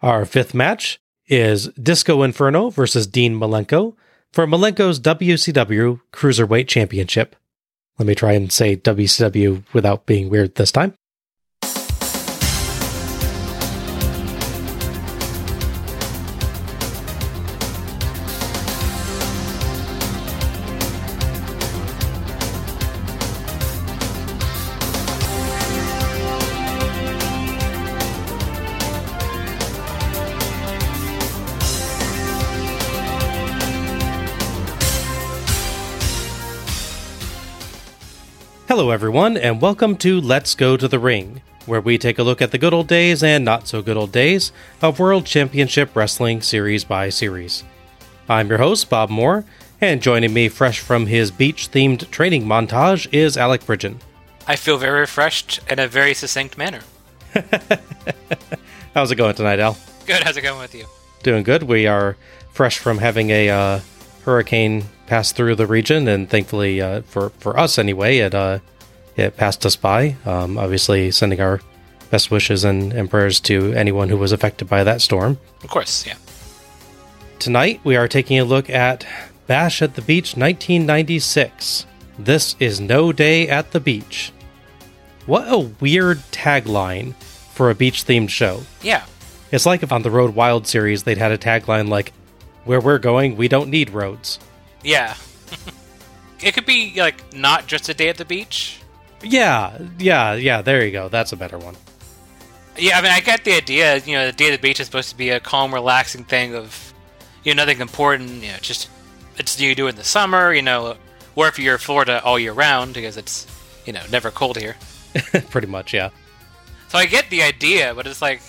Our fifth match is Disco Inferno versus Dean Malenko for Malenko's WCW Cruiserweight Championship. Let me try and say WCW without being weird this time. Hello, everyone, and welcome to Let's Go to the Ring, where we take a look at the good old days and not so good old days of World Championship Wrestling series by series. I'm your host, Bob Moore, and joining me fresh from his beach themed training montage is Alec Bridgen. I feel very refreshed in a very succinct manner. How's it going tonight, Al? Good, how's it going with you? Doing good. We are fresh from having a uh, hurricane passed through the region, and thankfully uh, for for us anyway, it uh, it passed us by. Um, obviously, sending our best wishes and, and prayers to anyone who was affected by that storm. Of course, yeah. Tonight, we are taking a look at Bash at the Beach 1996. This is No Day at the Beach. What a weird tagline for a beach themed show. Yeah. It's like if on the Road Wild series they'd had a tagline like, Where we're going, we don't need roads. Yeah. it could be like not just a day at the beach. Yeah, yeah, yeah, there you go. That's a better one. Yeah, I mean, I get the idea. You know, the day at the beach is supposed to be a calm, relaxing thing of, you know, nothing important. You know, just it's you do in the summer. You know, or if you're in Florida all year round because it's, you know, never cold here. Pretty much, yeah. So I get the idea, but it's like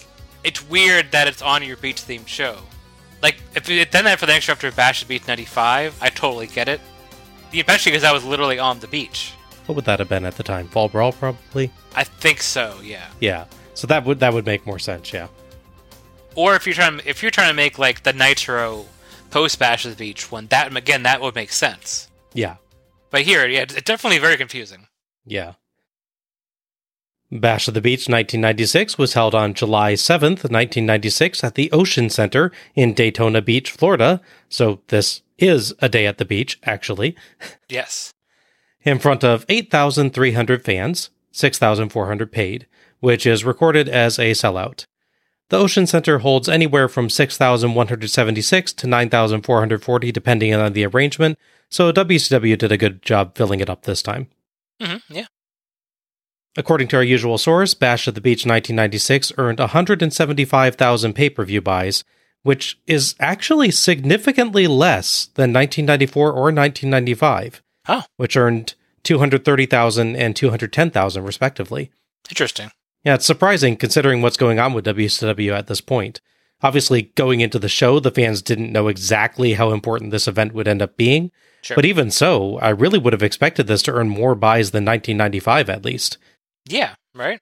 it's weird that it's on your beach themed show. Like if you had done that for the next after Bash Beach '95, I totally get it. Especially because I was literally on the beach. What would that have been at the time? Fall Brawl, probably. I think so. Yeah. Yeah. So that would that would make more sense. Yeah. Or if you're trying if you're trying to make like the Nitro post Bash of the Beach one, that again that would make sense. Yeah. But here, yeah, it's definitely very confusing. Yeah. Bash of the Beach 1996 was held on July 7th, 1996 at the Ocean Center in Daytona Beach, Florida. So this is a day at the beach, actually. Yes. in front of 8,300 fans, 6,400 paid, which is recorded as a sellout. The Ocean Center holds anywhere from 6,176 to 9,440 depending on the arrangement, so WCW did a good job filling it up this time. Mm-hmm, yeah. According to our usual source, Bash at the Beach 1996 earned 175,000 pay per view buys, which is actually significantly less than 1994 or 1995, Oh, which earned 230,000 and 210,000 respectively. interesting. Yeah, it's surprising considering what's going on with WCW at this point. Obviously, going into the show, the fans didn't know exactly how important this event would end up being. Sure. But even so, I really would have expected this to earn more buys than 1995 at least. Yeah, right?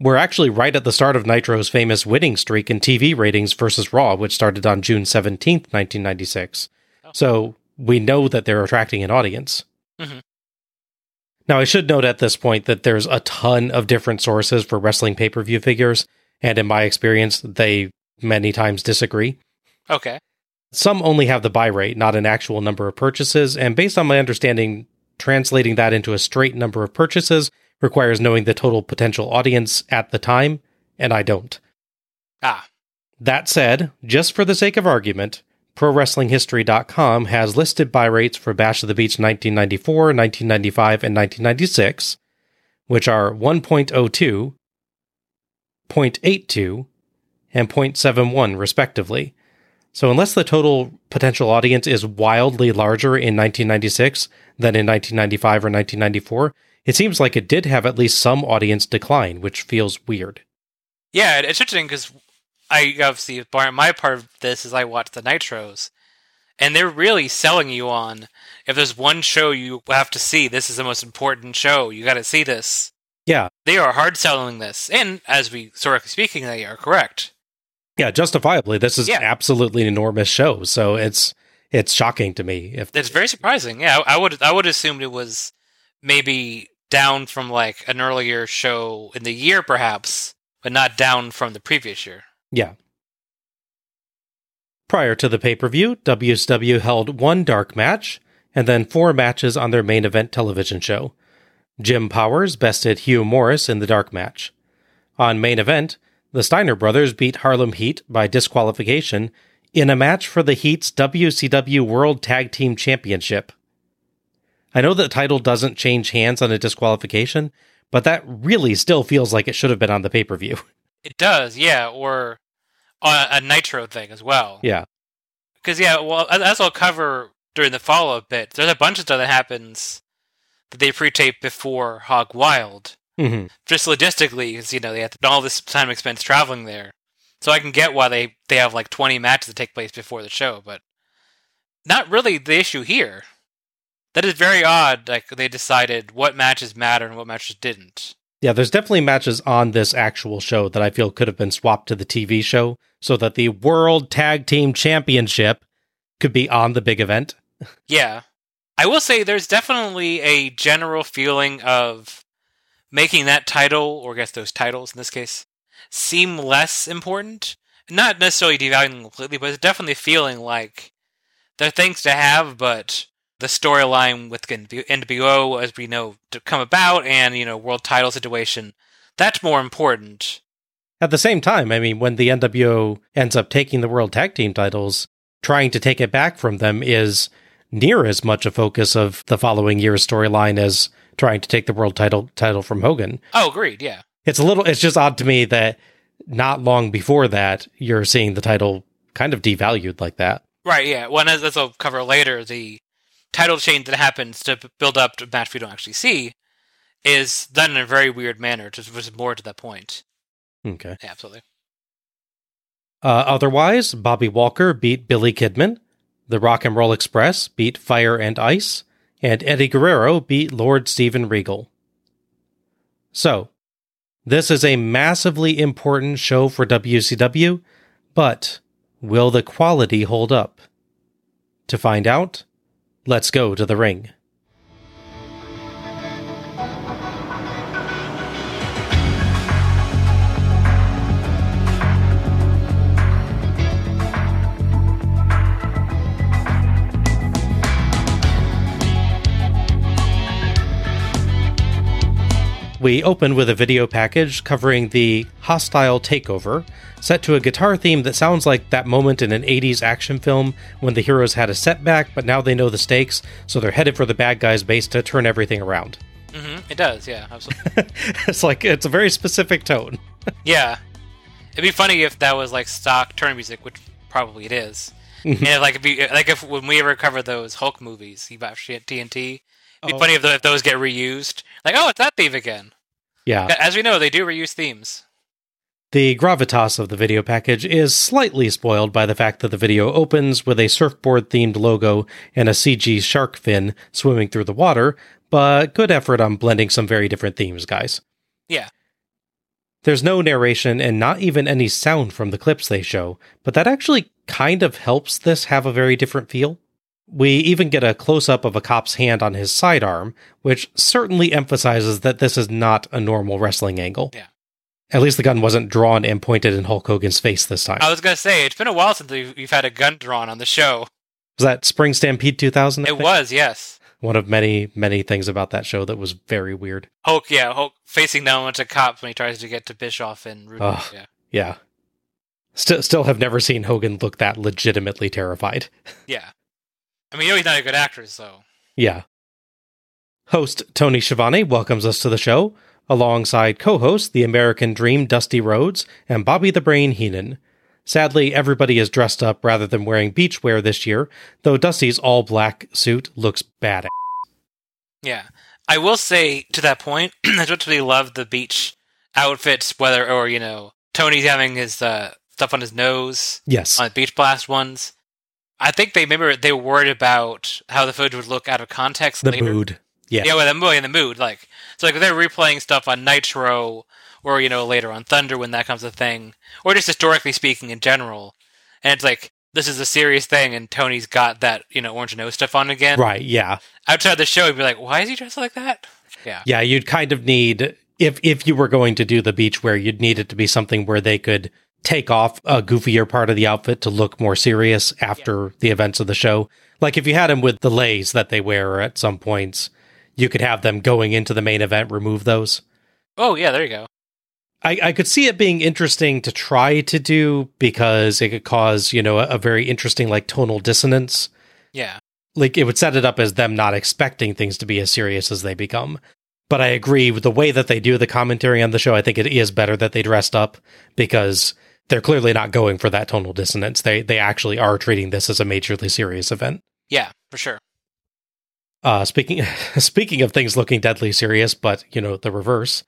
We're actually right at the start of Nitro's famous winning streak in TV ratings versus Raw, which started on June 17th, 1996. Oh. So we know that they're attracting an audience. Mhm. Now, I should note at this point that there's a ton of different sources for wrestling pay per view figures, and in my experience, they many times disagree. Okay. Some only have the buy rate, not an actual number of purchases, and based on my understanding, translating that into a straight number of purchases requires knowing the total potential audience at the time, and I don't. Ah, That said, just for the sake of argument, ProWrestlingHistory.com has listed buy rates for Bash of the Beach 1994, 1995, and 1996, which are 1.02, 0.82, and 0.71, respectively. So, unless the total potential audience is wildly larger in 1996 than in 1995 or 1994, it seems like it did have at least some audience decline, which feels weird. yeah, it's interesting because I obviously my part of this is I watch the Nitros, and they're really selling you on if there's one show you have to see, this is the most important show. You got to see this. Yeah, They are hard selling this, and as we historically speaking, they are correct. yeah, justifiably, this is Yeah. absolutely an enormous show. So it's it's shocking to me if It's very surprising. Yeah, I I would I would assumed it was maybe down from like an earlier show in the year, perhaps, but not down from the previous year. yeah. Prior to the pay per view, WSW held one dark match and then four matches on their main event television show. Jim Powers bested Hugh Morris in the dark match. On main event, the Steiner brothers beat Harlem Heat by disqualification in a match for the Heat's WCW World Tag Team Championship. I know the title doesn't change hands on a disqualification, but that really still feels like it should have been on the pay per view. It does, yeah, or a, a Nitro thing as well. Yeah. Because, yeah, well, as I'll cover during the follow up bit, there's a bunch of stuff that happens that they pre tape before Hog Wild. Mm-hmm. Just logistically, because, you know, they have all this time expense traveling there. So I can get why they, they have like 20 matches that take place before the show, but not really the issue here. That is very odd. Like they decided what matches matter and what matches didn't. Yeah, there's definitely matches on this actual show that I feel could have been swapped to the TV show so that the World Tag Team Championship could be on the big event. Yeah. I will say there's definitely a general feeling of making that title, or I guess those titles in this case, seem less important. Not necessarily devaluing them completely, but it's definitely feeling like they're things to have, but the storyline with NWO, as we know, to come about, and you know, world title situation. That's more important. At the same time, I mean, when the NWO ends up taking the world tag team titles, trying to take it back from them is near as much a focus of the following year's storyline as trying to take the world title title from Hogan. Oh, agreed. Yeah, it's a little. It's just odd to me that not long before that, you're seeing the title kind of devalued like that. Right. Yeah. Well, as, as I'll cover later, the title change that happens to build up to a match we don't actually see is done in a very weird manner, just was more to that point. Okay. Yeah, absolutely. Uh, otherwise, Bobby Walker beat Billy Kidman, the Rock and Roll Express beat Fire and Ice, and Eddie Guerrero beat Lord Steven Regal. So, this is a massively important show for WCW, but will the quality hold up? To find out, Let's go to the ring. We open with a video package covering the hostile takeover, set to a guitar theme that sounds like that moment in an 80s action film when the heroes had a setback, but now they know the stakes, so they're headed for the bad guy's base to turn everything around. Mm-hmm. It does, yeah, absolutely. it's like, it's a very specific tone. yeah. It'd be funny if that was like stock turn music, which probably it is. Mm-hmm. and if, like, if you, like if when we ever cover those Hulk movies, you about TNT, It'd be oh. funny if, if, those get reused. Like, oh, it's that theme again. Yeah. As we know, they do reuse themes. The gravitas of the video package is slightly spoiled by the fact that the video opens with a surfboard themed logo and a CG shark fin swimming through the water, but good effort on blending some very different themes, guys. Yeah. There's no narration and not even any sound from the clips they show, but that actually kind of helps this have a very different feel. We even get a close up of a cop's hand on his sidearm, which certainly emphasizes that this is not a normal wrestling angle. Yeah. At least the gun wasn't drawn and pointed in Hulk Hogan's face this time. I was going to say, it's been a while since we've had a gun drawn on the show. Was that Spring Stampede 2000? It was, yes. One of many, many things about that show that was very weird. Hulk, yeah, Hulk facing down a bunch of cops when he tries to get to Bischoff and Rudy. Oh, yeah. Yeah. Still, still have never seen Hogan look that legitimately terrified. Yeah. I mean, you know he's not a good actor, so. Yeah. Host Tony Schiavone welcomes us to the show, alongside co host The American Dream Dusty Rhodes and Bobby the Brain Heenan. Sadly, everybody is dressed up rather than wearing beach wear this year, though Dusty's all black suit looks badass. Yeah. I will say to that point, I totally love the beach outfits, whether or, you know, Tony's having his uh, stuff on his nose. Yes. On the Beach Blast ones. I think they maybe they were worried about how the footage would look out of context. The later. mood, yeah, yeah, well, the mood, in the mood, like so, like they're replaying stuff on Nitro or you know later on Thunder when that comes a thing, or just historically speaking in general, and it's like this is a serious thing, and Tony's got that you know orange nose stuff on again, right? Yeah. Outside the show, you'd be like, why is he dressed like that? Yeah, yeah. You'd kind of need if if you were going to do the beach wear, you'd need it to be something where they could take off a goofier part of the outfit to look more serious after the events of the show. Like if you had him with the leis that they wear at some points, you could have them going into the main event remove those. Oh yeah, there you go. I, I could see it being interesting to try to do because it could cause, you know, a, a very interesting like tonal dissonance. Yeah. Like it would set it up as them not expecting things to be as serious as they become. But I agree with the way that they do the commentary on the show. I think it is better that they dressed up because they're clearly not going for that tonal dissonance. They they actually are treating this as a majorly serious event. Yeah, for sure. Uh, speaking speaking of things looking deadly serious, but you know the reverse.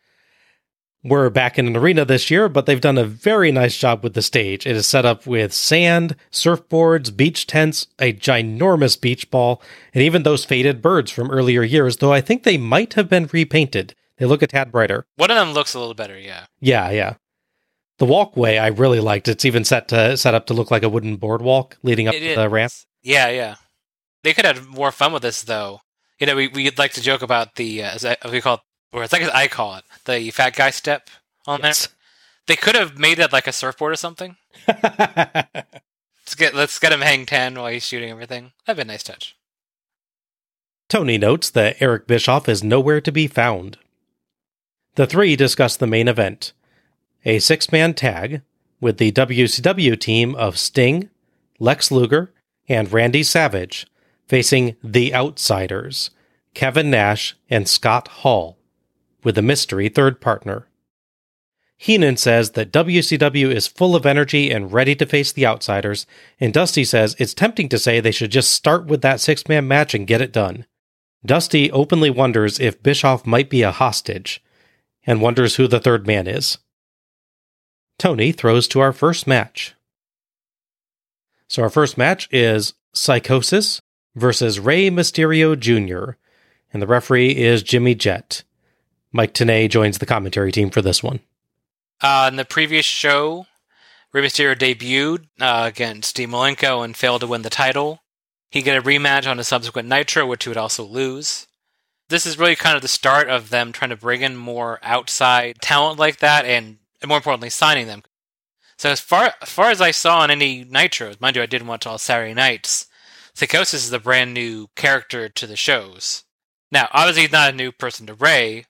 We're back in an arena this year, but they've done a very nice job with the stage. It is set up with sand, surfboards, beach tents, a ginormous beach ball, and even those faded birds from earlier years. Though I think they might have been repainted. They look a tad brighter. One of them looks a little better. Yeah. Yeah, yeah. The walkway I really liked. It's even set to set up to look like a wooden boardwalk leading up It to is. the ramp. Yeah, yeah. They could have more fun with this though. You know, we we'd like to joke about the uh, as I, we call it, or it's like as I call it, the fat guy step on Yes. there. They could have made that like a surfboard or something. Let's get let's get him hang ten while he's shooting everything. That'd be a nice touch. Tony notes that Eric Bischoff is nowhere to be found. The three discuss the main event a six man tag with the WCW team of Sting, Lex Luger, and Randy Savage facing the Outsiders, Kevin Nash and Scott Hall, with a mystery third partner. Heenan says that WCW is full of energy and ready to face the Outsiders, and Dusty says it's tempting to say they should just start with that six man match and get it done. Dusty openly wonders if Bischoff might be a hostage, and wonders who the third man is. Tony throws to our first match. So, our first match is Psychosis versus Rey Mysterio Jr., and the referee is Jimmy Jett. Mike Tenay joins the commentary team for this one. Uh, in the previous show, Rey Mysterio debuted uh, against Dean Malenko and failed to win the title. He get a rematch on a subsequent Nitro, which he would also lose. This is really kind of the start of them trying to bring in more outside talent like that, and, and more importantly, signing them. So as far as far as I saw on any Nitros, mind you, I didn't watch all Saturday nights. Psychosis is a brand new character to the shows. Now, obviously, he's not a new person to Rey.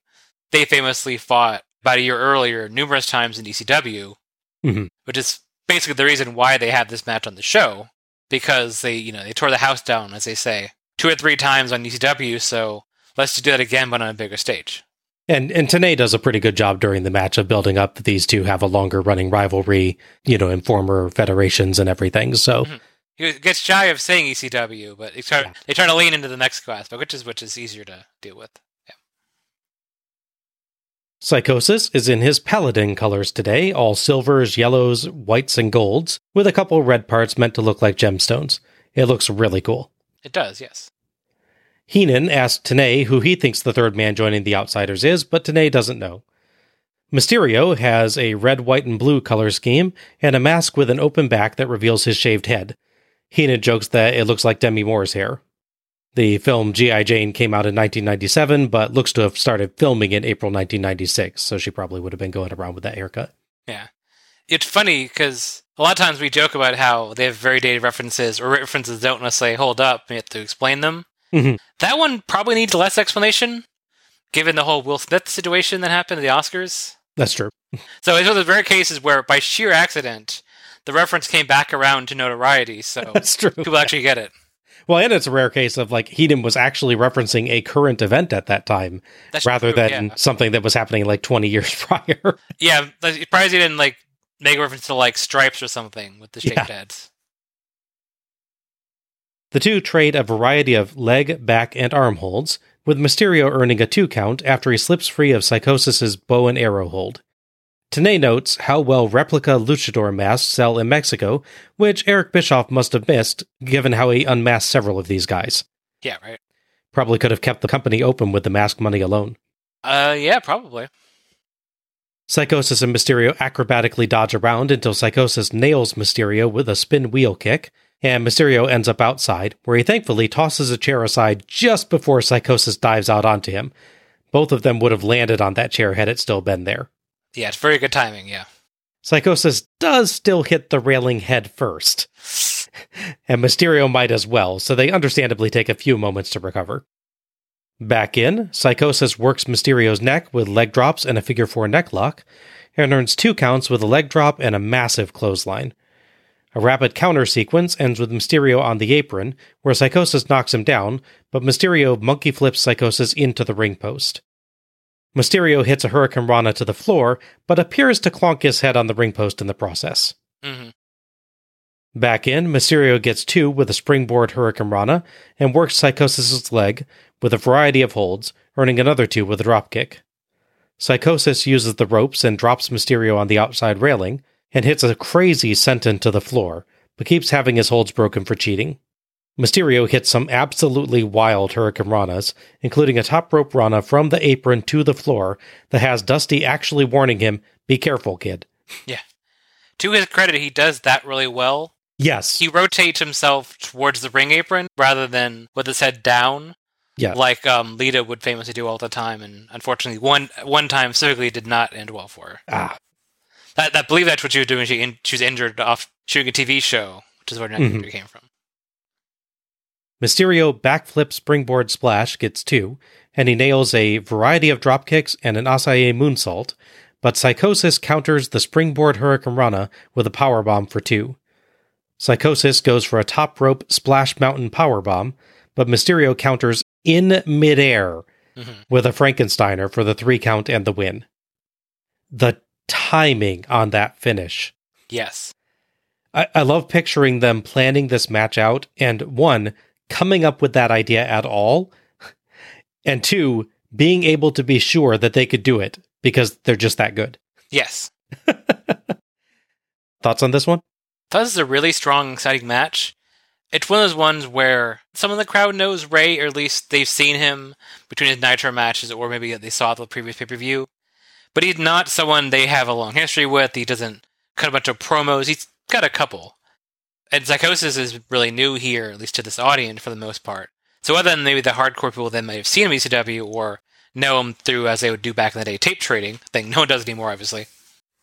They famously fought about a year earlier numerous times in ECW, Mhm. which is basically the reason why they have this match on the show because they, you know, they tore the house down, as they say, two or three times on ECW. So let's just do that again, but on a bigger stage. And and Tenay does a pretty good job during the match of building up that these two have a longer running rivalry, you know, in former federations and everything. So Mhm. He gets shy of saying ECW, but they try, Yeah. they try to lean into the Mexico aspect, which is which is easier to deal with. Psychosis is in his paladin colors today, all silvers, yellows, whites, and golds, with a couple red parts meant to look like gemstones. It looks really cool. It does, yes. Heenan asked Tenay who he thinks the third man joining the Outsiders is, but Tenay doesn't know. Mysterio has a red, white, and blue color scheme and a mask with an open back that reveals his shaved head. Heenan jokes that it looks like Demi Moore's hair. The film G.I. Jane came out in 1997, but looks to have started filming in April 1996, so she probably would have been going around with that haircut. Yeah. It's funny because a lot of times we joke about how they have very dated references or references don't necessarily hold up and you have to explain them. Mhm. That one probably needs less explanation given the whole Will Smith situation that happened at the Oscars. That's true. So it's one of those rare cases where by sheer accident, the reference came back around to notoriety, so That's true. people actually get it. Well, and it's a rare case of like Heenan was actually referencing a current event at that time That's rather true, than yeah. something that was happening like 20 years prior. Yeah, like, surprised he didn't like make a reference to like stripes or something with the shaved Yeah. heads. The two trade a variety of leg, back, and arm holds, with Mysterio earning a two count after he slips free of Psychosis's bow and arrow hold. Tenay notes how well replica luchador masks sell in Mexico, which Eric Bischoff must have missed, given how he unmasked several of these guys. Yeah, right. Probably could have kept the company open with the mask money alone. Uh, yeah, probably. Psychosis and Mysterio acrobatically dodge around until Psychosis nails Mysterio with a spin wheel kick, and Mysterio ends up outside, where he thankfully tosses a chair aside just before Psychosis dives out onto him. Both of them would have landed on that chair had it still been there. Yeah, it's very good timing. Yeah. Psychosis does still hit the railing head first, and Mysterio might as well, so they understandably take a few moments to recover. Back in, Psychosis works Mysterio's neck with leg drops and a figure four neck lock, and earns two counts with a leg drop and a massive clothesline. A rapid counter sequence ends with Mysterio on the apron, where Psychosis knocks him down, but Mysterio monkey flips Psychosis into the ring post. Mysterio hits a Hurricane Rana to the floor, but appears to clonk his head on the ring post in the process. hmm Back in, Mysterio gets two with a springboard Hurricane Rana and works Psychosis' leg with a variety of holds, earning another two with a dropkick. Psychosis uses the ropes and drops Mysterio on the outside railing and hits a crazy senton to the floor, but keeps having his holds broken for cheating. Mysterio hits some absolutely wild Hurricane Ranas, including a top rope Rana from the apron to the floor that has Dusty actually warning him, Be careful, kid. Yeah. To his credit, he does that really well. Yes. He rotates himself towards the ring apron rather than with his head down, Yeah. like um, Lita would famously do all the time. And unfortunately, one one time specifically did not end well for her. Ah. That, I believe that's what she was doing. She, in, she was injured off shooting a TV show, which is where that Mhm. injury came from. Mysterio backflip springboard splash gets two, and he nails a variety of dropkicks and an Asai moonsault, but Psychosis counters the springboard Hurricane Rana with a powerbomb for two. Psychosis goes for a top rope splash mountain powerbomb, but Mysterio counters in midair Mhm. with a Frankensteiner for the three count and the win. The timing on that finish. Yes. I, I love picturing them planning this match out and one, coming up with that idea at all, and two, being able to be sure that they could do it because they're just that good. Yes. Thoughts on this one? thought this is a really strong, exciting match. It's one of those ones where some of the crowd knows Rey, or at least they've seen him between his Nitro matches, or maybe they saw the previous pay per view. But he's not someone they have a long history with. He doesn't cut a bunch of promos. He's got a couple. And Psychosis is really new here, at least to this audience for the most part. So other than maybe the hardcore people that might have seen him ECW or know him through, as they would do back in the day, tape trading, thing no one does anymore, obviously.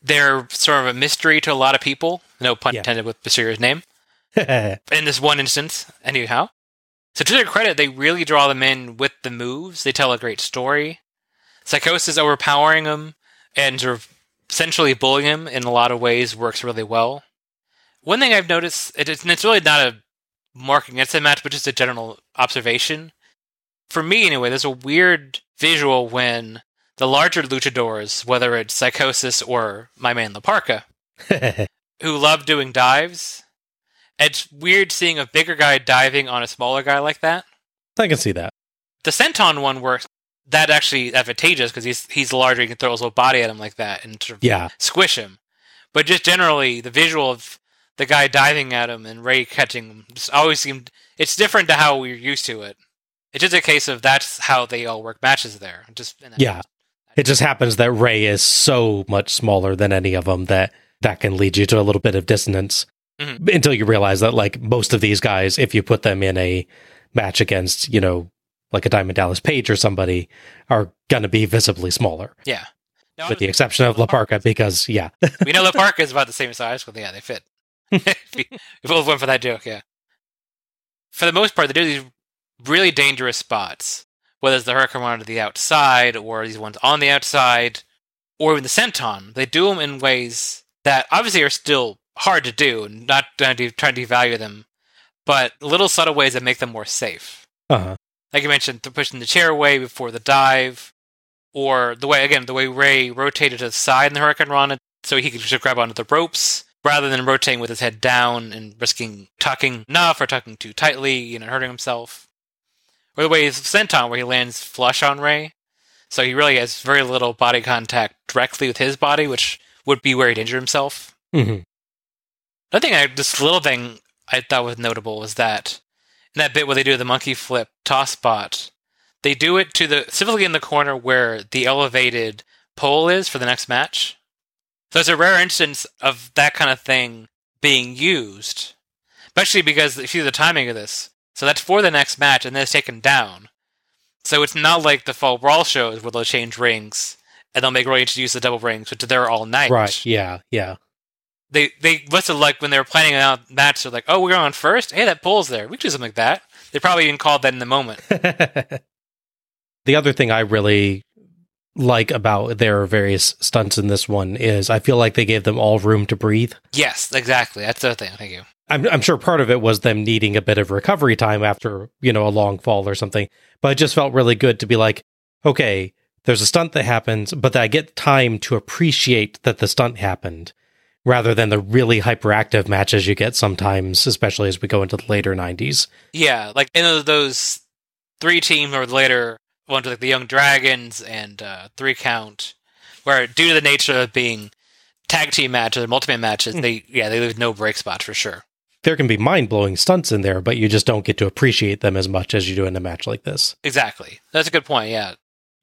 They're sort of a mystery to a lot of people. No pun Yeah. intended with Mysterio's name in this one instance, anyhow. So to their credit, they really draw them in with the moves. They tell a great story. Psychosis overpowering him and sort of essentially bullying him in a lot of ways works really well. One thing I've noticed, it and it's really not a marking against the match, but just a general observation. For me, anyway, there's a weird visual when the larger luchadors, whether it's Psychosis or my man La Parca, who love doing dives. It's weird seeing a bigger guy diving on a smaller guy like that. I can see that. The Senton one works. That actually advantageous because he's he's larger. You can throw his whole body at him like that and sort of Yeah. squish him. But just generally, the visual of the guy diving at him and Rey catching him just always seemed it's different to how we're used to it. It's just a case of that's how they all work matches there. Just Yeah. It just happens that Rey is so much smaller than any of them that that can lead you to a little bit of dissonance Mhm. until you realize that like most of these guys, if you put them in a match against, you know, like a Diamond Dallas Page or somebody, are gonna be visibly smaller. yeah. No, with the exception of La Parca, because yeah, we know the park is about the same size, but yeah, they fit. if we both went for that joke, yeah. For the most part, they do these really dangerous spots, whether it's the Hurricane Run to the outside, or these ones on the outside, or even the Senton. They do them in ways that obviously are still hard to do, not trying to, trying to devalue them, but little subtle ways that make them more safe uh like you mentioned, pushing the chair away before the dive, or the way again the way Rey rotated to the side in the Hurricane Rana, so he could just grab onto the ropes rather than rotating with his head down and risking tucking enough or tucking too tightly, you know, hurting himself. Or the way he's Senton, where he lands flush on Rey, so he really has very little body contact directly with his body, which would be where he'd injure himself. hmm Another thing, I, this little thing I thought was notable was that in that bit where they do the monkey flip toss spot, they do it to the specifically in the corner where the elevated pole is for the next match. So it's a rare instance of that kind of thing being used, especially because if you see the timing of this, so that's for the next match and then it's taken down. So it's not like the fall brawl shows where they'll change rings and they'll make Roy introduce the double rings, which they're all night. right, yeah, yeah, they they must have like when they were planning out match, they're like, oh, we're going first. Hey, that pole's there. We can do something like that. They probably even called that in the moment. the other thing I really like about their various stunts in this one is I feel like they gave them all room to breathe. Yes, exactly. That's the thing. Thank you. I'm, I'm sure part of it was them needing a bit of recovery time after, you know, a long fall or something. But it just felt really good to be like, okay, there's a stunt that happens, but I get time to appreciate that the stunt happened rather than the really hyperactive matches you get sometimes, especially as we go into the later 90s. Yeah, like in those three teams or later ones like the Young Dragons and uh, Three Count, where due to the nature of being tag team matches or multi-man matches, mm. they yeah they leave no break spots for sure. There can be mind blowing stunts in there, but you just don't get to appreciate them as much as you do in a match like this. Exactly, that's a good point. Yeah,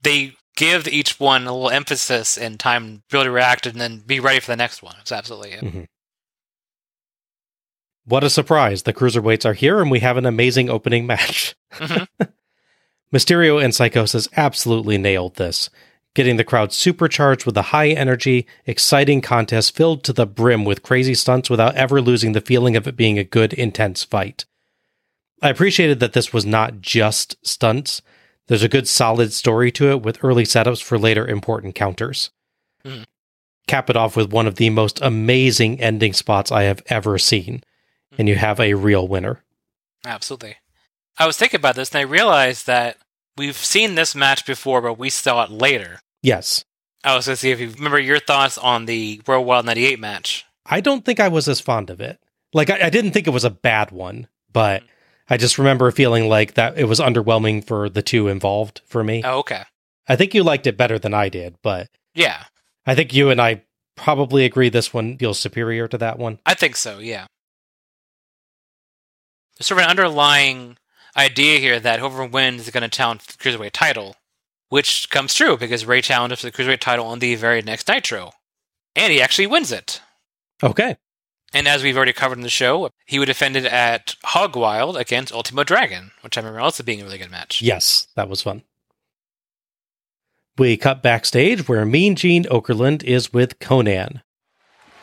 they give each one a little emphasis and time to really react and then be ready for the next one. It's absolutely it. Mm-hmm. What a surprise. The cruiserweights are here and we have an amazing opening match. Mm-hmm. Mysterio and Psychosis absolutely nailed this, getting the crowd supercharged with a high energy, exciting contest filled to the brim with crazy stunts without ever losing the feeling of it being a good, intense fight. I appreciated that this was not just stunts, there's a good solid story to it with early setups for later important counters. Mm. Cap it off with one of the most amazing ending spots I have ever seen, and you have a real winner. Absolutely. I was thinking about this and I realized that we've seen this match before, but we saw it later. Yes. I was going to see if you remember your thoughts on the Road Wild 98 match. I don't think I was as fond of it. Like, I, I didn't think it was a bad one, but I just remember feeling like that it was underwhelming for the two involved for me. Oh, okay. I think you liked it better than I did, but yeah, I think you and I probably agree this one feels superior to that one. I think so. Yeah. There's sort of an underlying idea here that whoever wins is going to challenge the cruiserweight title, which comes true because Rey challenged for the cruiserweight title on the very next Nitro, and he actually wins it. Okay. And as we've already covered in the show, he would defend it at Hog Wild against Ultimo Dragon, which I remember also being a really good match. Yes, that was fun. We cut backstage where Mean Gene Okerlund is with Konnan.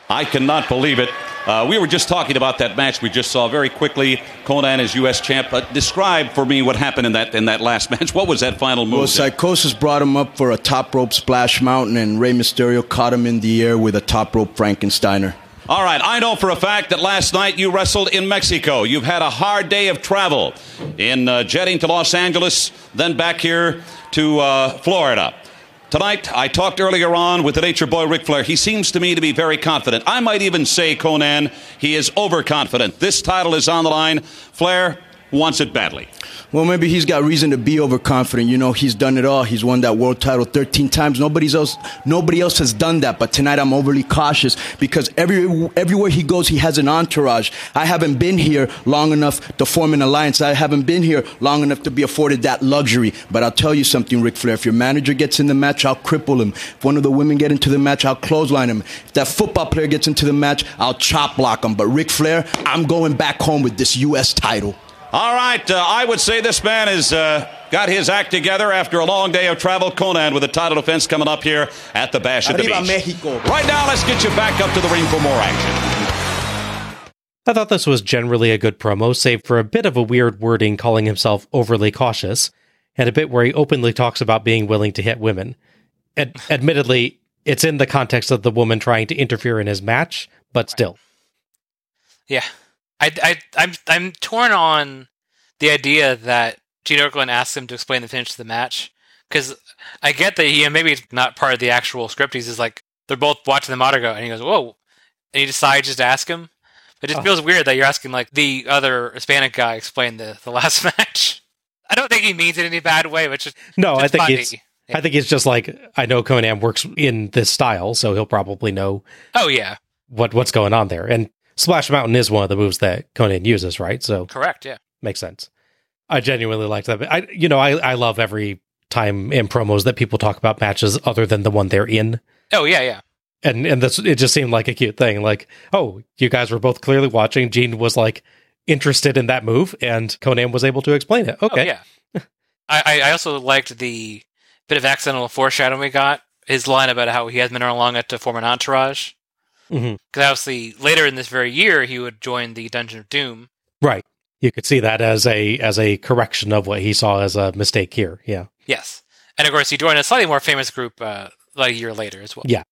I cannot believe it. Uh, we were just talking about that match we just saw very quickly. Konnan is U.S. champ. Uh, describe for me what happened in that in that last match. What was that final move? Well, Psicosis brought him up for a top rope splash mountain, and Rey Mysterio caught him in the air with a top rope Frankensteiner. All right, I know for a fact that last night you wrestled in Mexico. You've had a hard day of travel in uh, jetting to Los Angeles, then back here to uh, Florida. Tonight, I talked earlier on with the Nature Boy Ric Flair. He seems to me to be very confident. I might even say, Konnan, he is overconfident. This title is on the line. Flair wants it badly. Well, maybe he's got reason to be overconfident. You know, he's done it all. He's won that world title 13 times. Nobody else, nobody else has done that. But tonight, I'm overly cautious because every everywhere he goes, he has an entourage. I haven't been here long enough to form an alliance. I haven't been here long enough to be afforded that luxury. But I'll tell you something, Ric Flair. If your manager gets in the match, I'll cripple him. If one of the women get into the match, I'll clothesline him. If that football player gets into the match, I'll chop block him. But Ric Flair, I'm going back home with this U.S. title. All right, uh, I would say this man has uh, got his act together after a long day of travel. Konnan with a title defense coming up here at the Bash at the Beach. Mexico. Right now, let's get you back up to the ring for more action. I thought this was generally a good promo, save for a bit of a weird wording calling himself overly cautious, and a bit where he openly talks about being willing to hit women. Ad- admittedly, it's in the context of the woman trying to interfere in his match, but still. Yeah. I, I, I'm, I'm torn on the idea that Gene Okerlund asks him to explain the finish of the match because I get that he maybe it's not part of the actual script. He's just like they're both watching the monitor go, and he goes, "Whoa," and he decides just to ask him. It just oh. feels weird that you're asking like the other Hispanic guy explain the the last match. I don't think he means it in any bad way, but just no. I think funny. it's. Yeah. I think it's just like I know Konnan works in this style, so he'll probably know. Oh yeah, what what's going on there, and Splash Mountain is one of the moves that Konnan uses, right? So correct, yeah, makes sense. I genuinely liked that. I, you know, I, I love every time in promos that people talk about matches other than the one they're in. Oh yeah, yeah. And and this it just seemed like a cute thing. Like, oh, you guys were both clearly watching. Gene was like interested in that move, and Konnan was able to explain it. Okay, oh, yeah. I I also liked the bit of accidental foreshadowing we got. His line about how he has been along it to form an entourage. Mhm. Because obviously later in this very year, he would join the Dungeon of Doom. Right. You could see that as a as a correction of what he saw as a mistake here. Yeah. Yes. And of course, he joined a slightly more famous group uh, like a year later as well. Yeah.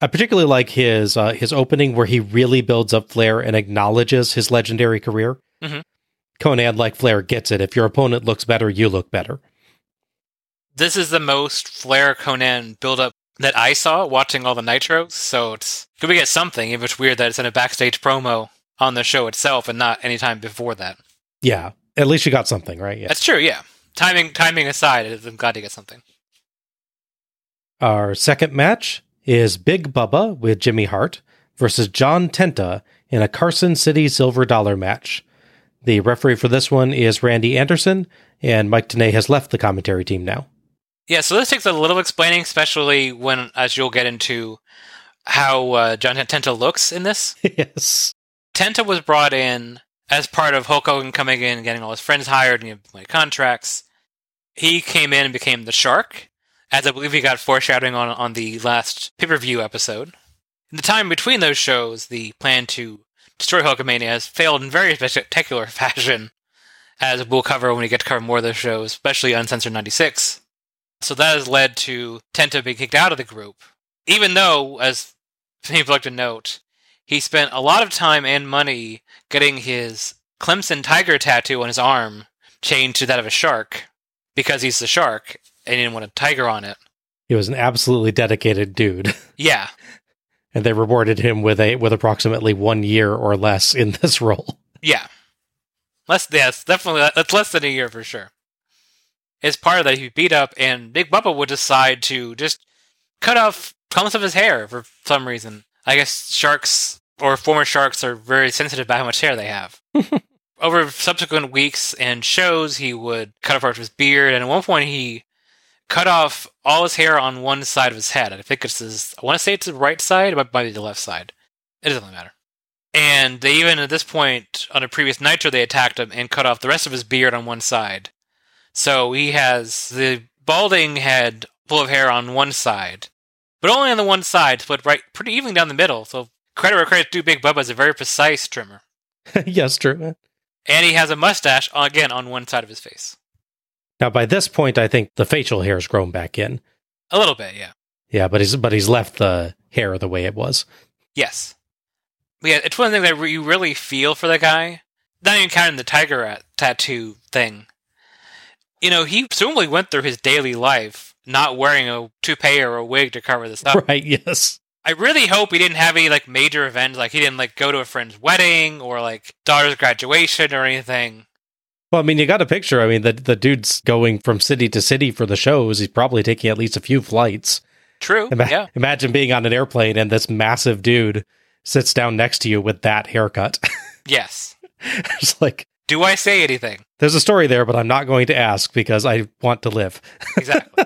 I particularly like his uh, his opening where he really builds up Flair and acknowledges his legendary career. Mm-hmm. Konnan, like Flair, gets it. If your opponent looks better, you look better. This is the most Flair Konnan build up that I saw watching all the Nitros. So it's could we get something if it's weird that it's in a backstage promo on the show itself and not any time before that. Yeah. At least you got something, right? Yeah. That's true, yeah. Timing timing aside, I'm glad to get something. Our second match is Big Bubba with Jimmy Hart versus John Tenta in a Carson City Silver Dollar match. The referee for this one is Randy Anderson, and Mike Tenay has left the commentary team now. Yeah, so this takes a little explaining, especially when, as you'll get into, how uh, John Tenta looks in this. yes. Tenta was brought in as part of Hulk Hogan coming in and getting all his friends hired and getting contracts. He came in and became the Shark, as I believe he got foreshadowing on on the last pay per view episode. In the time between those shows, the plan to destroy Hulkamania has failed in very spectacular fashion, as we'll cover when we get to cover more of those shows, especially Uncensored 96. So that has led to Tenta being kicked out of the group, even though, as people like to note, he spent a lot of time and money getting his Clemson tiger tattoo on his arm chained to that of a shark because he's the shark and he didn't want a tiger on it. He was an absolutely dedicated dude, Yeah, and they rewarded him with a with approximately one year or less in this role. yeah. Less, yes, definitely. That's less than a year for sure. As part of that, he beat up, and Big Bubba would decide to just cut off clumps of his hair for some reason. I guess sharks or former sharks are very sensitive about how much hair they have. Over subsequent weeks and shows, he would cut off part of his beard, and at one point he cut off all his hair on one side of his head. I think it's his. I want to say it's the right side, but it might be the left side. It doesn't matter. And they even at this point on a previous Nitro they attacked him and cut off the rest of his beard on one side. So he has the balding head full of hair on one side, but only on the one side, split right pretty evenly down the middle. So credit where credit due, Big Bubba is a very precise trimmer, yes, true. and he has a mustache again on one side of his face, Now, by this point, I think the facial hair has grown back in. a little bit, yeah. Yeah, but he's but he's left the hair the way it was. Yes. But yeah, it's one thing that you really feel for the guy. Not even counting the tiger uh, tattoo thing. You know, he presumably went through his daily life not wearing a toupee or a wig to cover this up. Right? Yes. I really hope he didn't have any like major events, like he didn't like go to a friend's wedding or like daughter's graduation or anything. Well, I mean, you got a picture. I mean, the the dude's going from city to city for the shows. He's probably taking at least a few flights. True. Ima- yeah. Imagine being on an airplane and this massive dude sits down next to you with that haircut. Yes. it's like Do I say anything? there's a story there, but I'm not going to ask because I want to live. Exactly.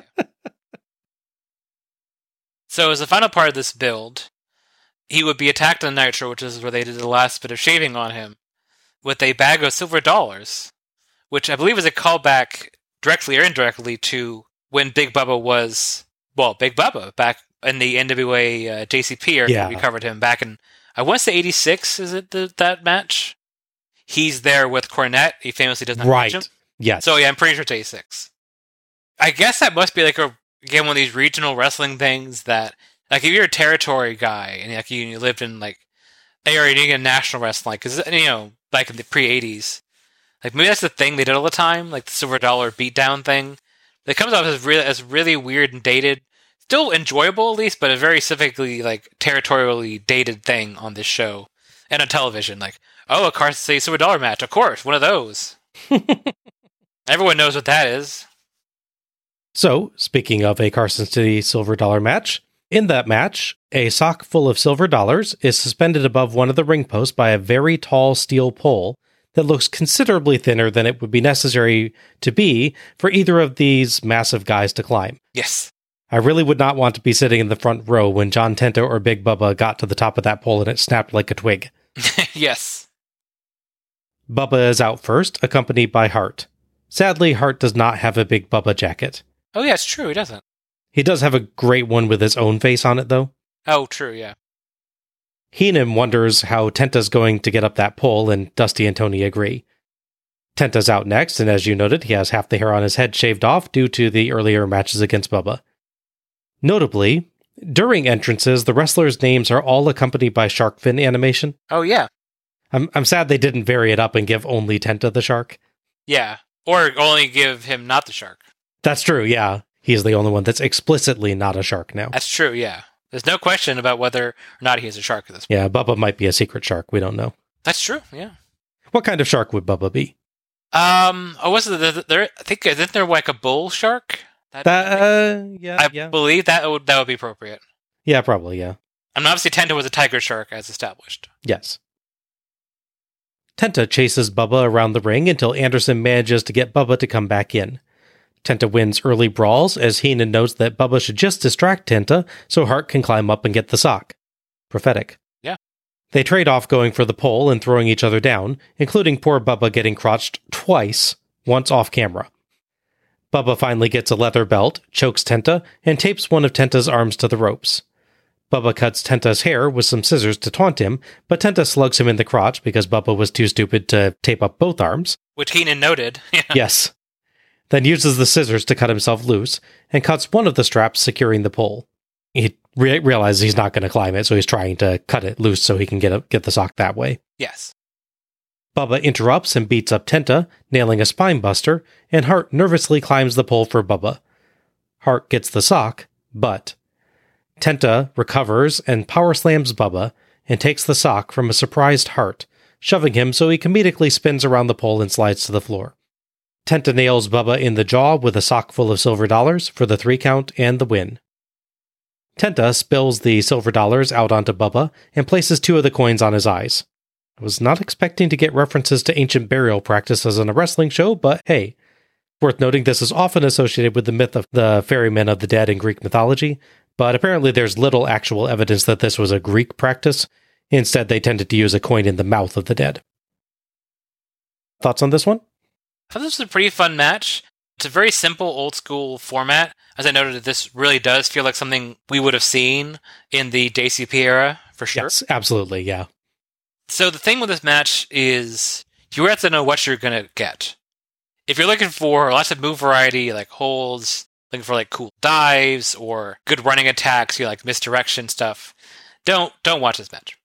so as the final part of this build, he would be attacked on Nitro, which is where they did the last bit of shaving on him, with a bag of silver dollars, which I believe is a callback directly or indirectly to when Big Bubba was well, Big Bubba back in the NWA uh, JCP era. Yeah. We covered him back in I want to say '86. Is it the, that match? He's there with Cornette. He famously does not right. him. Yes. So yeah, I'm pretty sure it's 86. I guess that must be like a again one of these regional wrestling things that like if you're a territory guy and like you, you lived in like area you get national wrestling because you know like in the pre 80s like maybe that's the thing they did all the time like the silver dollar beatdown thing that comes off as really as really weird and dated still enjoyable at least but a very specifically like territorially dated thing on this show and on television like oh a Carson City silver dollar match of course one of those Everyone knows what that is. So, speaking of a Carson City silver dollar match, in that match, a sock full of silver dollars is suspended above one of the ring posts by a very tall steel pole that looks considerably thinner than it would be necessary to be for either of these massive guys to climb. Yes. I really would not want to be sitting in the front row when John Tenta or Big Bubba got to the top of that pole and it snapped like a twig. yes. Bubba is out first, accompanied by Hart. Sadly, Hart does not have a Big Bubba jacket. Oh, yeah, it's true. He doesn't. He does have a great one with his own face on it, though. Oh, true. Yeah. Heenan wonders how Tenta's going to get up that pole, and Dusty and Tony agree. Tenta's out next, and as you noted, he has half the hair on his head shaved off due to the earlier matches against Bubba. Notably, during entrances, the wrestlers' names are all accompanied by shark fin animation. Oh yeah, I'm I'm sad they didn't vary it up and give only Tenta the shark. yeah, or only give him not the shark. That's true, yeah. He's the only one that's explicitly not a shark now. That's true. Yeah, there's no question about whether or not he is a shark at this. point. Yeah, Bubba might be a secret shark. We don't know. That's true. Yeah. What kind of shark would Bubba be? Um, oh, was it there? I think isn't there like a bull shark? That, That, uh, yeah, I yeah. believe that would that would be appropriate. Yeah, probably, yeah. I mean, obviously, Tenta was a tiger shark as established. Yes. Tenta chases Bubba around the ring until Anderson manages to get Bubba to come back in. Tenta wins early brawls as Heenan notes that Bubba should just distract Tenta so Hart can climb up and get the sock. Prophetic. Yeah. They trade off going for the pole and throwing each other down, including poor Bubba getting crotched twice, once off camera. Bubba finally gets a leather belt, chokes Tenta, and tapes one of Tenta's arms to the ropes. Bubba cuts Tenta's hair with some scissors to taunt him, but Tenta slugs him in the crotch because Bubba was too stupid to tape up both arms. Which Heenan noted. Yes. Then uses the scissors to cut himself loose and cuts one of the straps securing the pole. He re- realizes he's not going to climb it, so he's trying to cut it loose so he can get a, get the sock that way. Yes. Bubba interrupts and beats up Tenta, nailing a spine buster, and Hart nervously climbs the pole for Bubba. Hart gets the sock, but Tenta recovers and power slams Bubba and takes the sock from a surprised Hart, shoving him so he comedically spins around the pole and slides to the floor. Tenta nails Bubba in the jaw with a sock full of silver dollars for the three count and the win. Tenta spills the silver dollars out onto Bubba and places two of the coins on his eyes. I was not expecting to get references to ancient burial practices on a wrestling show, but hey. Worth noting, this is often associated with the myth of the ferrymen of the dead in Greek mythology, but apparently there's little actual evidence that this was a Greek practice. Instead, they tended to use a coin in the mouth of the dead. Thoughts on this one? I thought this was a pretty fun match. It's a very simple, old school format. As I noted, this really does feel like something we would have seen in the JCP era for sure. Yes, absolutely, yeah. So the thing with this match is you have to know what you're gonna get. If you're looking for lots of move variety, like holds, looking for like cool dives or good running attacks, you like misdirection stuff, don't don't watch this match.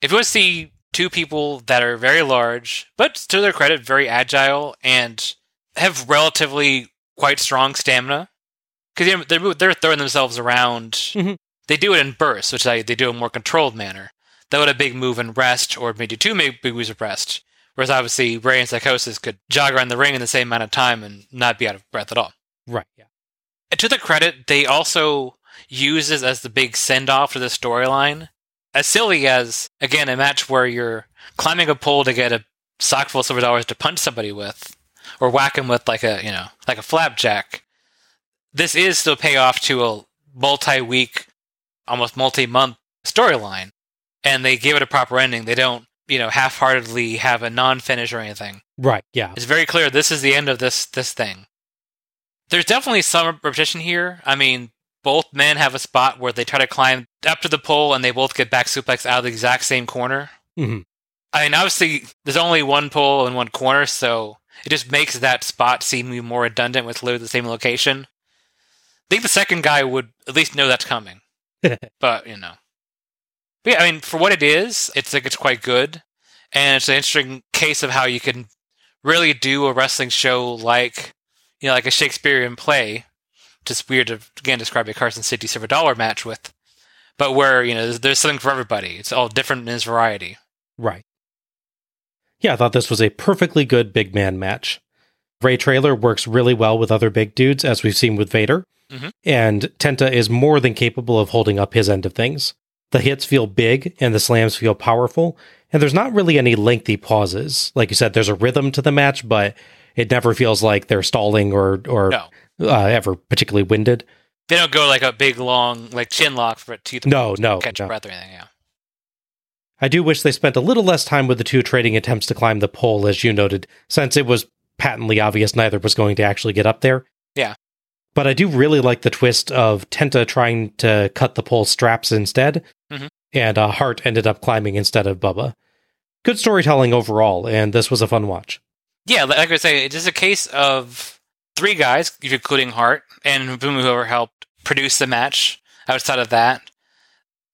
If you want to see two people that are very large, but to their credit, very agile and have relatively quite strong stamina, because they're they're throwing themselves around. Mhm. They do it in bursts, which they, they do in a more controlled manner. They would a big move and rest, or maybe two big moves of rest. Whereas obviously Rey and Psychosis could jog around the ring in the same amount of time and not be out of breath at all. Right, yeah. To their credit, they also use this as the big send off to the storyline. As silly as, again, a match where you're climbing a pole to get a sock full of silver dollars to punch somebody with, or whack him with like a, you know, like a flapjack. This is still payoff to a multi week, almost multi month storyline. And they give it a proper ending. They don't, you know, half heartedly have a non finish or anything. Right, yeah. It's very clear this is the end of this this thing. There's definitely some repetition here. I mean, both men have a spot where they try to climb up to the pole and they both get back suplex out of the exact same corner. hmm I mean, obviously, there's only one pole and one corner, so it just makes that spot seem more redundant with literally the same location. I think the second guy would at least know that's coming, but you know. But yeah, I mean, for what it is, it's like it's quite good, and it's an interesting case of how you can really do a wrestling show like you know, like a Shakespearean play. Just weird to again describe a Carson City Silver Dollar match with, but where you know there's, there's something for everybody. It's all different in its variety. Right. Yeah, I thought this was a perfectly good big man match. Ray Traylor works really well with other big dudes, as we've seen with Vader, Mhm. and Tenta is more than capable of holding up his end of things. The hits feel big and the slams feel powerful, and there's not really any lengthy pauses. Like you said, there's a rhythm to the match, but it never feels like they're stalling or or No. uh, ever particularly winded. They don't go like a big long like chin lock for a teeth. No, no, catch no. your breath or anything. Yeah. I do wish they spent a little less time with the two trading attempts to climb the pole, as you noted, since it was patently obvious neither was going to actually get up there. Yeah. But I do really like the twist of Tenta trying to cut the pole straps instead. Mhm. and uh, Hart ended up climbing instead of Bubba. Good storytelling overall, and this was a fun watch. Yeah, like I say, it's just a case of three guys, including Hart and whoever helped produce the match. Outside of that,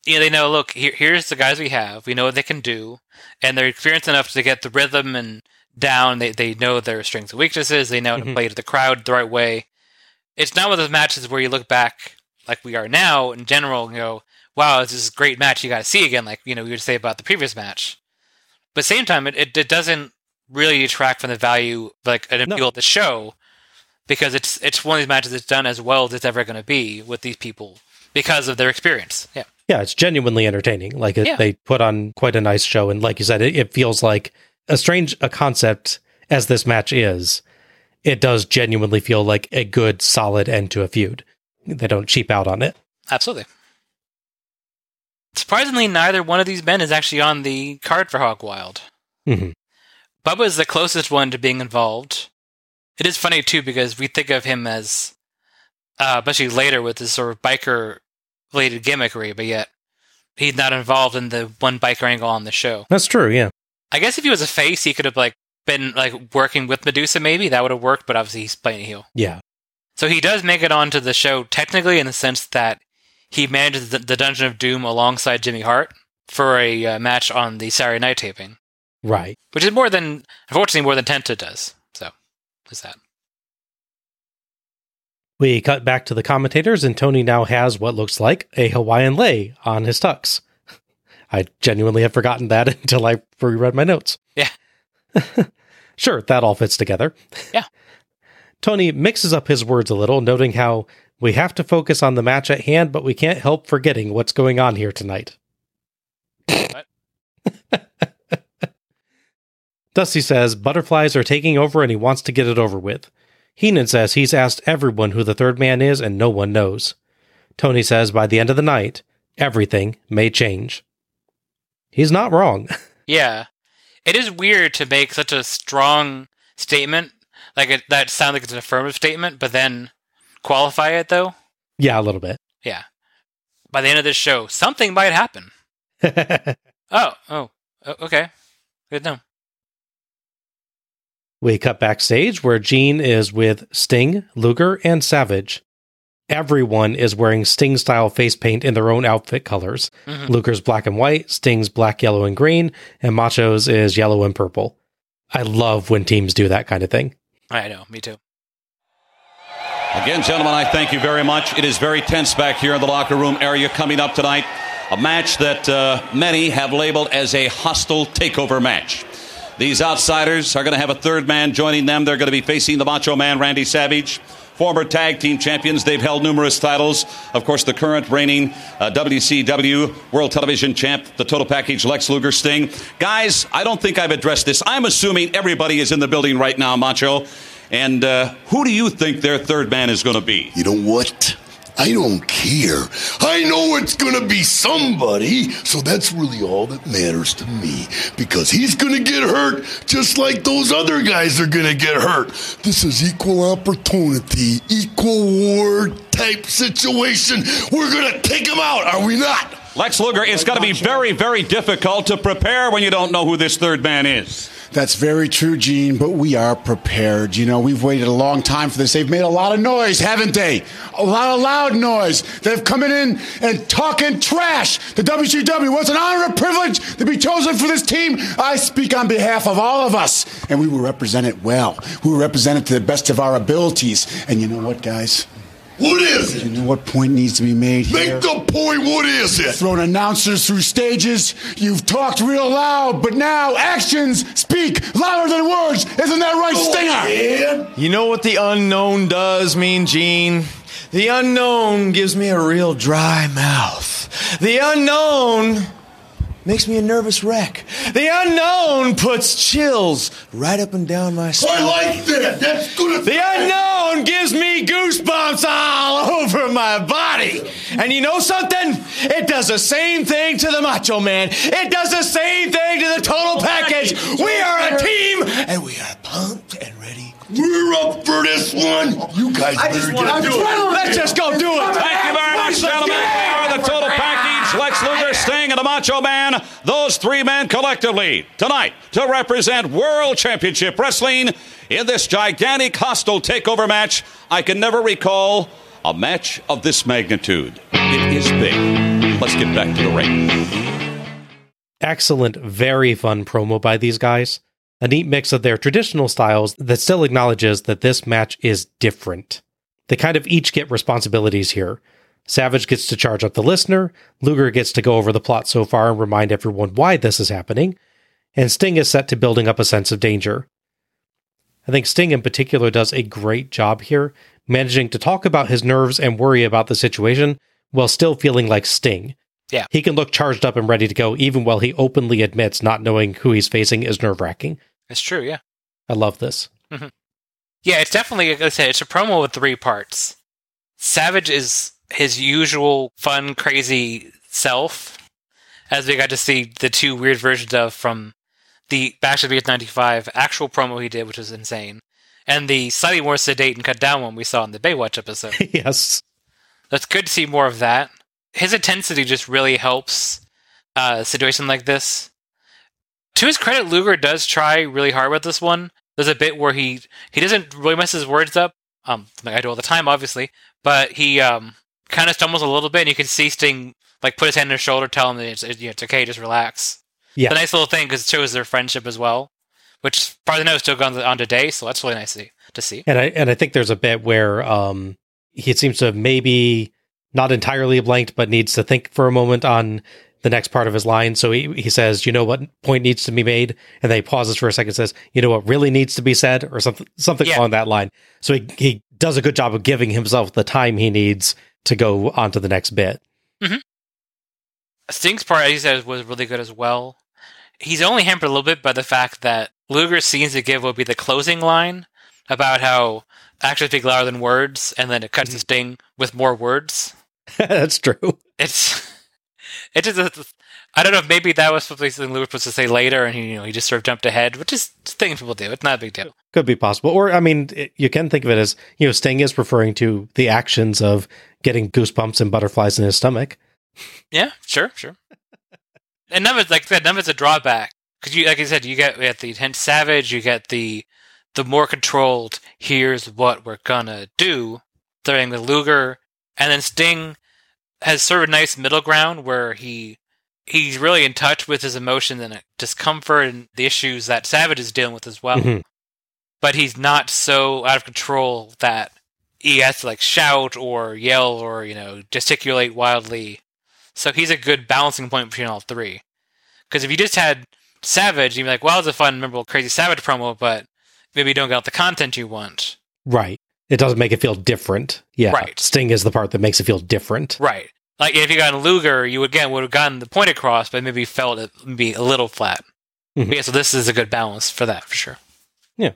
you know, they know, look, here, here's the guys we have. We know what they can do, and they're experienced enough to get the rhythm and down. They they know their strengths and weaknesses. They know how to Mhm. play to the crowd the right way. It's not one of those matches where you look back like we are now in general and go, "Wow, this is a great match. You got to see again." Like you know, we would say about the previous match. But same time, it, it, it doesn't really detract from the value, like an No. appeal of the show, because it's it's one of these matches that's done as well as it's ever going to be with these people because of their experience. Yeah, Yeah, it's genuinely entertaining. Like it, Yeah. they put on quite a nice show, and like you said, it, it feels like a strange a concept as this match is. It does genuinely feel like a good, solid end to a feud. They don't cheap out on it. absolutely. Surprisingly, neither one of these men is actually on the card for Hog Wild. hmm Bubba is the closest one to being involved. It is funny too because we think of him as, uh, especially later with this sort of biker related gimmickry, but yet he's not involved in the one biker angle on the show. That's true. Yeah. I guess if he was a face, he could have like been like working with Medusa. Maybe that would have worked, but obviously he's playing a heel. Yeah. So he does make it onto the show technically in the sense that he manages the, the Dungeon of Doom alongside Jimmy Hart for a uh, match on the Saturday night taping, Right. which is more than unfortunately more than Tenta does. So there's that. We cut back to the commentators, and Tony now has what looks like a Hawaiian lei on his tux. I genuinely have forgotten that until I reread my notes. Yeah. sure, that all fits together. Yeah. Tony mixes up his words a little, noting how we have to focus on the match at hand, but we can't help forgetting what's going on here tonight. What? Dusty says butterflies are taking over and he wants to get it over with. Heenan says he's asked everyone who the third man is and no one knows. Tony says by the end of the night, everything may change. He's not wrong. Yeah, it is weird to make such a strong statement like it, that sounds like it's an affirmative statement, but then qualify it though. yeah, a little bit. Yeah. By the end of this show, something might happen. Oh, oh, okay, good to know. We cut backstage where Gene is with Sting, Luger, and Savage. Everyone is wearing Sting style face paint in their own outfit colors. Mhm. Luger's black and white, Sting's black, yellow, and green, and Macho's is yellow and purple. I love when teams do that kind of thing. I know, me too. Again, gentlemen, I thank you very much. It is very tense back here in the locker room area coming up tonight. A match that uh, many have labeled as a hostile takeover match. These outsiders are going to have a third man joining them. They're going to be facing the Macho Man, Randy Savage. Former tag team champions. They've held numerous titles. Of course, the current reigning uh, WCW World Television Champ, the total package, Lex Luger Sting. Guys, I don't think I've addressed this. I'm assuming everybody is in the building right now, Macho. And uh, who do you think their third man is going to be? You know what? I don't care. I know it's gonna be somebody, so that's really all that matters to me. Because he's gonna get hurt just like those other guys are gonna get hurt. This is equal opportunity, equal war type situation. We're gonna take him out, are we not? Lex Luger, it's got to be very, very difficult to prepare when you don't know who this third man is. That's very true, Gene, but we are prepared. You know, we've waited a long time for this. They've made a lot of noise, haven't they? A lot of loud noise. They've come in and talking trash. The WCW was an honor and privilege to be chosen for this team. I speak on behalf of all of us, and we will represent it well. We will represent it to the best of our abilities. And you know what, guys? What is it? You know what point needs to be made here? Make the point, what is it? thrown announcers through stages. You've talked real loud, but now actions speak louder than words. Isn't that right, Stinger? Yeah. You know what the unknown does mean, Gene? The unknown gives me a real dry mouth. The unknown makes me a nervous wreck. The unknown puts chills right up and down my spine. I like that. That's good. The unknown gives me goosebumps all over my body. And you know something? It does the same thing to the Macho Man. It does the same thing to the total oh, package. We are a team, and we are pumped and ready. We're up for this one. You guys better get to it. Let's just go do it. Thank you very much, gentlemen. We are the total package. Savage, Lex Luger, Sting, and the Macho Man. Those three men collectively tonight to represent World Championship Wrestling in this gigantic hostile takeover match. I can never recall a match of this magnitude. It is big. Let's get back to the ring. Excellent, very fun promo by these guys. A neat mix of their traditional styles that still acknowledges that this match is different. They kind of each get responsibilities here. Savage gets to charge up the listener, Luger gets to go over the plot so far and remind everyone why this is happening, and Sting is set to building up a sense of danger. I think Sting in particular does a great job here, managing to talk about his nerves and worry about the situation while still feeling like Sting. Yeah. He can look charged up and ready to go even while he openly admits not knowing who he's facing is nerve wracking. It's true, yeah. I love this. Mm-hmm. Yeah, it's definitely, like I said, it's a promo with three parts. Savage is his usual fun, crazy self, as we got to see the two weird versions of from the Bash of BS 95 actual promo he did, which was insane, and the slightly more sedate and cut down one we saw in the Baywatch episode. yes. That's good to see more of that. His intensity just really helps uh, a situation like this. To his credit, Luger does try really hard with this one. There's a bit where he he doesn't really mess his words up. Um, like I do all the time, obviously, but he um kind of stumbles a little bit, and you can see Sting like put his hand on his shoulder, tell him that it's, it, you know, it's okay, just relax. Yeah. It's a nice little thing because it shows their friendship as well, which part of the note still going on today, so that's really nice to, to see. And I and I think there's a bit where um he seems to have maybe not entirely blanked, but needs to think for a moment on the next part of his line. So he, he says, you know what point needs to be made? And then he pauses for a second and says, you know what really needs to be said? Or something something Yeah. along that line. So he, he does a good job of giving himself the time he needs to go on to the next bit. Mm-hmm. Sting's part, as you said, was really good as well. He's only hampered a little bit by the fact that Luger seems to give would be the closing line about how actions speak louder than words, and then it cuts to mm-hmm. Sting with more words. That's true. It's it just a, I don't know if maybe that was something Luger was supposed to say later, and he you know he just sort of jumped ahead, which is things people do. It's not a big deal. Could be possible. Or, I mean, it, you can think of it as, you know, Sting is referring to the actions of getting goosebumps and butterflies in his stomach. Yeah, sure, sure. and none of it's like that. none of it's a drawback because you, like I said, you get you get the intense savage, you get the the more controlled. Here's what we're gonna do. During the Luger, and then Sting has sort of a nice middle ground where he he's really in touch with his emotions and discomfort and the issues that Savage is dealing with as well. Mhm. But he's not so out of control that he has to like shout or yell or you know gesticulate wildly. So he's a good balancing point between all three. Because if you just had Savage, you'd be like, "Well, it's a fun, memorable, crazy Savage promo," but maybe you don't get all the content you want. Right. It doesn't make it feel different. Yeah. Right. Sting is the part that makes it feel different. Right. Like if you got a Luger, you again would have gotten the point across, but maybe felt it be a little flat. Mhm. Yeah, so this is a good balance for that for sure. Yeah.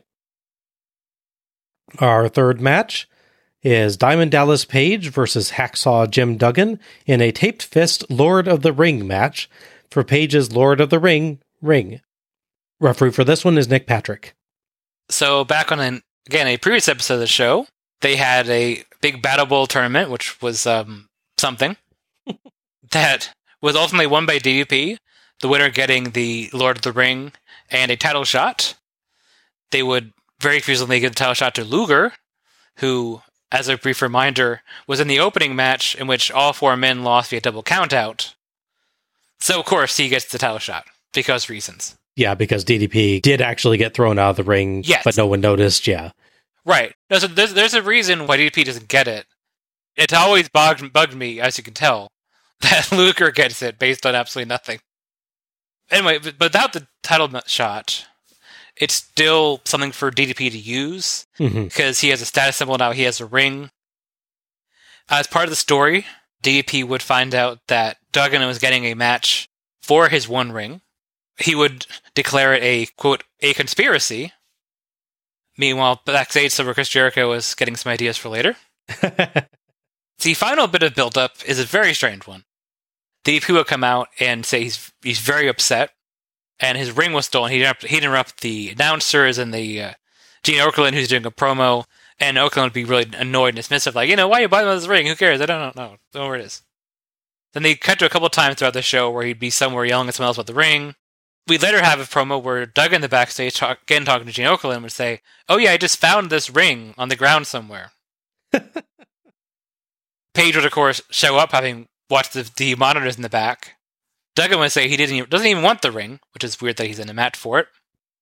Our third match is Diamond Dallas Page versus Hacksaw Jim Duggan in a taped fist Lord of the Ring match for Page's Lord of the Ring ring. Referee for this one is Nick Patrick. So back on an again a previous episode of the show, they had a big Battle Bowl tournament, which was um, something that was ultimately won by DDP. The winner getting the Lord of the Ring and a title shot. They would very confusingly give the title shot to Luger, who, as a brief reminder, was in the opening match in which all four men lost via double countout. So of course he gets the title shot because reasons. Yeah, because DDP did actually get thrown out of the ring, Yes. but no one noticed. Yeah. Right. No, so there's there's a reason why DDP doesn't get it. It's always bugged bugged me, as you can tell, that Luger gets it based on absolutely nothing. Anyway, but without the title shot, it's still something for DDP to use hmm because he has a status symbol now. He has a ring. As part of the story, DDP would find out that Duggan was getting a match for his one ring. He would declare it a quote a conspiracy. Meanwhile, backstage, Silver Chris Jericho was getting some ideas for later. The final bit of build-up is a very strange one. DDP will come out and say he's he's very upset, and his ring was stolen. He interrupt, he'd interrupt the announcers and the uh, Gene Okerlund, who's doing a promo, and Okerlund would be really annoyed and dismissive, like, you know, why are you buying this ring? Who cares? I don't know. Don't know where it is. Then they cut to a couple times throughout the show where he'd be somewhere yelling at someone else about the ring. We later have a promo where Duggan the backstage, talk, again talking to Gene Okerlund, would say, "Oh yeah, I just found this ring on the ground somewhere." Page would, of course, show up having watched the, the monitors in the back. Duggan would say he didn't even, doesn't even want the ring, which is weird that he's in a match for it.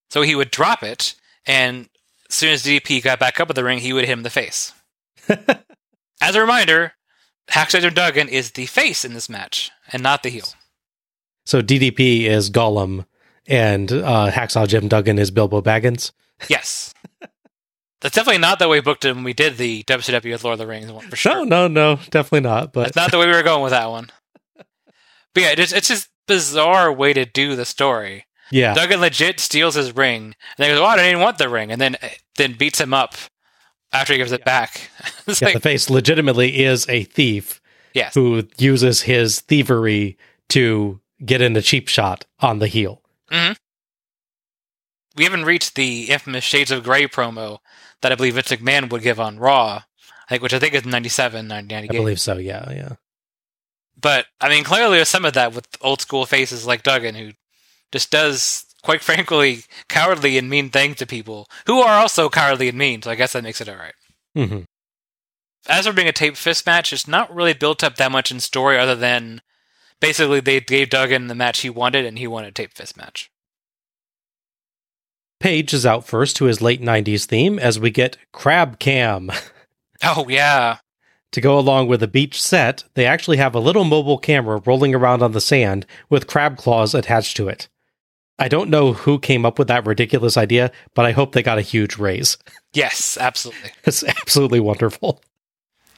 So he would drop it, and as soon as DDP got back up with the ring, he would hit him in the face. as a reminder, Hacksaw Jim Duggan is the face in this match, and not the heel. So DDP is Gollum, and uh, Hacksaw Jim Duggan is Bilbo Baggins. Yes. That's definitely not the way we booked it when we did the WCW with Lord of the Rings one, for sure. No, no, no, definitely not. But That's not the way we were going with that one. But yeah, it's, it's just bizarre way to do the story. yeah, Duggan legit steals his ring, and then goes, "Oh, I didn't even want the ring," and then then beats him up after he gives it back. it's yeah, like, the face legitimately is a thief yes, who uses his thievery to get in a cheap shot on the heel. Mm-hmm. we haven't reached the infamous Shades of Grey promo that I believe Vince McMahon would give on Raw, I think, which I think is 97, 98. I believe so. Yeah, yeah. But I mean, clearly there's some of that with old school faces like Duggan, who just does, quite frankly, cowardly and mean things to people who are also cowardly and mean. So I guess that makes it all right. hmm As for being a tape fist match, it's not really built up that much in story, other than basically they gave Duggan the match he wanted, and he wanted a tape fist match. Page is out first to his late 90s theme as we get Crab Cam. Oh yeah, To go along with the beach set, they actually have a little mobile camera rolling around on the sand with crab claws attached to it. I don't know who came up with that ridiculous idea, but I hope they got a huge raise. yes, absolutely, It's absolutely wonderful.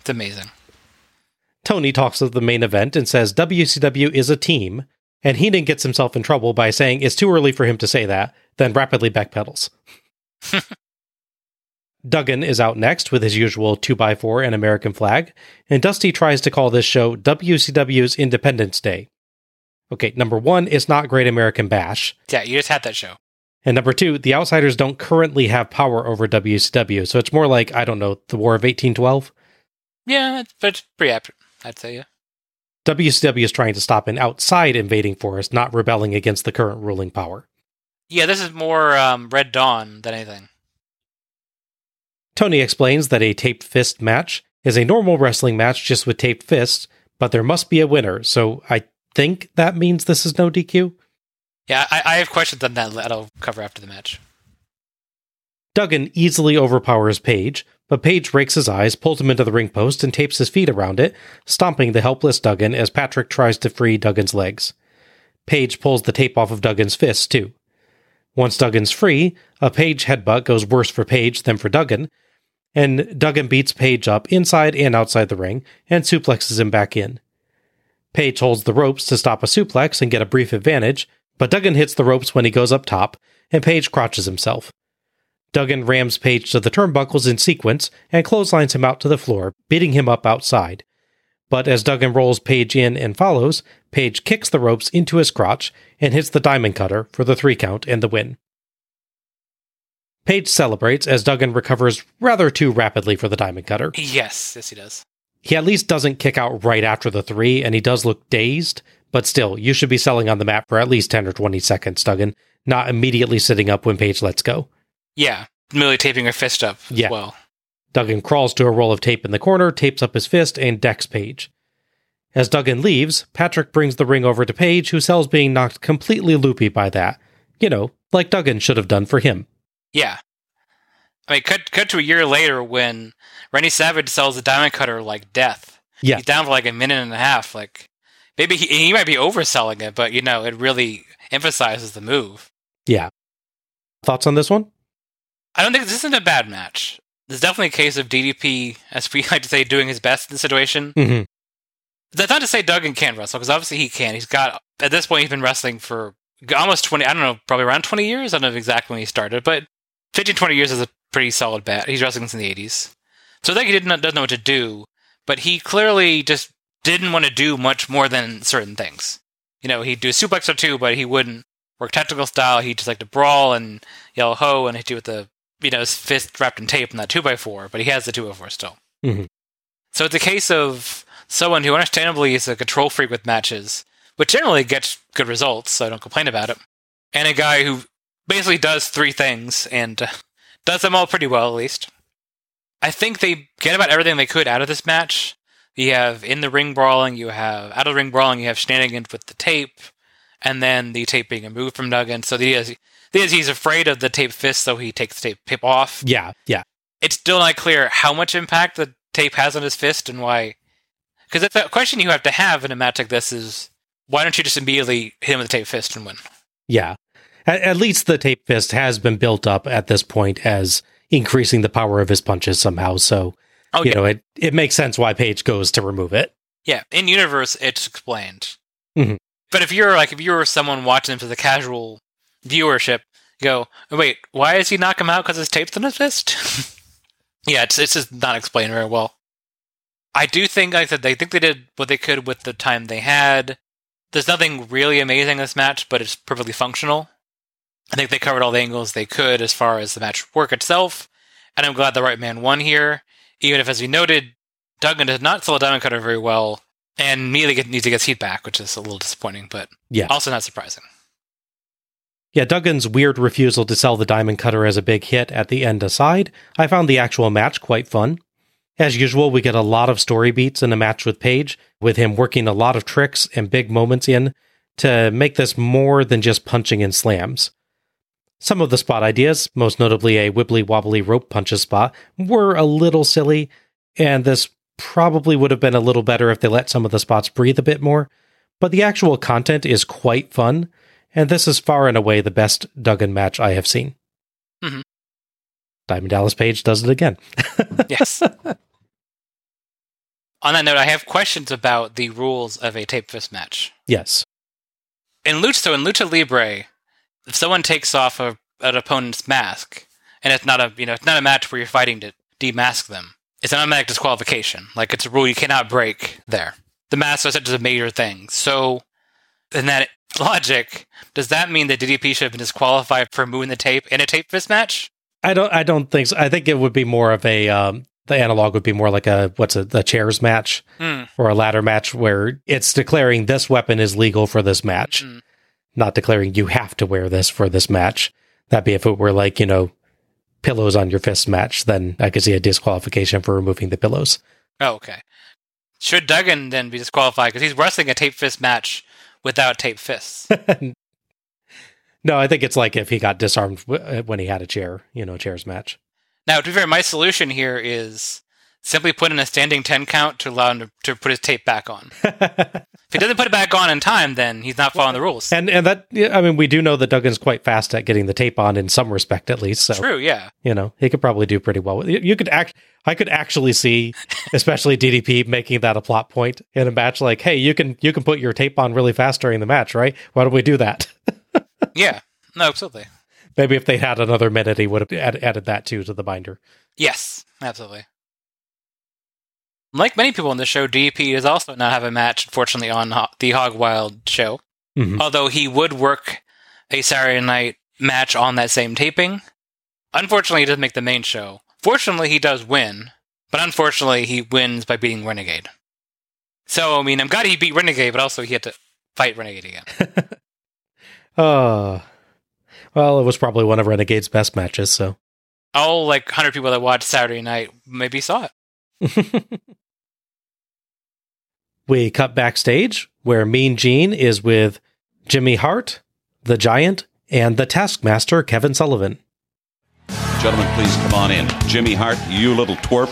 it's amazing. Tony talks of the main event and says WCW is a team, and Heenan gets himself in trouble by saying it's too early for him to say that, then rapidly backpedals. Duggan is out next with his usual 2x4 and American flag, and Dusty tries to call this show WCW's Independence Day. Okay, number one, it's not Great American Bash. Yeah, you just had that show. And number two, the outsiders don't currently have power over WCW, so it's more like, I don't know, the War of 1812? Yeah, but it's pretty accurate, I'd say. Yeah. WCW is trying to stop an outside invading force, not rebelling against the current ruling power. Yeah, this is more um, Red Dawn than anything. Tony explains that a taped fist match is a normal wrestling match just with taped fists, but there must be a winner, so I think that means this is no DQ. Yeah, I, I have questions on that that I'll cover after the match. Duggan easily overpowers Page, but Page rakes his eyes, pulls him into the ring post, and tapes his feet around it, stomping the helpless Duggan as Patrick tries to free Duggan's legs. Page pulls the tape off of Duggan's fists, too. Once Duggan's free, a Page headbutt goes worse for Page than for Duggan, and Duggan beats Page up inside and outside the ring and suplexes him back in. Page holds the ropes to stop a suplex and get a brief advantage, but Duggan hits the ropes when he goes up top, and Page crotches himself. Duggan rams Page to the turnbuckles in sequence and clotheslines him out to the floor, beating him up outside. But as Duggan rolls Page in and follows, Page kicks the ropes into his crotch and hits the diamond cutter for the three count and the win. Page celebrates as Duggan recovers rather too rapidly for the diamond cutter. Yes, yes, he does. He at least doesn't kick out right after the three, and he does look dazed, but still, you should be selling on the mat for at least 10 or 20 seconds, Duggan, not immediately sitting up when Page lets go. Yeah, merely taping her fist up Yeah. as well. Duggan crawls to a roll of tape in the corner, tapes up his fist, and decks Page. As Duggan leaves, Patrick brings the ring over to Page, who sells being knocked completely loopy by that. You know, like Duggan should have done for him. Yeah. I mean, cut cut to a year later when Randy Savage sells the diamond cutter like death. Yeah. He's down for like a minute and a half. Like maybe he, he might be overselling it, but you know, it really emphasizes the move. Yeah. Thoughts on this one? I don't think this isn't a bad match. There's definitely a case of DDP, as we like to say, doing his best in the situation. Mm-hmm. That's not to say Duggan can't wrestle, because obviously he can. He's got at this point he's been wrestling for almost twenty. I don't know, probably around twenty years. I don't know exactly when he started, but 15, 20 years is a pretty solid bet. He's wrestling since the '80s, so I think he didn't doesn't know what to do. But he clearly just didn't want to do much more than certain things. You know, he'd do a suplex or two, but he wouldn't work technical style. He'd just like to brawl and yell ho and hit you with the you know his fist wrapped in tape and that two by four. But he has the two by four still. Mhm. So it's a case of someone who understandably is a control freak with matches, which generally gets good results, so I don't complain about it. And a guy who basically does three things and uh, does them all pretty well, at least. I think they get about everything they could out of this match. You have in the ring brawling, you have out of ring brawling, you have shenanigans with the tape, and then the tape being removed from Duggan. So the idea is, idea is he's afraid of the tape fist, so he takes the tape, tape off. Yeah, yeah. It's still not clear how much impact the tape has on his fist and why. Because the question you have to have in a match like this is why don't you just immediately hit him with the tape fist and win? Yeah. At, at least the tape fist has been built up at this point as increasing the power of his punches somehow. So, Oh, you yeah. know, it, it makes sense why Page goes to remove it. Yeah, in universe, it's explained. Mhm. But if you're like, if you were someone watching for the casual viewership, go, "Oh, wait, why does he knock him out? Because his tape's in his fist? yeah, it's it's just not explained very well. I do think, like I said, they think they did what they could with the time they had. There's nothing really amazing in this match, but it's perfectly functional. I think they covered all the angles they could as far as the match work itself, and I'm glad the right man won here. Even if, as we noted, Duggan did not sell a diamond cutter very well, and immediately needs to get heat back, which is a little disappointing, but Yeah. also not surprising. Yeah, Duggan's weird refusal to sell the diamond cutter as a big hit at the end aside, I found the actual match quite fun. As usual, we get a lot of story beats in the match with Page, with him working a lot of tricks and big moments in to make this more than just punching and slams. Some of the spot ideas, most notably a wibbly wobbly rope punches spot, were a little silly, and this probably would have been a little better if they let some of the spots breathe a bit more. But the actual content is quite fun, and this is far and away the best Duggan match I have seen. Mhm. Diamond Dallas Page does it again. Yes. On that note, I have questions about the rules of a tape fist match. yes. In Lucha, so in Lucha Libre, if someone takes off a, an opponent's mask, and it's not a you know it's not a match where you're fighting to demask them, it's an automatic disqualification. Like it's a rule you cannot break there. The mask is such a major thing. So, in that logic, does that mean that DDP should have been disqualified for moving the tape in a tape fist match? I don't I don't think so. I think it would be more of a um the analog would be more like a what's a the chairs match Hmm. or a ladder match where it's declaring this weapon is legal for this match, Mm. not declaring you have to wear this for this match. That'd be if it were like, you know, pillows on your fist match, then I could see a disqualification for removing the pillows. Oh, okay. Should Duggan then be disqualified because he's wrestling a tape fist match without tape fists? no, I think it's like if he got disarmed w- uh, when he had a chair, you know, chairs match. now, to be fair, my solution here is simply put in a standing ten count to allow him to, to put his tape back on. If he doesn't put it back on in time, then he's not following the rules. and and that I mean, we do know that Duggan's quite fast at getting the tape on in some respect, at least. So True, yeah. you know, he could probably do pretty well. You you could act. I could actually see, especially DDP making that a plot point in a match. Like, hey, you can you can put your tape on really fast during the match, right? Why don't we do that? Yeah. No, absolutely. Maybe if they had another minute, he would have added that too to the binder. Yes, absolutely. Like many people on the show, DP does also not have a match, unfortunately, on Ho- the Hog Wild show. Mhm. Although he would work a Saturday night match on that same taping. Unfortunately, he doesn't make the main show. Fortunately, he does win, but unfortunately, he wins by beating Renegade. So, I mean, I'm glad he beat Renegade, but also he had to fight Renegade again. Uh, well, it was probably one of Renegade's best matches. So All like 100 people that watched Saturday night maybe saw it. we cut backstage where Mean Gene is with Jimmy Hart, the Giant, and the Taskmaster Kevin Sullivan. Gentlemen, please come on in. Jimmy Hart, you little twerp.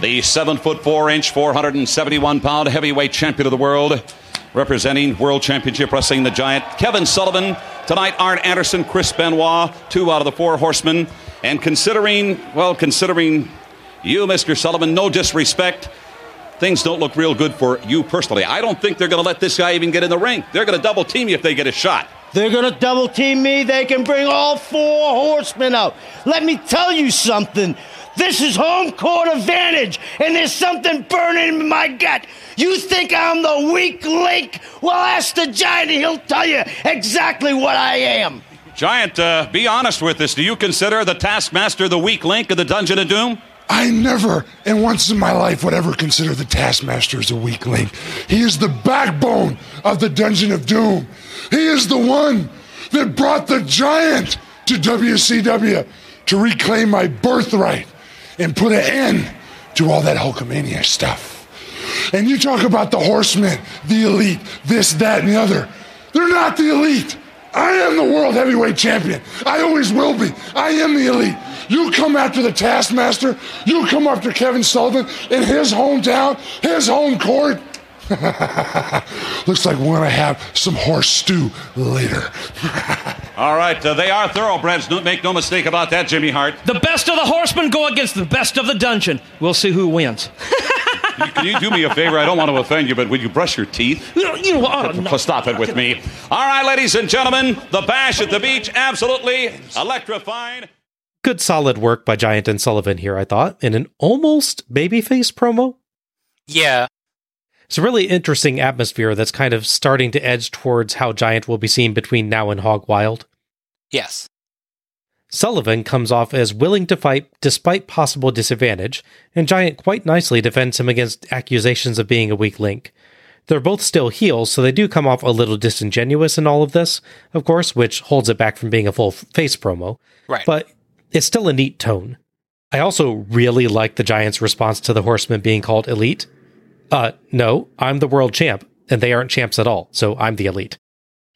The seven foot four inch, 471 pound heavyweight champion of the world, representing World Championship Wrestling, the Giant. Kevin Sullivan. Tonight, Arn Anderson, Chris Benoit, two out of the four horsemen. And considering, well, considering you, Mr. Sullivan, no disrespect, things don't look real good for you personally. I don't think they're going to let this guy even get in the ring. They're going to double team you if they get a shot. They're gonna double team me. They can bring all four horsemen out. Let me tell you something. This is home court advantage, and there's something burning in my gut. You think I'm the weak link? Well, ask the giant, and he'll tell you exactly what I am. Giant, uh, be honest with us. Do you consider the Taskmaster the weak link of the Dungeon of Doom? I never and once in my life would ever consider the Taskmaster as a weak link. He is the backbone of the Dungeon of Doom. He is the one that brought the giant to WCW to reclaim my birthright and put an end to all that Hulkamania stuff. And you talk about the horsemen, the elite, this, that, and the other. They're not the elite. I am the world heavyweight champion. I always will be. I am the elite. You come after the Taskmaster, you come after Kevin Sullivan in his hometown, his home court. Looks like we're going to have some horse stew later. All right, uh, they are thoroughbreds. Don't make no mistake about that, Jimmy Hart. The best of the horsemen go against the best of the dungeon. We'll see who wins. Can you do me a favor? I don't want to offend you, but would you brush your teeth? You know, you know oh, no. Stop it with me. All right, ladies and gentlemen, the bash at the beach, absolutely electrifying. Good solid work by Giant and Sullivan here, I thought, in an almost babyface promo. Yeah. It's a really interesting atmosphere that's kind of starting to edge towards how Giant will be seen between now and Hog Wild. Yes. Sullivan comes off as willing to fight despite possible disadvantage, and Giant quite nicely defends him against accusations of being a weak link. They're both still heels, so they do come off a little disingenuous in all of this, of course, which holds it back from being a full face promo. Right. But it's still a neat tone. I also really like the Giants' response to the Horsemen being called elite. Uh, no, I'm the world champ, and they aren't champs at all, so I'm the elite.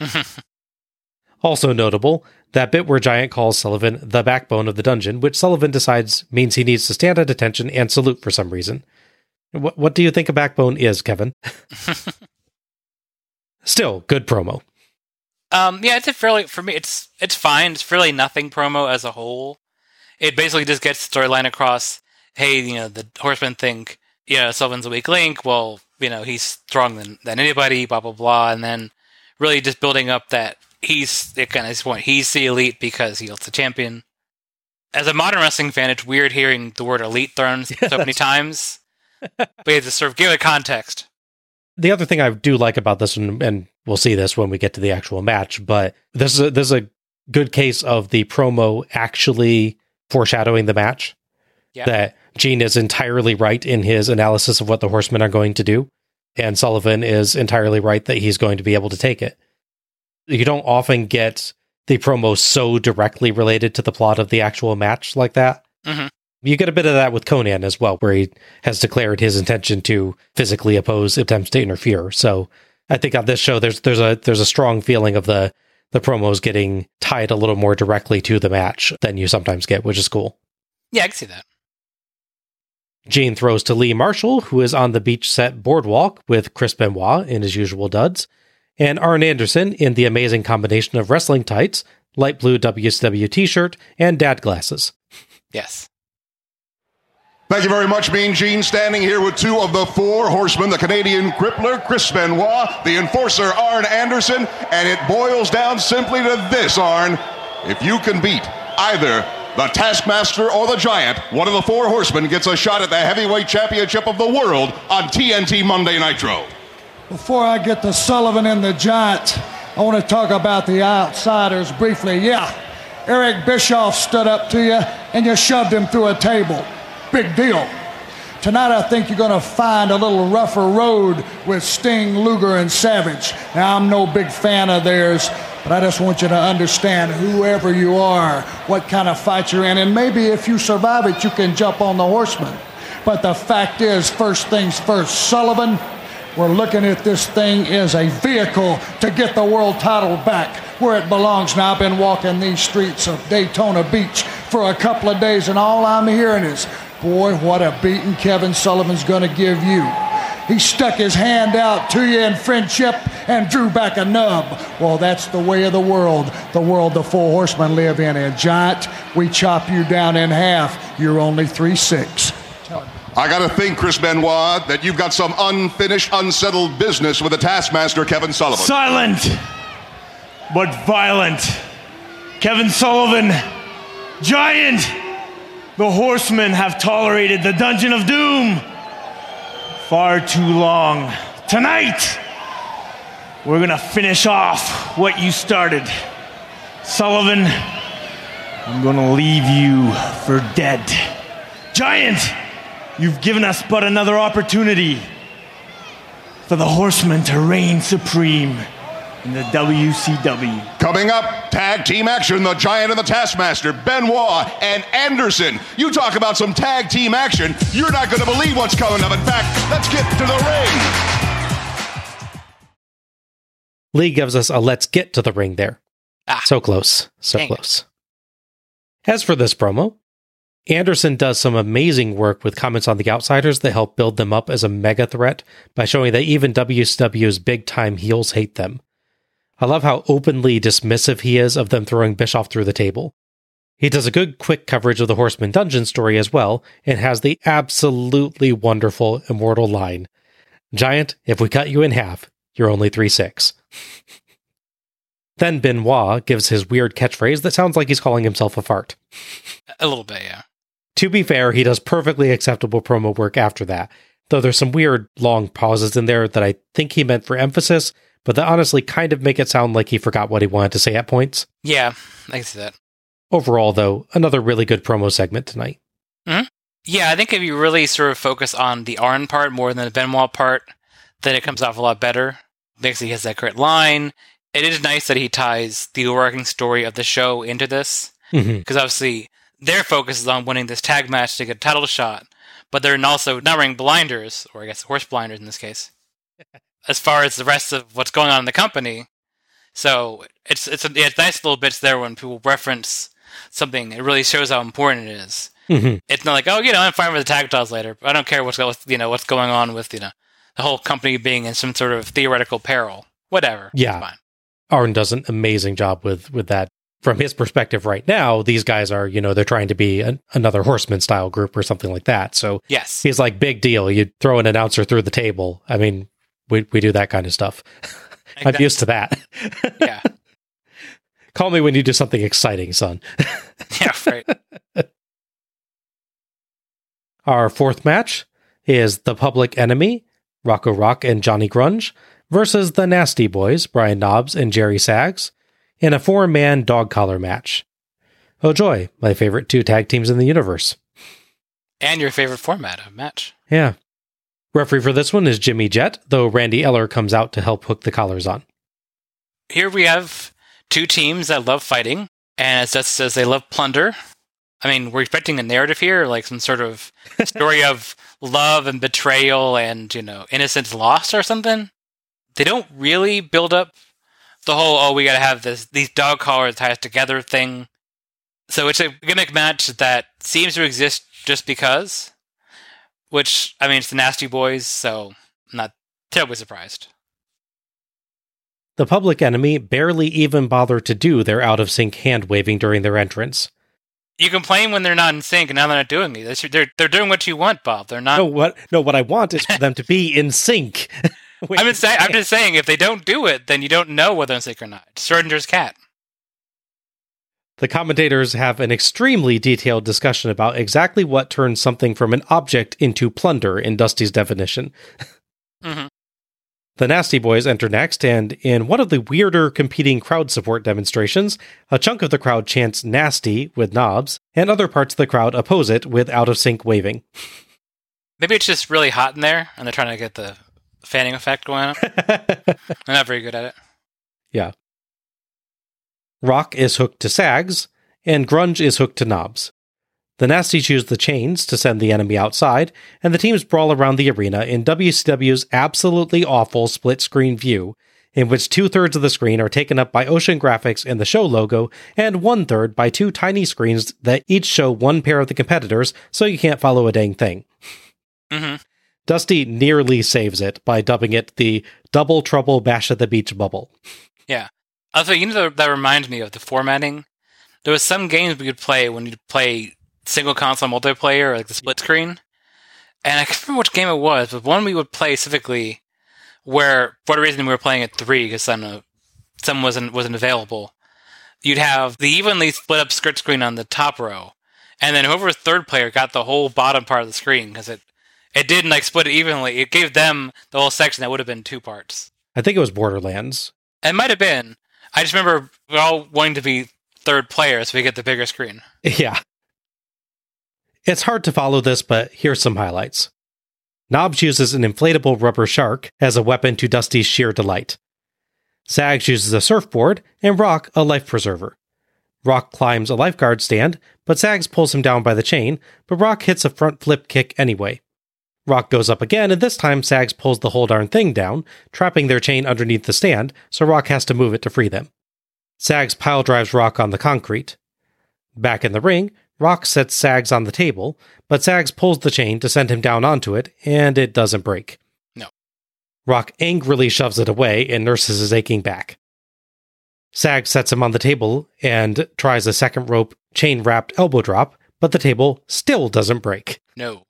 also notable, that bit where Giant calls Sullivan the backbone of the dungeon, which Sullivan decides means he needs to stand at attention and salute for some reason. What, what do you think a backbone is, Kevin? Still, good promo. Um, yeah, it's a fairly for me. It's it's fine. It's fairly nothing promo as a whole. It basically just gets the storyline across. Hey, you know, the Horsemen think you know Sullivan's a weak link. Well, you know, he's stronger than than anybody. Blah blah blah, and then really just building up that he's it kind of point. He's the elite because he's the champion. As a modern wrestling fan, it's weird hearing the word elite thrown Yeah, so many times. but you have to sort of give it context. The other thing I do like about this one, and we'll see this when we get to the actual match, but this is a, this is a good case of the promo actually foreshadowing the match. Yeah. That Gene is entirely right in his analysis of what the Horsemen are going to do, and Sullivan is entirely right that he's going to be able to take it. You don't often get the promo so directly related to the plot of the actual match like that. Mhm. You get a bit of that with Konnan as well, where he has declared his intention to physically oppose attempts to interfere. So I think on this show, there's there's a there's a strong feeling of the the promos getting tied a little more directly to the match than you sometimes get, which is cool. Yeah, I can see that. Gene throws to Lee Marshall, who is on the beach set boardwalk with Chris Benoit in his usual duds, and Arn Anderson in the amazing combination of wrestling tights, light blue WCW t shirt, and dad glasses. Yes. Thank you very much, Mean Gene. Standing here with two of the four horsemen the Canadian crippler, Chris Benoit, the enforcer, Arn Anderson. And it boils down simply to this, Arn. If you can beat either the Taskmaster or the Giant, one of the four horsemen gets a shot at the heavyweight championship of the world on TNT Monday Nitro. Before I get to Sullivan and the Giant, I want to talk about the outsiders briefly. Yeah, Eric Bischoff stood up to you and you shoved him through a table. Big deal. Tonight, I think you're going to find a little rougher road with Sting, Luger, and Savage. Now, I'm no big fan of theirs, but I just want you to understand whoever you are, what kind of fight you're in, and maybe if you survive it, you can jump on the horseman. But the fact is, first things first, Sullivan, we're looking at this thing as a vehicle to get the world title back where it belongs. Now, I've been walking these streets of Daytona Beach for a couple of days, and all I'm hearing is, boy, what a beating Kevin Sullivan's going to give you. He stuck his hand out to you in friendship and drew back a nub. Well, that's the way of the world, the world the four horsemen live in. And Giant, we chop you down in half. You're only three six. I got to think, Chris Benoit, that you've got some unfinished, unsettled business with the Taskmaster, Kevin Sullivan. Silent, but violent. Kevin Sullivan, Giant. The horsemen have tolerated the Dungeon of Doom far too long. Tonight, we're gonna finish off what you started. Sullivan, I'm gonna leave you for dead. Giant, you've given us but another opportunity for the horsemen to reign supreme in the WCW. Coming up, tag team action, the Giant and the Taskmaster, Benoit and Anderson. You talk about some tag team action, you're not going to believe what's coming up. In fact, let's get to the ring. Lee gives us a let's get to the ring there. Ah. So close. So Dang it. close. As for this promo, Anderson does some amazing work with comments on the outsiders that help build them up as a mega threat by showing that even WCW's big time heels hate them. I love how openly dismissive he is of them throwing Bischoff through the table. He does a good quick coverage of the Horseman Dungeon story as well, and has the absolutely wonderful immortal line Giant, if we cut you in half, you're only 3 6. Then Benoit gives his weird catchphrase that sounds like he's calling himself a fart. A little bit, yeah. To be fair, he does perfectly acceptable promo work after that, though there's some weird long pauses in there that I think he meant for emphasis, but that honestly kind of make it sound like he forgot what he wanted to say at points. Yeah, I can see that. Overall, though, another really good promo segment tonight. Yeah, I think if you really sort of focus on the Arn part more than the Benoit part, then it comes off a lot better. Because he has that great line. It is nice that he ties the overarching story of the show into this. Mhm. Because obviously, their focus is on winning this tag match to get a title shot, but they're also not wearing blinders, or I guess horse blinders in this case, as far as the rest of what's going on in the company. So it's it's, it's nice little bits there when people reference something. It really shows how important it is. Mhm. It's not like, oh, you know, I'm fine with the tag titles later. I don't care what's you know what's going on with you know the whole company being in some sort of theoretical peril. Whatever. It's Yeah. fine. Arn does an amazing job with with that. From his perspective, right now, these guys are, you know, they're trying to be an, another horseman style group or something like that. So Yes. he's like, big deal. You throw an announcer through the table. I mean, we we do that kind of stuff. I'm used to that. Yeah. Call me when you do something exciting, son. yeah. Right. Our fourth match is the Public Enemy, Rocco Rock and Johnny Grunge, versus the Nasty Boys, Brian Knobs and Jerry Sags, in a four man dog collar match. Oh joy, my favorite two tag teams in the universe. And your favorite format of match. Yeah. Referee for this one is Jimmy Jett, though Randy Eller comes out to help hook the collars on. Here we have two teams that love fighting, and as Dust says, they love plunder. I mean, we're expecting a narrative here, like some sort of story of love and betrayal and, you know, innocence lost or something. They don't really build up the whole, oh, we gotta have this these dog collars tied together thing. So it's a gimmick match that seems to exist just because. Which, I mean, it's the Nasty Boys, so I'm not terribly surprised. The Public Enemy barely even bother to do their out of sync hand waving during their entrance. You complain when they're not in sync, and now they're not doing it. They're, they're, doing what you want, Bob. They're not. No, what no, what I want is for them to be in sync. I'm just saying. I'm just saying. If they don't do it, then you don't know whether they're in sync or not. Schrodinger's cat. The commentators have an extremely detailed discussion about exactly what turns something from an object into plunder in Dusty's definition. Mhm. The Nasty Boys enter next, and in one of the weirder competing crowd support demonstrations, a chunk of the crowd chants nasty with knobs, and other parts of the crowd oppose it with out of sync waving. Maybe it's just really hot in there, and they're trying to get the fanning effect going they're not very good at it. Yeah. Rock is hooked to Sags, and Grunge is hooked to Knobs. The Nasties use the chains to send the enemy outside, and the teams brawl around the arena in WCW's absolutely awful split screen view, in which two thirds of the screen are taken up by Ocean Graphics and the show logo, and one third by two tiny screens that each show one pair of the competitors, so you can't follow a dang thing. hmm Dusty nearly saves it by dubbing it the Double Trouble Bash at the Beach bubble. Yeah. Also, you know that, that reminds me of the formatting. There was some games we could play when you'd play single console multiplayer, or like the split screen. And I can't remember which game it was, but one we would play specifically where, for whatever reason, we were playing at three because some uh, someone wasn't wasn't available. You'd have the evenly split up split screen on the top row, and then whoever was third player got the whole bottom part of the screen because it it didn't like split it evenly. It gave them the whole section that would have been two parts. I think it was Borderlands. It might have been. I just remember we're all wanting to be third player so we get the bigger screen. Yeah. It's hard to follow this, but here's some highlights. Knobs uses an inflatable rubber shark as a weapon to Dusty's sheer delight. Sags uses a surfboard, and Rock a life preserver. Rock climbs a lifeguard stand, but Sags pulls him down by the chain, but Rock hits a front flip kick anyway. Rock goes up again, and this time Sags pulls the whole darn thing down, trapping their chain underneath the stand, so Rock has to move it to free them. Sags pile drives Rock on the concrete. Back in the ring, Rock sets Sags on the table, but Sags pulls the chain to send him down onto it, and it doesn't break. No. Rock angrily shoves it away and nurses his aching back. Sags sets him on the table and tries a second rope chain wrapped elbow drop, but the table still doesn't break. No.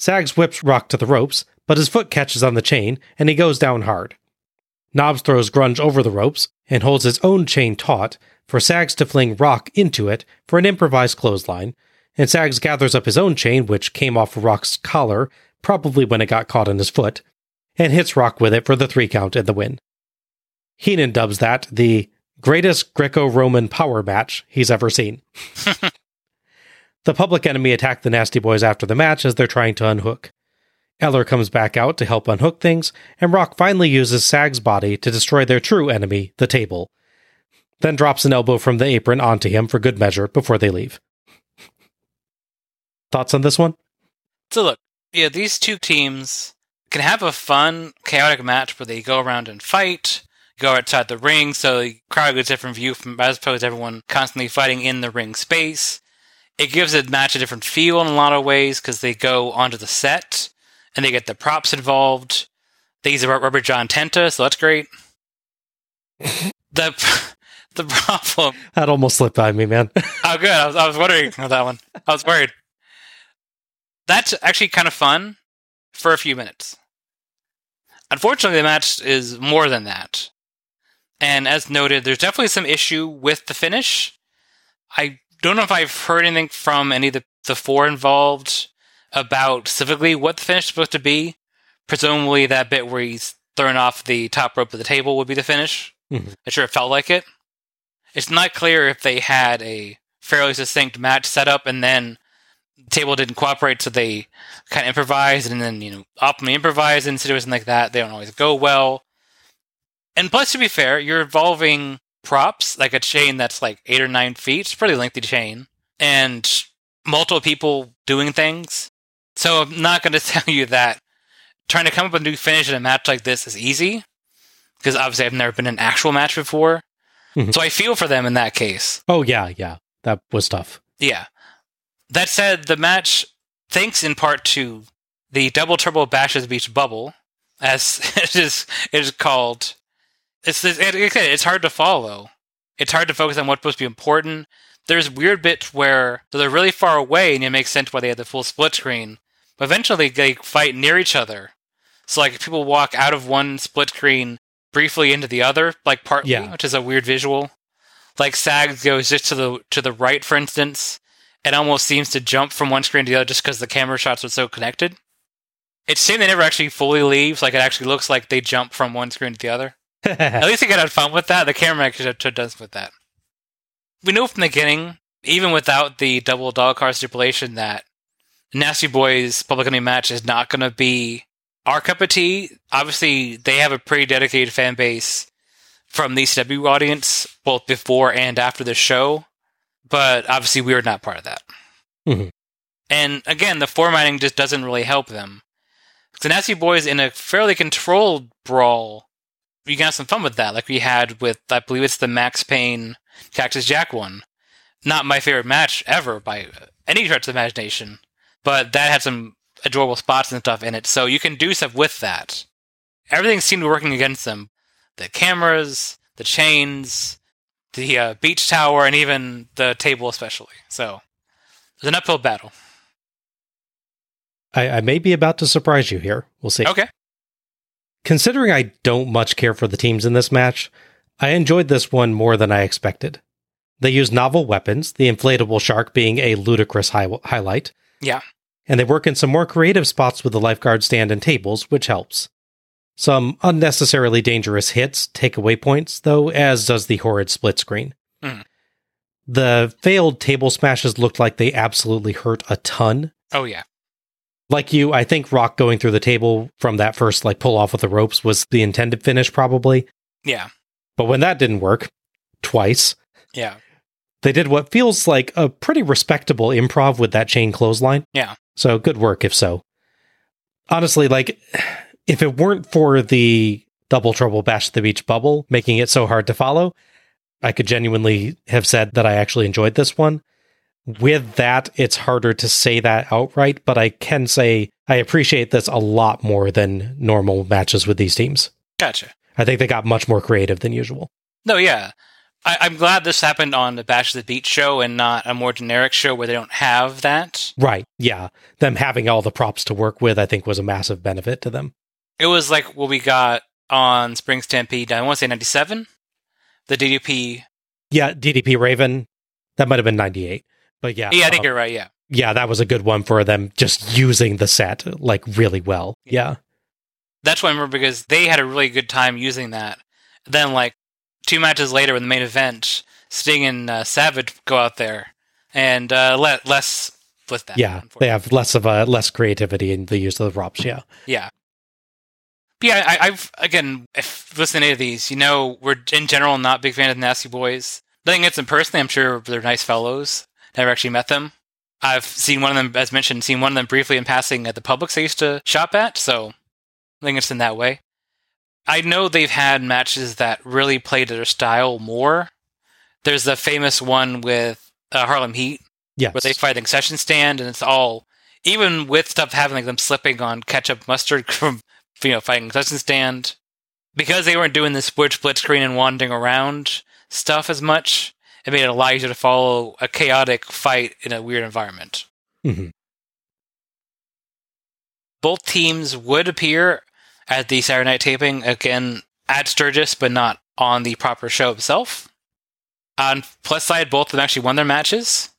Sags whips Rock to the ropes, but his foot catches on the chain and he goes down hard. Knobs throws Grunge over the ropes and holds his own chain taut for Sags to fling Rock into it for an improvised clothesline, and Sags gathers up his own chain, which came off Rock's collar, probably when it got caught in his foot, and hits Rock with it for the three count and the win. Heenan dubs that the greatest Greco Roman power match he's ever seen. the public enemy attack the Nasty Boys after the match as they're trying to unhook. Eller comes back out to help unhook things, and Rock finally uses Sag's body to destroy their true enemy, the table, then drops an elbow from the apron onto him for good measure before they leave. Thoughts on this one? So look, yeah, these two teams can have a fun, chaotic match where they go around and fight, go outside the ring, so the crowd gets a different view from as opposed to everyone constantly fighting in the ring space. It gives the match a different feel in a lot of ways because they go onto the set and they get the props involved. They use a rubber John Tenta, so that's great. the the problem. That almost slipped by me, man. oh, good. I was, I was wondering about that one. I was worried. That's actually kind of fun for a few minutes. Unfortunately, the match is more than that. And as noted, there's definitely some issue with the finish. I don't know if I've heard anything from any of the, the four involved about specifically what the finish is supposed to be. Presumably, that bit where he's thrown off the top rope of the table would be the finish. Mm-hmm. I'm sure it felt like it. It's not clear if they had a fairly succinct match set up and then the table didn't cooperate, so they kind of improvised and then, you know, optimally improvise in situations like that. They don't always go well. And plus, to be fair, you're involving props, like a chain that's like eight or nine feet. It's a pretty lengthy chain. And multiple people doing things. So I'm not going to tell you that trying to come up with a new finish in a match like this is easy. Because obviously I've never been in an actual match before. Mhm. So I feel for them in that case. Oh, yeah, yeah. That was tough. Yeah. That said, the match, thanks in part to the Double Turbo Bashes Beach Bubble, as it is, it is called, it's, it, it- it's hard to follow. It's hard to focus on what's supposed to be important. There's weird bits where they're really far away, and it makes sense why they had the full split screen. But eventually, they fight near each other. So, like, people walk out of one split screen briefly into the other, like partly, Yeah. which is a weird visual. Like Sags goes just to the to the right, for instance, it almost seems to jump from one screen to the other just because the camera shots are so connected. It's a shame they never actually fully leaves. Like it actually looks like they jump from one screen to the other. At least they could have fun with that. The camera actually d- does with that. We know from the beginning, even without the double dog car stipulation, that Nasty Boys Public Enemy match is not going to be our cup of tea. Obviously, they have a pretty dedicated fan base from the CW audience, both before and after the show. But obviously, we are not part of that. Mhm. And again, the formatting just doesn't really help them. The Nasty Boys in a fairly controlled brawl, you can have some fun with that, like we had with, I believe it's the Maxx Payne Cactus Jack one. Not my favorite match ever by any stretch of the imagination, but that had some adorable spots and stuff in it. So you can do stuff with that. Everything seemed to be working against them. The cameras, the chains, the uh, beach tower, and even the table, especially. So it was an uphill battle. I, I may be about to surprise you here. We'll see. Okay. Considering I don't much care for the teams in this match, I enjoyed this one more than I expected. They use novel weapons, the inflatable shark being a ludicrous hi- highlight, Yeah. and they work in some more creative spots with the lifeguard stand and tables, which helps. Some unnecessarily dangerous hits take away points, though, as does the horrid split screen. Mhm. The failed table smashes looked like they absolutely hurt a ton. Oh yeah. Like you, I think Rock going through the table from that first like pull off with the ropes was the intended finish probably. Yeah. But when that didn't work twice, Yeah. they did what feels like a pretty respectable improv with that chain clothesline. Yeah. So good work if so. Honestly, like if it weren't for the double trouble bash at the beach bubble making it so hard to follow, I could genuinely have said that I actually enjoyed this one. With that, it's harder to say that outright, but I can say I appreciate this a lot more than normal matches with these teams. Gotcha. I think they got much more creative than usual. No, yeah. I, I'm glad this happened on the Bash of the Beat show and not a more generic show where they don't have that. Right. Yeah. Them having all the props to work with, I think, was a massive benefit to them. It was like what we got on Spring Stampede, I want to say 97. The DDP. Yeah. DDP Raven, that might have been 98. But yeah. Yeah, I think uh, you're right. Yeah. Yeah, that was a good one for them just using the set like really well. Yeah. That's what I remember because they had a really good time using that. Then, like, two matches later in the main event, Sting and uh, Savage go out there and uh, let less with that. Yeah. They have less of a less creativity in the use of the props. Yeah. Yeah. But yeah, I, I've again, if listening to these, you know, we're in general not big fan of the Nasty Boys. Nothing against them personally. I'm sure they're nice fellows. Never actually met them. I've seen one of them, as mentioned, seen one of them briefly in passing at the Publix I used to shop at. So, I think it's in that way. I know they've had matches that really played their style more. There's the famous one with uh, Harlem Heat, Yes. where they fight in concession stand, and it's all even with stuff having like them slipping on ketchup mustard from you know fighting concession stand because they weren't doing the split split screen and wandering around stuff as much. It made it a lot easier to follow a chaotic fight in a weird environment. Mhm. Both teams would appear at the Saturday night taping again at Sturgis, but not on the proper show itself. On plus side, both of them actually won their matches.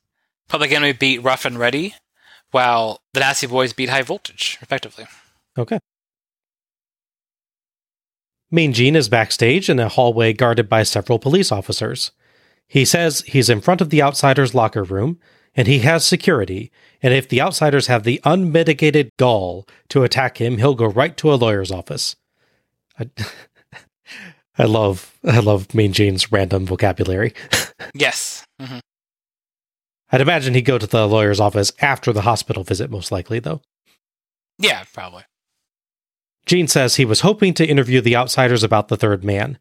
Public Enemy beat Rough and Ready, while the Nasty Boys beat High Voltage, respectively. Okay. Mean Gene is backstage in a hallway guarded by several police officers. He says he's in front of the Outsiders' locker room, and he has security, and if the Outsiders have the unmitigated gall to attack him, he'll go right to a lawyer's office. I, I love I love Mean Gene's random vocabulary. Yes. hmm I'd imagine he'd go to the lawyer's office after the hospital visit, most likely, though. Yeah, probably. Gene says he was hoping to interview the outsiders about the third man.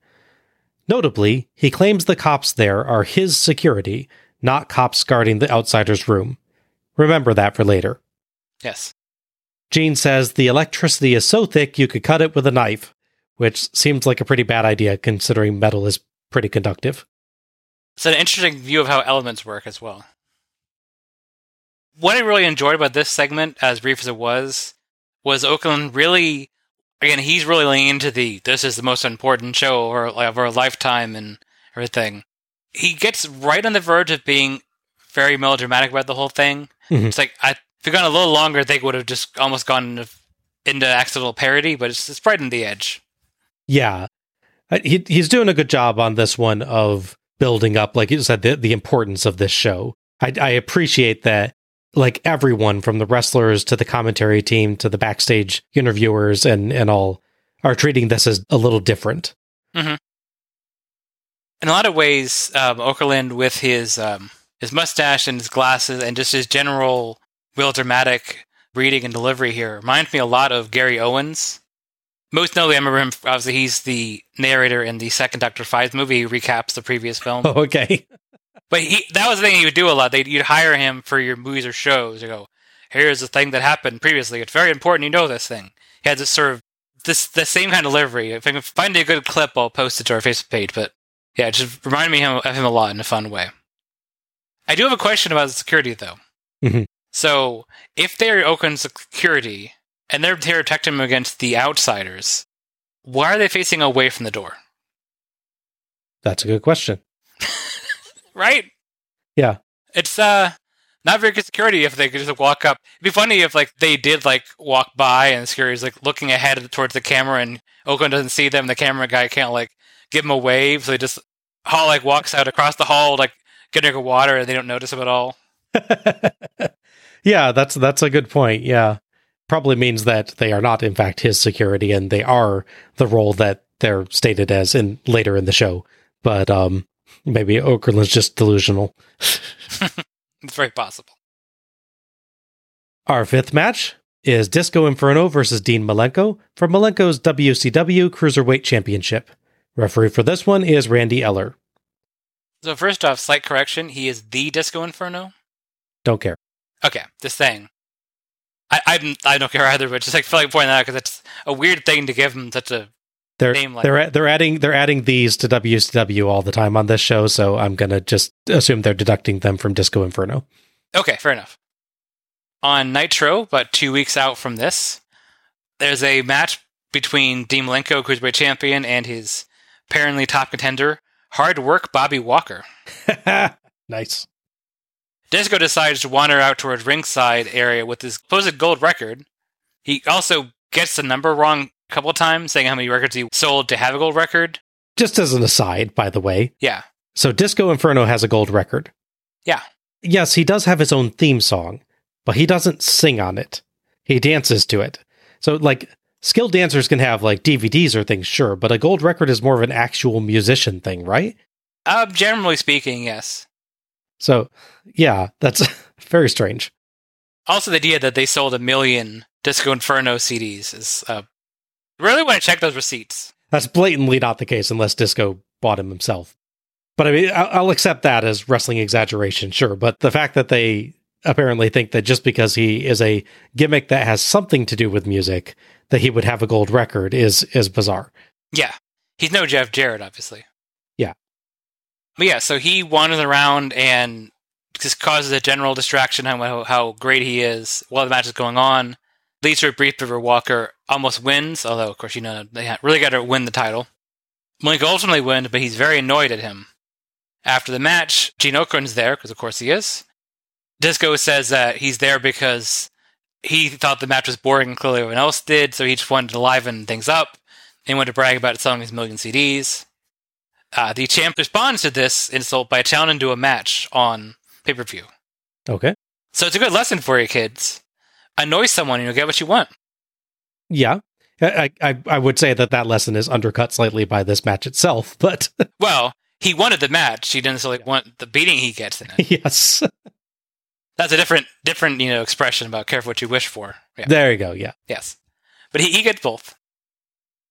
Notably, he claims the cops there are his security, not cops guarding the outsiders' room. Remember that for later. Yes. Gene says the electricity is so thick you could cut it with a knife, which seems like a pretty bad idea considering metal is pretty conductive. It's an interesting view of how elements work as well. What I really enjoyed about this segment, as brief as it was, was Okerlund really, again, he's really leaning into the this is the most important show of our, of our lifetime and everything. He gets right on the verge of being very melodramatic about the whole thing. Mhm. It's like, I, if it gone a little longer, they would have just almost gone into, into accidental parody, but it's, it's right on the edge. Yeah. Uh, He, he's doing a good job on this one of building up, like you said, the, the importance of this show. I, I appreciate that, like everyone from the wrestlers to the commentary team to the backstage interviewers and, and all are treating this as a little different. in a lot of ways, um, Okerlund with his um, his mustache and his glasses and just his general real dramatic reading and delivery here reminds me a lot of Gary Owens. Most notably, I remember him. Obviously, he's the narrator in the second Doctor Phibes movie. He recaps the previous film. Oh, okay. But he, that was the thing he would do a lot. They'd, you'd hire him for your movies or shows. You go, here's the thing that happened previously. It's very important you know this thing. He had this sort of this the same kind of delivery. If I can find a good clip, I'll post it to our Facebook page. But yeah, it just reminded me of him a lot in a fun way. I do have a question about the security though. Mhm. So if they're Okerlund security and they're here to protect him against the outsiders, why are they facing away from the door? That's a good question. Right? Yeah. It's uh not very good security if they could just walk up. It'd be funny if like they did like walk by and security's like looking ahead towards the camera and Okerlund doesn't see them. The camera guy can't like give him a wave, so he just Hall like walks out across the hall, like get a drink of water and they don't notice him at all. Yeah, that's that's a good point. Yeah. Probably means that they are not in fact his security and they are the role that they're stated as in later in the show. But um maybe Okerlund's just delusional. It's very possible. Our fifth match is Disco Inferno versus Dean Malenko for Malenko's WCW Cruiserweight Championship. Referee for this one is Randy Eller. So first off, slight correction: he is the Disco Inferno. Don't care. Okay, just saying. I I'm, I don't care either, but just like feel like pointing that out because it's a weird thing to give him such a They're like they're they're adding they're adding these to WCW all the time on this show, so I'm gonna just assume they're deducting them from Disco Inferno. Okay, fair enough. On Nitro, but two weeks out from this, there's a match between Dean Malenko, Cruiserweight Champion, and his apparently top contender, Hard Work Bobby Walker. nice. Disco decides to wander out towards ringside area with his supposed gold record. He also gets the number wrong a couple times, saying how many records he sold to have a gold record. Just as an aside, by the way, Yeah, so Disco Inferno has a gold record. yeah, Yes, he does have his own theme song, but he doesn't sing on it. He dances to it. So, like, skilled dancers can have like DVDs or things, sure, but a gold record is more of an actual musician thing, right? uh, generally speaking, yes. So, yeah, that's very strange. Also, the idea that they sold a million Disco Inferno CDs is uh, really want to check those receipts. That's blatantly not the case unless Disco bought him himself. But I mean, I'll accept that as wrestling exaggeration, sure. But the fact that they apparently think that just because he is a gimmick that has something to do with music, that he would have a gold record is is bizarre. Yeah, he's no Jeff Jarrett, obviously. Yeah. But yeah, so he wanders around and just causes a general distraction on how, how great he is while the match is going on. Leads to a brief where Walker almost wins, although, of course, you know, they really got to win the title. Malenko ultimately wins, but he's very annoyed at him. After the match, Gene Okerlund's there, because of course he is. Disco says that he's there because he thought the match was boring and clearly everyone else did, so he just wanted to liven things up and wanted to brag about selling his million CDs. Uh, the champ responds to this insult by challenging to a match on pay per view. Okay. So it's a good lesson for you kids. Annoy someone and you'll get what you want. Yeah. I, I, I would say that that lesson is undercut slightly by this match itself, but Well, he wanted the match. He didn't necessarily want the beating he gets in it. yes. That's a different, different, you know, expression about careful what you wish for. Yeah. There you go. Yeah. Yes. But he, he gets both.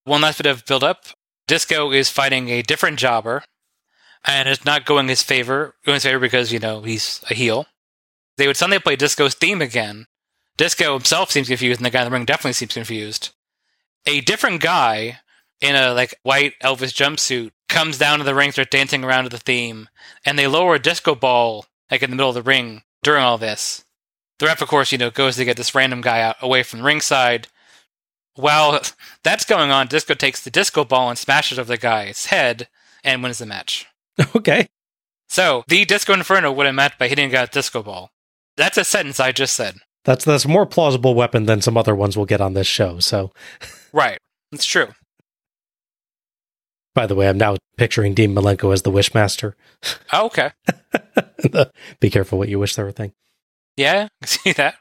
One last bit of build up. Disco is fighting a different jobber, and it's not going his favor, going his favor because, you know, he's a heel. They would suddenly play Disco's theme again. Disco himself seems confused, and the guy in the ring definitely seems confused. A different guy in a like white Elvis jumpsuit comes down to the ring, starts dancing around to the theme, and they lower a disco ball like in the middle of the ring during all this. The ref, of course, you know, goes to get this random guy out away from the ringside. While that's going on, Disco takes the disco ball and smashes it over the guy's head and wins the match. Okay. So the Disco Inferno would have met by hitting a guy with a disco ball. That's a sentence I just said. That's that's a more plausible weapon than some other ones we'll get on this show. So, Right. It's true. by the way, I'm now picturing Dean Malenko as the Wishmaster. Oh, okay. Be careful what you wish there were thing. Yeah, see that.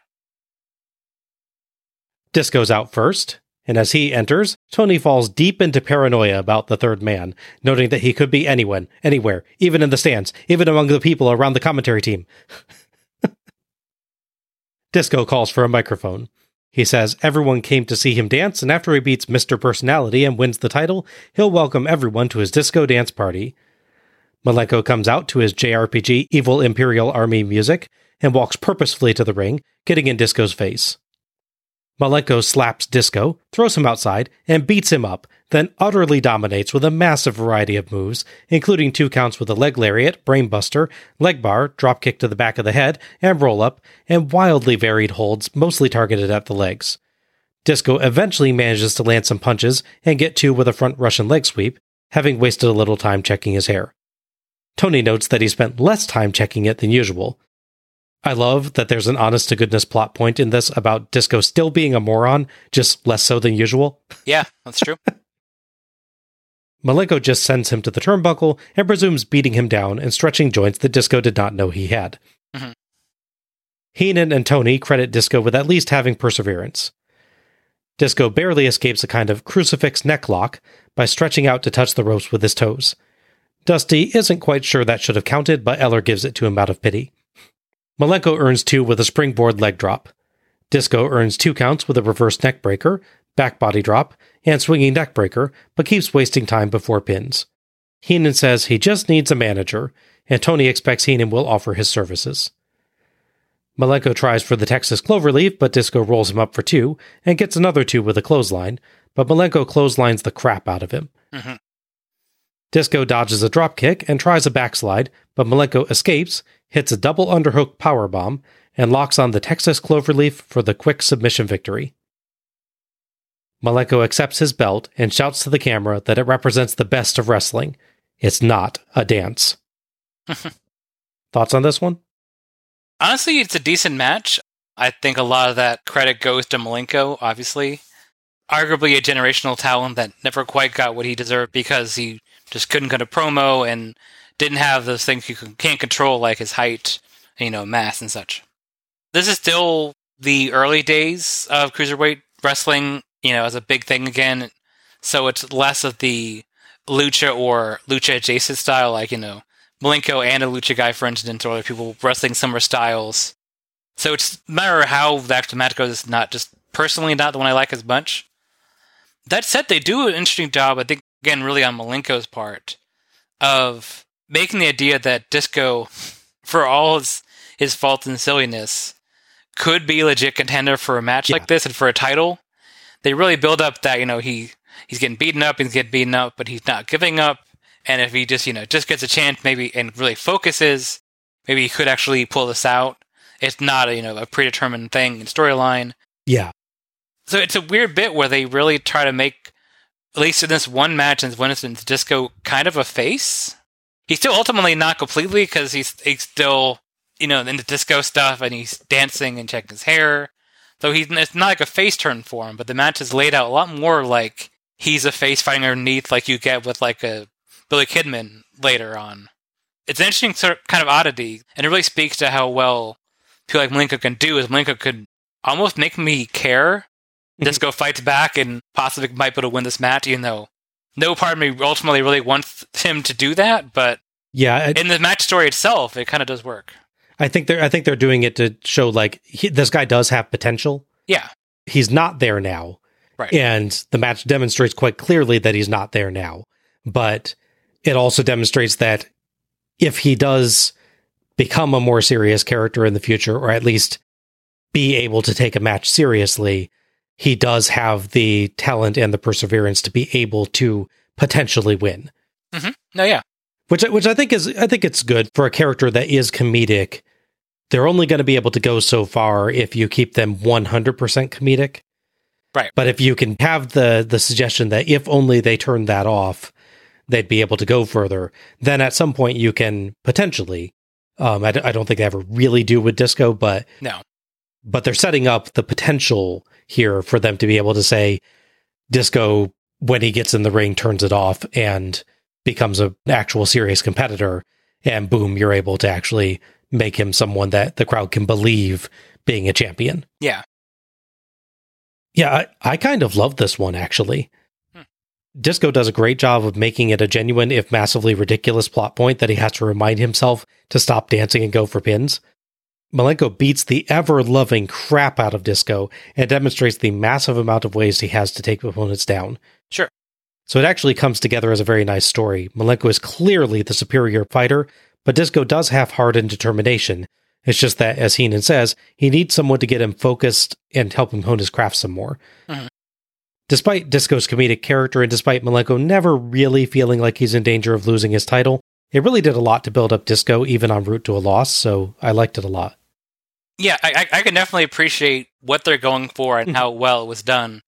Disco's out first, and as he enters, Tony falls deep into paranoia about the third man, noting that he could be anyone, anywhere, even in the stands, even among the people around the commentary team. Disco calls for a microphone. He says everyone came to see him dance, and after he beats Mr. Personality and wins the title, he'll welcome everyone to his disco dance party. Malenko comes out to his JRPG Evil Imperial Army music and walks purposefully to the ring, getting in Disco's face. Malenko slaps Disco, throws him outside, and beats him up, then utterly dominates with a massive variety of moves, including two counts with a leg lariat, brainbuster, leg bar, dropkick to the back of the head, and roll up, and wildly varied holds, mostly targeted at the legs. Disco eventually manages to land some punches and get two with a front Russian leg sweep, having wasted a little time checking his hair. Tony notes that he spent less time checking it than usual, I love that there's an honest to goodness plot point in this about Disco still being a moron, just less so than usual. Yeah, that's true. Malenko just sends him to the turnbuckle and presumes beating him down and stretching joints that Disco did not know he had. Mhm. Heenan and Tony credit Disco with at least having perseverance. Disco barely escapes a kind of crucifix neck lock by stretching out to touch the ropes with his toes. Dusty isn't quite sure that should have counted, but Eller gives it to him out of pity. Malenko earns two with a springboard leg drop. Disco earns two counts with a reverse neck breaker, back body drop, and swinging neck breaker, but keeps wasting time before pins. Heenan says he just needs a manager, and Tony expects Heenan will offer his services. Malenko tries for the Texas cloverleaf, but Disco rolls him up for two and gets another two with a clothesline, but Malenko clotheslines the crap out of him. Mhm. Disco dodges a dropkick and tries a backslide, but Malenko escapes, hits a double underhook powerbomb, and locks on the Texas cloverleaf for the quick submission victory. Malenko accepts his belt and shouts to the camera that it represents the best of wrestling. It's not a dance. Thoughts on this one? Honestly, it's a decent match. I think a lot of that credit goes to Malenko, obviously. Arguably a generational talent that never quite got what he deserved because he just couldn't cut a promo and didn't have those things you can- can't control, like his height, you know, mass and such. This is still the early days of cruiserweight wrestling, you know, as a big thing again. So it's less of the lucha or lucha adjacent style, like, you know, Malenko and a lucha guy, for instance, or other people wrestling similar styles. So it's a matter how the actual match goes. It's not just personally not the one I like as much. That said, they do an interesting job, I think, again, really on Malenko's part, of making the idea that Disco, for all his, his faults and silliness, could be a legit contender for a match like this and for a title. They really build up that, you know, he he's getting beaten up, he's getting beaten up, but he's not giving up. And if he just, you know, just gets a chance maybe and really focuses, maybe he could actually pull this out. It's not a, you know, a predetermined thing in storyline. Yeah. So it's a weird bit where they really try to make, at least in this one match, in this one instance, Disco kind of a face. He's still ultimately not completely because he's he's still you know in the disco stuff and he's dancing and checking his hair. So he's it's not like a face turn for him, but the match is laid out a lot more like he's a face fighting underneath, like you get with like a Billy Kidman later on. It's an interesting sort of kind of oddity, and it really speaks to how well people like Malenko can do. Is Malenko could almost make me care. Mm-hmm. Disco fights back and possibly might be able to win this match, even though no part of me ultimately really wants him to do that. But Yeah, it- in the match story itself, it kind of does work. I think they're I think they're doing it to show like he, this guy does have potential. Yeah, He's not there now, right. and the match demonstrates quite clearly that he's not there now. But it also demonstrates that if he does become a more serious character in the future, or at least be able to take a match seriously, he does have the talent and the perseverance to be able to potentially win. hmm No, yeah, which which I think is I think it's good for a character that is comedic. They're only going to be able to go so far if you keep them 100% comedic. Right. But if you can have the the suggestion that if only they turned that off, they'd be able to go further, then at some point you can potentially um I, d- I don't think they ever really do with disco, but no, but they're setting up the potential here for them to be able to say disco when he gets in the ring turns it off and becomes an actual serious competitor. And boom you're able to actually make him someone that the crowd can believe being a champion. Yeah. yeah i, I kind of love this one actually. Hmm. Disco does a great job of making it a genuine if massively ridiculous plot point that he has to remind himself to stop dancing and go for pins Malenko beats the ever loving crap out of Disco and demonstrates the massive amount of ways he has to take opponents down. Sure. So it actually comes together as a very nice story. Malenko is clearly the superior fighter, but Disco does have heart and determination. It's just that, as Heenan says, he needs someone to get him focused and help him hone his craft some more. Mhm. Despite Disco's comedic character and despite Malenko never really feeling like he's in danger of losing his title, it really did a lot to build up Disco even en route to a loss, so I liked it a lot. Yeah, I, I can definitely appreciate what they're going for and how well it was done.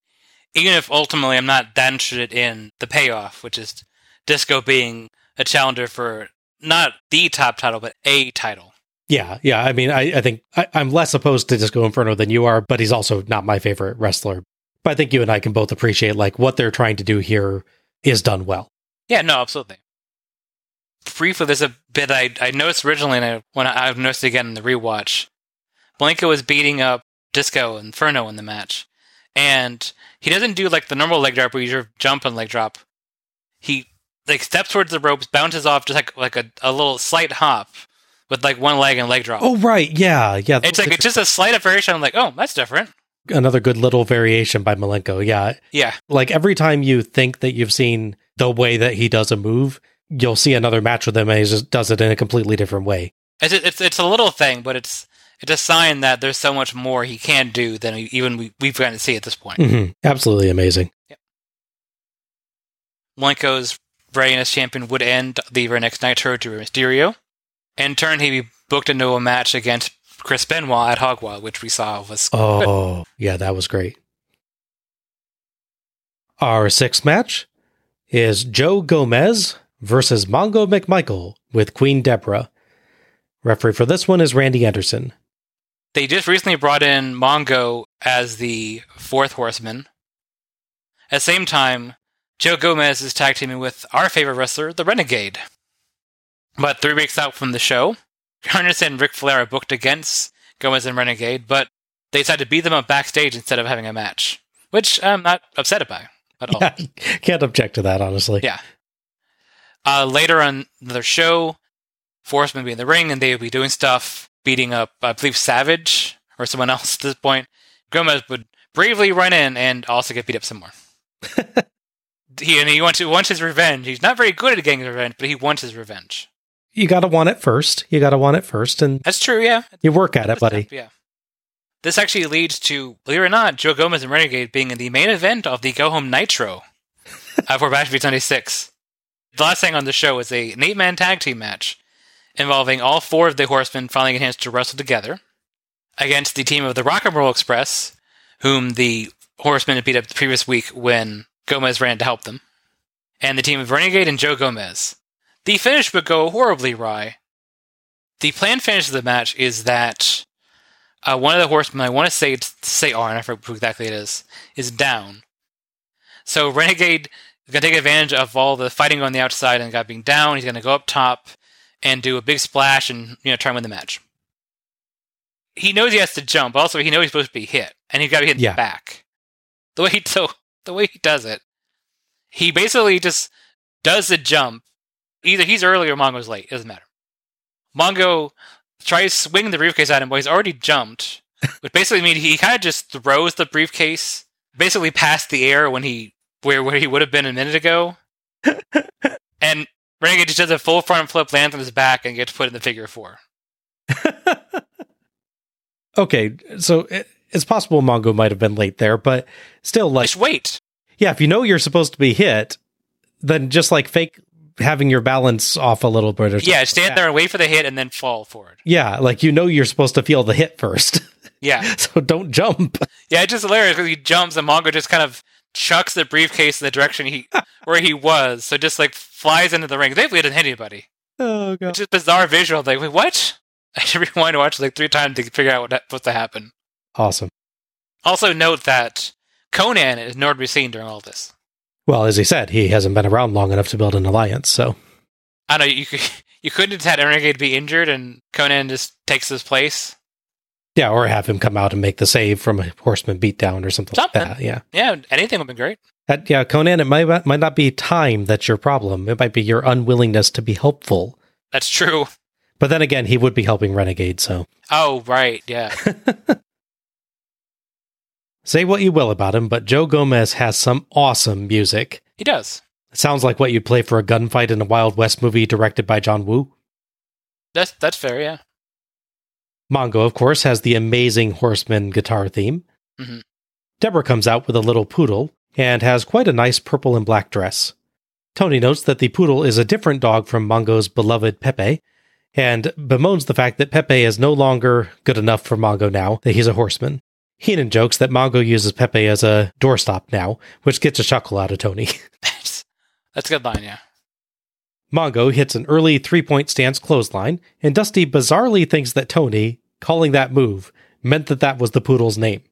Even if ultimately I'm not that interested in the payoff, which is Disco being a challenger for not the top title, but a title. Yeah, yeah. I mean, I, I think I, I'm less opposed to Disco Inferno than you are, but he's also not my favorite wrestler. But I think you and I can both appreciate like what they're trying to do here is done well. Yeah, no, absolutely. Briefly, there's a bit I, I noticed originally, and I, when I, I've noticed again in the rewatch. Blanco was beating up Disco Inferno in the match, and he doesn't do like the normal leg drop where you jump and leg drop. He like steps towards the ropes, bounces off just like like a, a little slight hop with like one leg and leg drop. Oh right, yeah, yeah. it's like it's just a slight variation. I'm like, oh, that's different. another good little variation by Malenko. Yeah, Yeah, like every time you think that you've seen the way that he does a move, you'll see another match with him, and he just does it in a completely different way. it's it's it's a little thing, but it's it's a sign that there's so much more he can do than even we, we've gotten to see at this point. Mhm. Absolutely amazing. Malenko's reign as champion would end the very next Nitro to Mysterio. In turn, he'd be booked into a match against Chris Benoit at Hogwild, which we saw was Oh, yeah, that was great. Our sixth match is Joe Gomez versus Mongo McMichael with Queen Deborah. Referee for this one is Randy Anderson. They just recently brought in Mongo as the fourth horseman. At the same time, Joe Gomez is tag teaming with our favorite wrestler, the Renegade. But three weeks out from the show, Anderson and Ric Flair are booked against Gomez and Renegade, but they decided to beat them up backstage instead of having a match, which I'm not upset about at all. Yeah, can't object to that, honestly. Yeah. Uh, later on the show, would be in the ring and they would be doing stuff, beating up, I believe, Savage or someone else at this point. Gomez would bravely run in and also get beat up some more. he and he wants to wants his revenge. He's not very good at getting revenge, but he wants his revenge. You got to want it first. You got to want it first, and That's true, yeah. you work at it, buddy. Yeah. This actually leads to, believe it or not, Joe Gomez and Renegade being in the main event of the Go Home Nitro uh, for Bash Beat 96. The last thing on the show was a, an eight man tag team match involving all four of the horsemen finally getting a chance to wrestle together against the team of the Rock and Roll Express, whom the horsemen had beat up the previous week when Gomez ran to help them, and the team of Renegade and Joe Gomez. The finish would go horribly awry. The planned finish of the match is that uh, one of the horsemen, I want to say it's say Arn, I forget who exactly it is, is down. So Renegade is going to take advantage of all the fighting on the outside and the guy being down. He's going to go up top and do a big splash and you know try and win the match. He knows he has to jump. Also, he knows he's supposed to be hit, and he's got to be hit in Yeah. the back. The way he so the way he does it, he basically just does the jump. Either he's early or Mongo's late. It doesn't matter. Mongo tries to swing the briefcase at him, but he's already jumped, which basically means he kind of just throws the briefcase basically past the air when he where where he would have been a minute ago. and Renegade just does a full front flip, lands on his back, and gets put in the figure four. Okay, so it, it's possible Mongo might have been late there, but still, like, Just wait. yeah, if you know you're supposed to be hit, then just like fake having your balance off a little bit or something. Yeah, stand there and wait for the hit, and then fall forward. Yeah, like you know you're supposed to feel the hit first, Yeah, so don't jump. yeah, it's just hilarious because he jumps and Mongo just kind of chucks the briefcase in the direction he where he was, so just like flies into the ring. They didn't hit anybody. Oh god. It's just bizarre visual. Like, wait, what? I should rewind and watch it like three times to figure out what what's to happen. Awesome. Also, note that Konnan is nowhere to be seen during all this. Well, as he said, he hasn't been around long enough to build an alliance, so I know you could you couldn't have had Renegade be injured and Konnan just takes his place. Yeah, or have him come out and make the save from a horseman beatdown or something, Something. like that. Yeah. Yeah, anything would be great. That, yeah, Konnan, it might might not be time that's your problem. It might be your unwillingness to be helpful. That's true. But then again, he would be helping Renegade, so Oh, right. Yeah. say what you will about him, but Joe Gomez has some awesome music. he does. It sounds like what you'd play for a gunfight in a Wild West movie directed by John Woo. That's that's fair. Yeah. Mongo, of course, has the amazing Horseman guitar theme. Mhm. Deborah comes out with a little poodle and has quite a nice purple and black dress. Tony notes that the poodle is a different dog from Mongo's beloved Pepe, and bemoans the fact that Pepe is no longer good enough for Mongo now that he's a horseman. Heenan jokes that Mongo uses Pepe as a doorstop now, which gets a chuckle out of Tony. That's that's a good line. Yeah. Mongo hits an early three point stance clothesline, and Dusty bizarrely thinks that Tony, calling that move, meant that that was the poodle's name.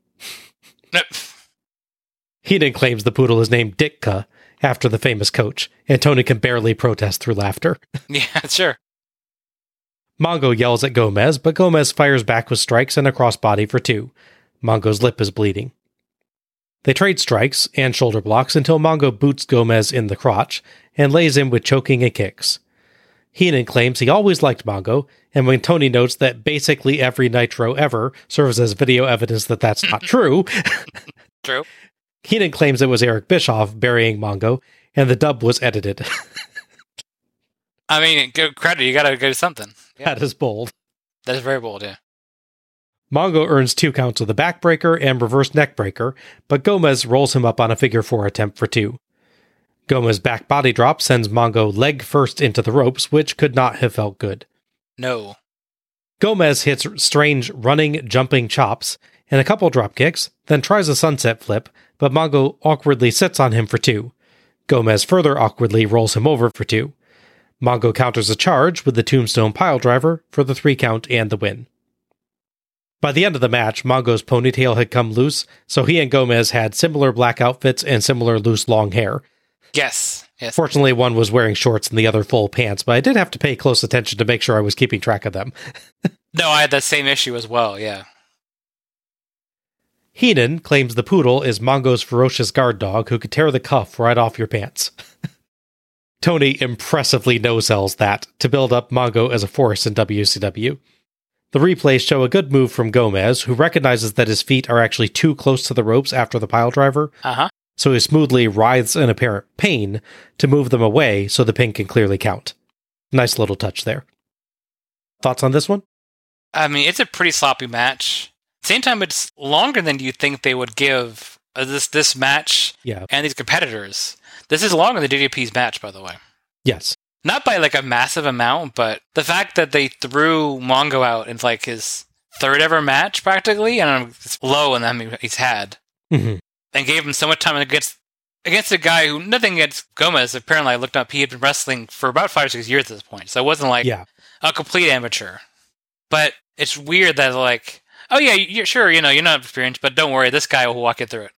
Heenan claims the poodle is named Ditka, after the famous coach, and Tony can barely protest through laughter. Yeah, sure. Mongo yells at Gomez, but Gomez fires back with strikes and a crossbody for two. Mongo's lip is bleeding. They trade strikes and shoulder blocks until Mongo boots Gomez in the crotch and lays him with choking and kicks. Heenan claims he always liked Mongo, and when Tony notes that basically every Nitro ever serves as video evidence that that's not true, True. Heenan claims it was Eric Bischoff burying Mongo, and the dub was edited. I mean, give credit. You gotta go something. Yeah. that is bold. That is very bold, yeah. Mongo earns two counts of the backbreaker and reverse neckbreaker, but Gomez rolls him up on a figure four attempt for two. Gomez back body drop sends Mongo leg first into the ropes, which could not have felt good. No. Gomez hits strange running, jumping chops and a couple drop kicks, then tries a sunset flip, but Mongo awkwardly sits on him for two. Gomez further awkwardly rolls him over for two. Mongo counters a charge with the tombstone pile driver for the three count and the win. By the end of the match, Mongo's ponytail had come loose, so he and Gomez had similar black outfits and similar loose long hair. Yes. Yes. Fortunately, one was wearing shorts and the other full pants, but I did have to pay close attention to make sure I was keeping track of them. No, I had that same issue as well. Yeah. Heenan claims the poodle is Mongo's ferocious guard dog who could tear the cuff right off your pants. Tony impressively no sells that to build up Mongo as a force in WCW. The replays show a good move from Gomez, who recognizes that his feet are actually too close to the ropes after the pile driver, Uh huh. So he smoothly writhes in apparent pain to move them away so the pin can clearly count. Nice little touch there. Thoughts on this one? I mean, it's a pretty sloppy match. Same time, it's longer than you think they would give uh, this this match Yeah. and these competitors. This is longer than the DDP's match, by the way. Yes. Not by like a massive amount, but the fact that they threw Mongo out in like his third ever match, practically, and it's low in them he's had, hmm and gave him so much time against against a guy who nothing against Gomez. Apparently, I looked up; he had been wrestling for about five or six years at this point, so it wasn't like Yeah. a complete amateur. But it's weird that like, oh yeah, you're sure, you know, you're not experienced, but don't worry, this guy will walk you through it.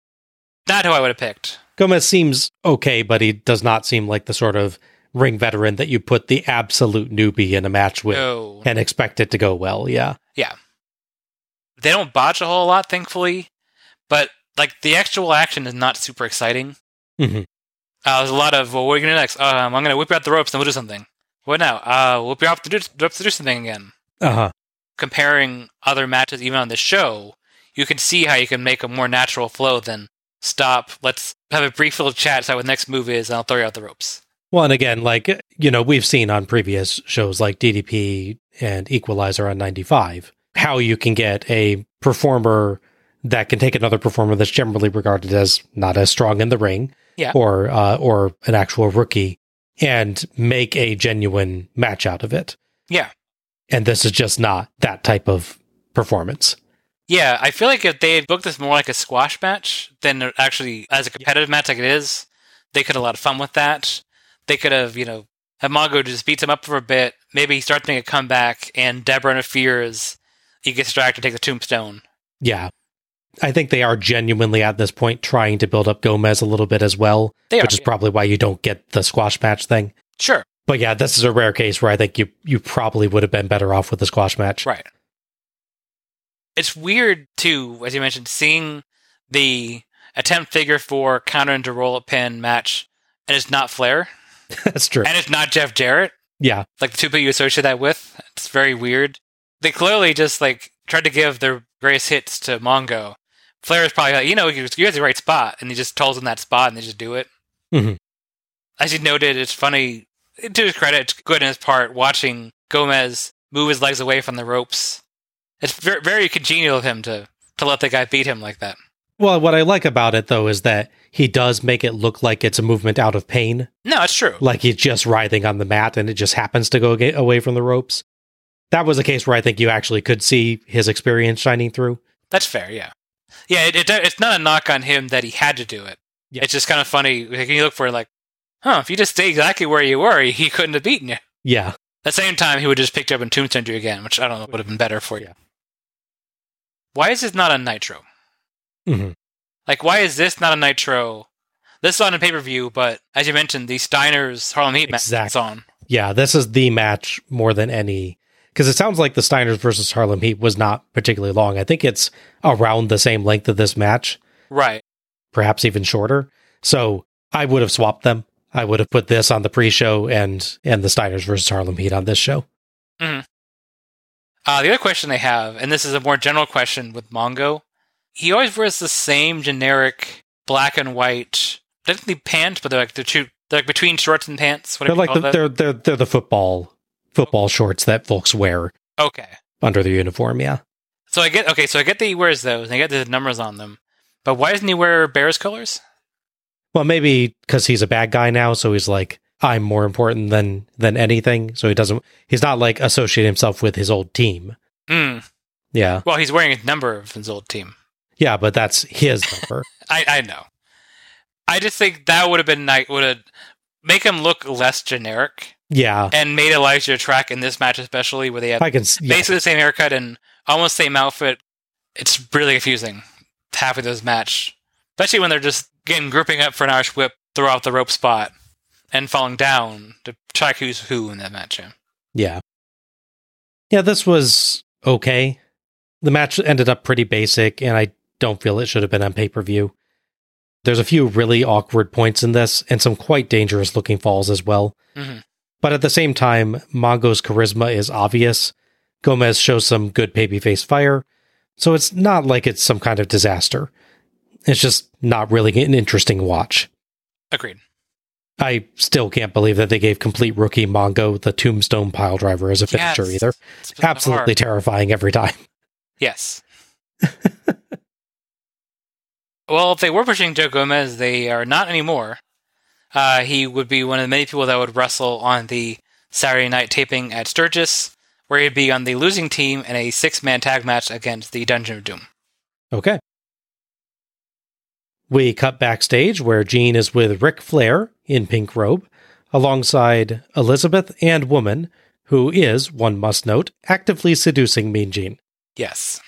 Not who I would have picked. Gomez seems okay, but he does not seem like the sort of ring veteran that you put the absolute newbie in a match with No. and expect it to go well. Yeah. Yeah. They don't botch a whole lot, thankfully, but like the actual action is not super exciting. Mhm. Uh, there's a lot of, well, what are you going to do next? Um, I'm going to whip you out the ropes and we'll do something. What now? Uh, whip you out the do- ropes to do something again. Uh huh. Comparing other matches, even on the show, you can see how you can make a more natural flow than stop, let's have a brief little chat, see what the next move is, and I'll throw you out the ropes. Well, and again, like, you know, we've seen on previous shows like DDP and Equalizer on 95 how you can get a performer that can take another performer that's generally regarded as not as strong in the ring Yeah. or, uh, or an actual rookie and make a genuine match out of it. Yeah. And this is just not that type of performance. Yeah, I feel like if they had booked this more like a squash match than actually as a competitive match like it is, they could have a lot of fun with that. They could have, you know, have Mongo just beats him up for a bit. Maybe he starts making a comeback, and Deborah interferes. He gets distracted, takes a tombstone. Yeah. I think they are genuinely at this point trying to build up Gomez a little bit as well, They are, which is yeah. probably why you don't get the squash match thing. Sure, But yeah, this is a rare case where I think you you probably would have been better off with the squash match. right. It's weird too, as you mentioned, seeing the attempt figure for counter into roll up pin match, and it's not Flair, That's true. and it's not Jeff Jarrett. yeah. like the two people you associate that with. It's very weird. They clearly just like tried to give their greatest hits to Mongo. Flair is probably like, you know, you you have the right spot, and he just tells them that spot, and they just do it. Mhm. As you noted, it's funny to his credit, it's good in his part watching Gomez move his legs away from the ropes. It's very, very congenial of him to to let the guy beat him like that. Well, what I like about it though is that he does make it look like it's a movement out of pain, No, it's true. like he's just writhing on the mat and it just happens to go away from the ropes. That was a case where I think you actually could see his experience shining through. That's fair, yeah. Yeah, it, it, it's not a knock on him that he had to do it. Yeah. It's just kind of funny. Like, you look for it like, huh, if you just stay exactly where you were, he couldn't have beaten you. Yeah. At the same time, he would have just picked up and tombstone you again, which I don't know would have been better for you. Yeah. Why is this not a Nitro? Mhm. Like, why is this not a Nitro this is on a pay per view, but as you mentioned, the Steiners Harlem Heat match is on. Yeah, this is the match more than any because it sounds like the Steiners versus Harlem Heat was not particularly long. I think it's around the same length of this match, Right. perhaps even shorter. So I would have swapped them. I would have put this on the pre-show and and the Steiners versus Harlem Heat on this show. Uh, the other question they have, and this is a more general question with Mongo, he always wears the same generic black and white, technically pants, but they're like they're, two, they're like between shorts and pants. They're Whatever you like call the, they're they're they're the football football shorts that folks wear okay. under their uniform. Yeah, So I get okay. So I get that he wears those, and I get the numbers on them. But why doesn't he wear Bears colors? well maybe because he's a bad guy now, so he's like I'm more important than than anything. So he doesn't. He's not like associate himself with his old team. Hmm. Yeah, Well, he's wearing a number of his old team. yeah, but that's his number. I I know. I just think that would have been nice. Would have make him look less generic yeah, and made Elijah track in this match, especially where they have I can. Yeah, basically the same haircut and almost same outfit. It's really confusing half of those match, especially when they're just getting grouping up for an Irish whip throw throughout the rope spot and falling down to track who's who in that match. yeah. yeah, yeah. This was okay. The match ended up pretty basic, and I don't feel it should have been on pay per view. There's a few really awkward points in this, and some quite dangerous looking falls as well. Mhm. But at the same time, Mongo's charisma is obvious. Gomez shows some good babyface fire, so it's not like it's some kind of disaster. It's just not really an interesting watch. Agreed. I still can't believe that they gave complete rookie Mongo the tombstone pile driver as a finisher Yes. either. Absolutely terrifying every time. Yes. well, if they were pushing Joe Gomez, they are not anymore. Uh, he would be one of the many people that would wrestle on the Saturday night taping at Sturgis, where he'd be on the losing team in a six man tag match against the Dungeon of Doom. Okay. We cut backstage where Gene is with Ric Flair in pink robe, alongside Elizabeth and Woman, who is, one must note, actively seducing Mean Gene. Yes.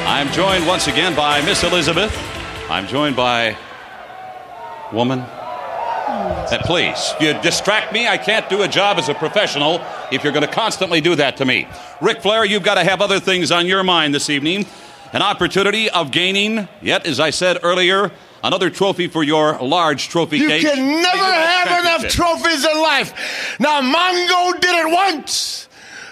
I'm joined once again by Miss Elizabeth. I'm joined by woman. Uh, please, you distract me. I can't do a job as a professional if you're going to constantly do that to me. Ric Flair, you've got to have other things on your mind this evening. An opportunity of gaining, yet, as I said earlier, another trophy for your large trophy case. You can never have enough trophies in life. Now, Mongo did it once.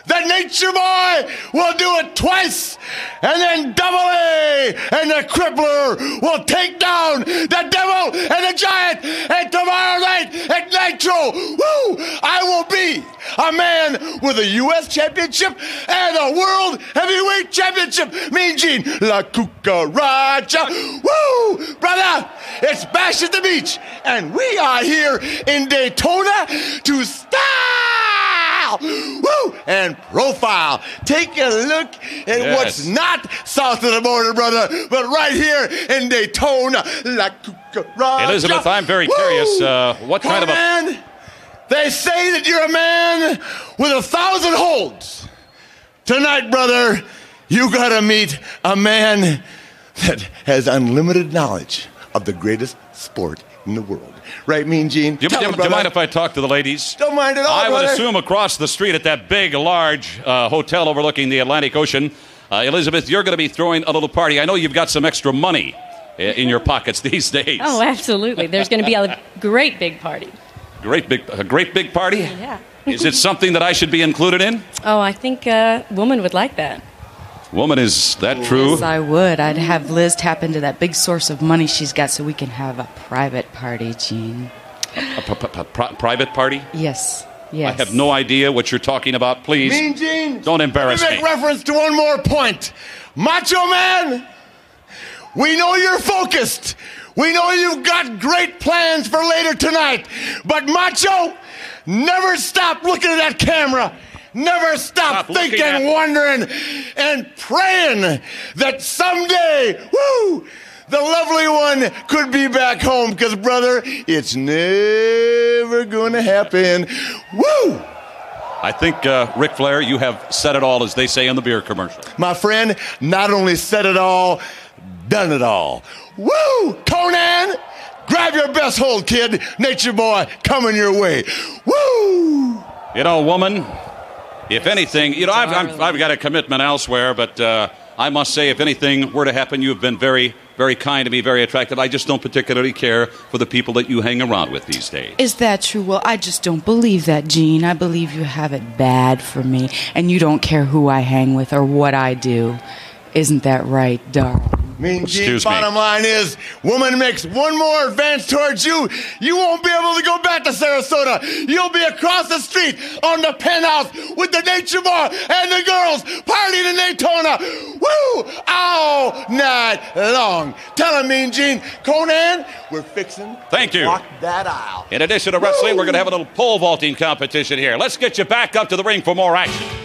The Nature Boy will do it twice. And then Double A and the Crippler will take down the Devil and the Giant. And tomorrow night at Nitro, woo, I will be a man with a U.S. Championship and a World Heavyweight Championship. Mean Gene, La Cucaracha. Woo, brother, it's Bash at the Beach. And we are here in Daytona to style, woo, and profile. Take a look at Yes. what's not south of the border, brother, but right here in Daytona, La Cucaracha. Elizabeth, I'm very Woo! curious. Uh, what kind of a. man? They say that you're a man with a thousand holds. Tonight, brother, you gotta meet a man that has unlimited knowledge of the greatest sport in the world. Right, Mean Gene? Do you, do- him, do you mind if I talk to the ladies? Don't mind at all, I would assume across the street at that big, large uh, hotel overlooking the Atlantic Ocean, uh, Elizabeth, you're going to be throwing a little party. I know you've got some extra money in your pockets these days. Oh, absolutely. There's going to be a great big party. Great big, a great big party. Yeah. Is it something that I should be included in? Oh, I think a woman would like that. Woman, is that true? Yes, I would. I'd have Liz tap into that big source of money she's got so we can have a private party, Gene. A p- p- p- private party? Yes. Yes. I have no idea what you're talking about. Please, Mean Gene, don't embarrass let me me. make reference to one more point. Macho Man, we know you're focused. We know you've got great plans for later tonight. But Macho, never stop looking at that camera. Never stop, Stop thinking, wondering, and praying that someday, woo, the lovely one could be back home. Because, brother, it's never going to happen. Woo! I think, uh, Ric Flair, you have said it all, as they say in the beer commercial. my friend, not only said it all, done it all. Woo! Konnan, Grab your best hold, kid. Nature boy coming your way. Woo! You know, woman, if anything, you know, I've, I've, I've got a commitment elsewhere, but uh, I must say, if anything were to happen, you've been very, very kind to me, very attractive. I just don't particularly care for the people that you hang around with these days. Is that true? Well, I just don't believe that, Gene. I believe you have it bad for me, and you don't care who I hang with or what I do. Isn't that right, darling? Mean Gene, Excuse me. bottom line is, woman makes one more advance towards you, you won't be able to go back to Sarasota. You'll be across the street on the penthouse with the nature bar and the girls partying in Daytona. Woo! All night long. Tell him, Mean Gene, Konnan, we're fixing Thank to you. walk that aisle. In addition to wrestling, we're going to have a little pole vaulting competition here. Let's get you back up to the ring for more action.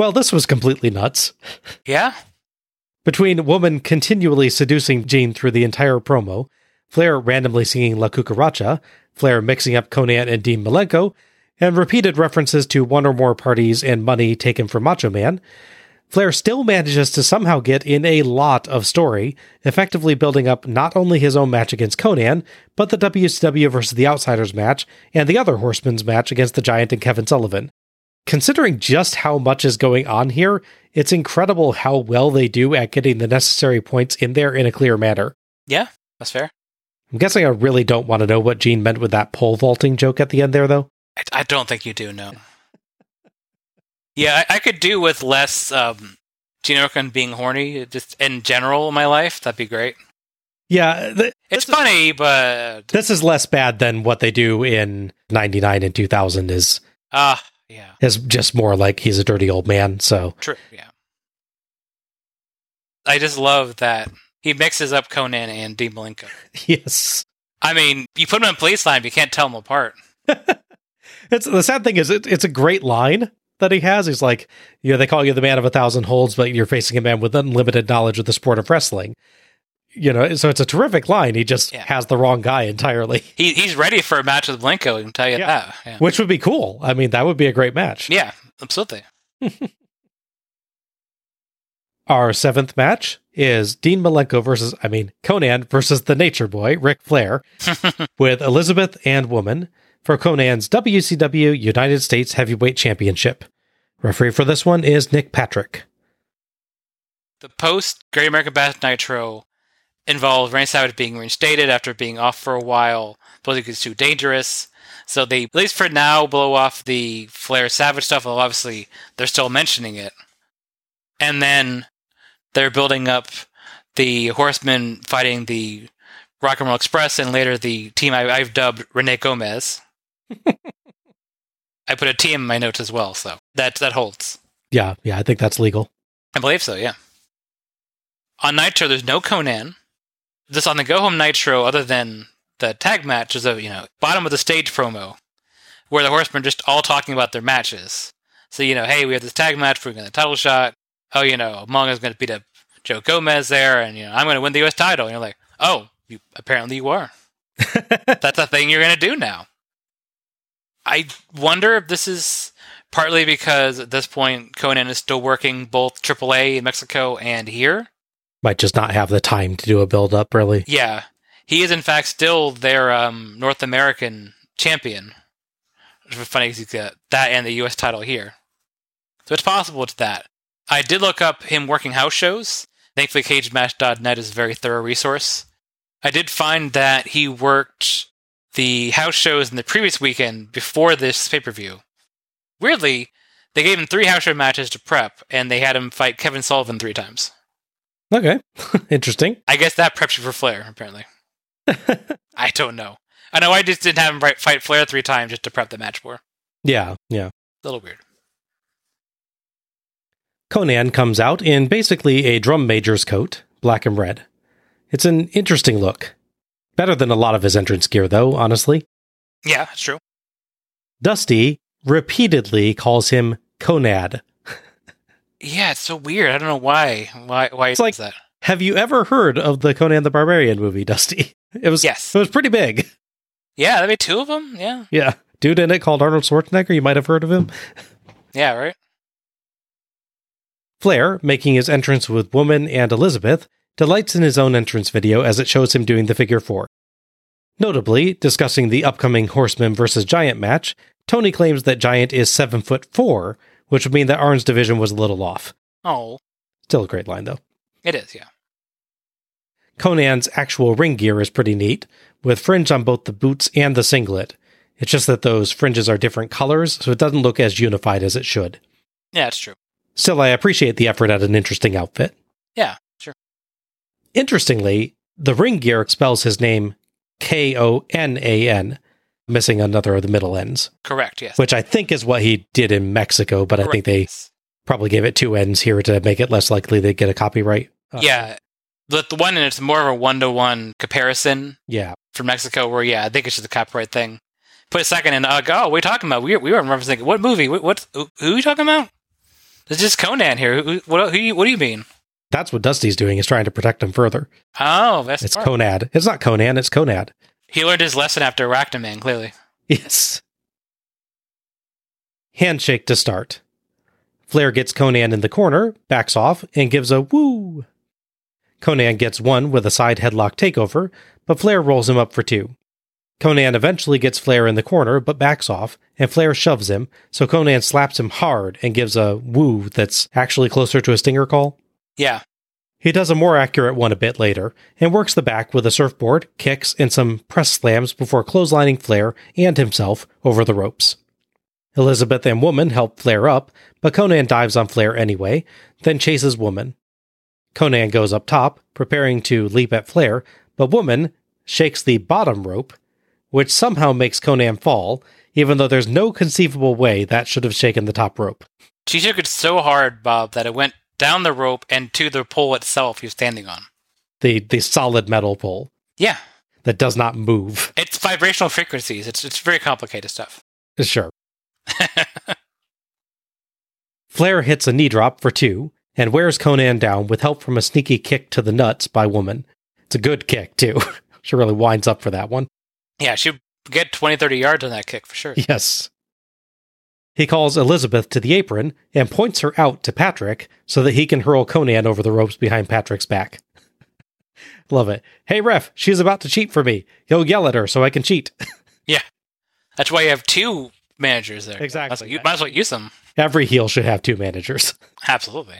Well, this was completely nuts. Yeah? Between Woman continually seducing Gene through the entire promo, Flair randomly singing La Cucaracha, Flair mixing up Konnan and Dean Malenko, and repeated references to one or more parties and money taken from Macho Man, Flair still manages to somehow get in a lot of story, effectively building up not only his own match against Konnan, but the WCW versus the Outsiders match and the other Horsemen's match against the Giant and Kevin Sullivan. Considering just how much is going on here, it's incredible how well they do at getting the necessary points in there in a clear manner. Yeah, that's fair. I'm guessing I really don't want to know what Gene meant with that pole vaulting joke at the end there, though. I, I don't think you do, no. yeah, I, I could do with less um, Gene Okerlund being horny, just in general in my life. That'd be great. Yeah, th- It's funny, but this is less bad than what they do in 99 and 2000 is ah, yeah, is just more like he's a dirty old man, so true. Yeah, I just love that he mixes up Konnan and Dean Malenko. yes. I mean, you put them in police line, you can't tell them apart. It's the sad thing is it, it's a great line that he has. He's like, you know, they call you the man of a thousand holds, but you're facing a man with unlimited knowledge of the sport of wrestling. You know, so it's a terrific line. He just has the wrong guy entirely, He he's ready for a match with Malenko. I can tell you that. Yeah. which would be cool. I mean, that would be a great match. yeah, absolutely. Our seventh match is Dean Malenko versus, I mean, Konnan versus the Nature Boy, Ric Flair, with Elizabeth and Woman for Konnan's WCW United States Heavyweight Championship. Referee for this one is Nick Patrick. The post Great American Bash Nitro involved Randy Savage being reinstated after being off for a while. Believe it's too dangerous. So they, at least for now, blow off the Flair Savage stuff. Although obviously they're still mentioning it. And then they're building up the Horsemen fighting the Rock and Roll Express, and later the team I, I've dubbed Rene Gomez. I put a T in my notes as well, so that that holds. Yeah, yeah, I think that's legal. I believe so, yeah. On Nitro, there's no Konnan. This on the Go Home Nitro, other than the tag match, is a you know bottom of the stage promo, where the Horsemen are just all talking about their matches. So you know, hey, we have this tag match, we're going to title shot. Oh, you know, Among Us going to beat up Joe Gomez there, and you know, I'm going to win the U.S. title. And you're like, oh, you apparently you are. That's a thing you're going to do now. I wonder if this is partly because at this point Konnan is still working both AAA in Mexico and here. Might just not have the time to do a build up, really. Yeah, he is in fact still their um, North American champion. Is funny because he's got that and the U.S. title here, so it's possible it's that. I did look up him working house shows. Thankfully, CageMatch.net is a very thorough resource. I did find that he worked the house shows in the previous weekend before this pay per view. Weirdly, they gave him three house show matches to prep, and they had him fight Kevin Sullivan three times. Okay, interesting. I guess that preps you for Flair, apparently. I don't know. I know I just didn't have him fight- Flair three times just to prep the match for. Yeah, yeah. A little weird. Konnan comes out in basically a drum major's coat, black and red. It's an interesting look. Better than a lot of his entrance gear, though, honestly. Yeah, it's true. Dusty repeatedly calls him Conad. Yeah, it's so weird. I don't know why. Why? Why It's like- is that? Have you ever heard of the Conan the Barbarian movie, Dusty? It was Yes. It was pretty big. Yeah, there be two of them. Yeah, Yeah. Dude in it called Arnold Schwarzenegger. You might have heard of him. yeah, right. Flair, making his entrance with Woman and Elizabeth, delights in his own entrance video as it shows him doing the figure four. Notably, discussing the upcoming Horseman versus Giant match, Tony claims that Giant is 7 foot 4, which would mean that Arn's division was a little off. Oh, Still a great line, though. it is, yeah. Konnan's actual ring gear is pretty neat, with fringe on both the boots and the singlet. It's just that those fringes are different colors, so it doesn't look as unified as it should. Yeah, it's true. Still, I appreciate the effort at an interesting outfit. Yeah, sure. Interestingly, the ring gear spells his name K O N A N, missing another of the middle ends, Correct, yes. which I think is what he did in Mexico, but I think they probably gave it two ends here to make it less likely they get a copyright. Uh, yeah. The, the one, and it's more of a one to one comparison Yeah. from Mexico, where, yeah, I think it's just a copyright thing. Put a second in, uh, oh, you talking about? We, we were referencing, what movie? What, what, who, who are you talking about? It's just Conan here. Who, what, who, what do you mean? That's what Dusty's doing, is trying to protect him further. Oh, that's It's smart. Conad. It's not Conan, it's Conad. He learned his lesson after Arachnaman, clearly. Yes. Handshake to start. Flair gets Konnan in the corner, backs off, and gives a woo. Konnan gets one with a side headlock takeover, but Flair rolls him up for two. Konnan eventually gets Flair in the corner, but backs off, and Flair shoves him, so Konnan slaps him hard and gives a woo that's actually closer to a stinger call. Yeah. He does a more accurate one a bit later, and works the back with a surfboard, kicks, and some press slams before clotheslining Flair and himself over the ropes. Elizabeth and Woman help Flair up, but Konnan dives on Flair anyway, then chases Woman. Konnan goes up top, preparing to leap at Flair, but Woman shakes the bottom rope, which somehow makes Konnan fall, even though there's no conceivable way that should have shaken the top rope. She shook it so hard, Bob, that it went down the rope and to the pole itself you're standing on. The the solid metal pole Yeah. that does not move. It's vibrational frequencies. It's, it's very complicated stuff. Uh, sure. Flair hits a knee drop for two and wears Konnan down with help from a sneaky kick to the nuts by Woman. It's a good kick, too. she really winds up for that one. Yeah, she'd get 20, 30 yards on that kick for sure. Yes. He calls Elizabeth to the apron and points her out to Patrick so that he can hurl Konnan over the ropes behind Patrick's back. Love it. Hey, ref, she's about to cheat for me. He'll yell at her so I can cheat. Yeah. That's why you have two managers there. Exactly. You might as well use them. Every heel should have two managers. Absolutely.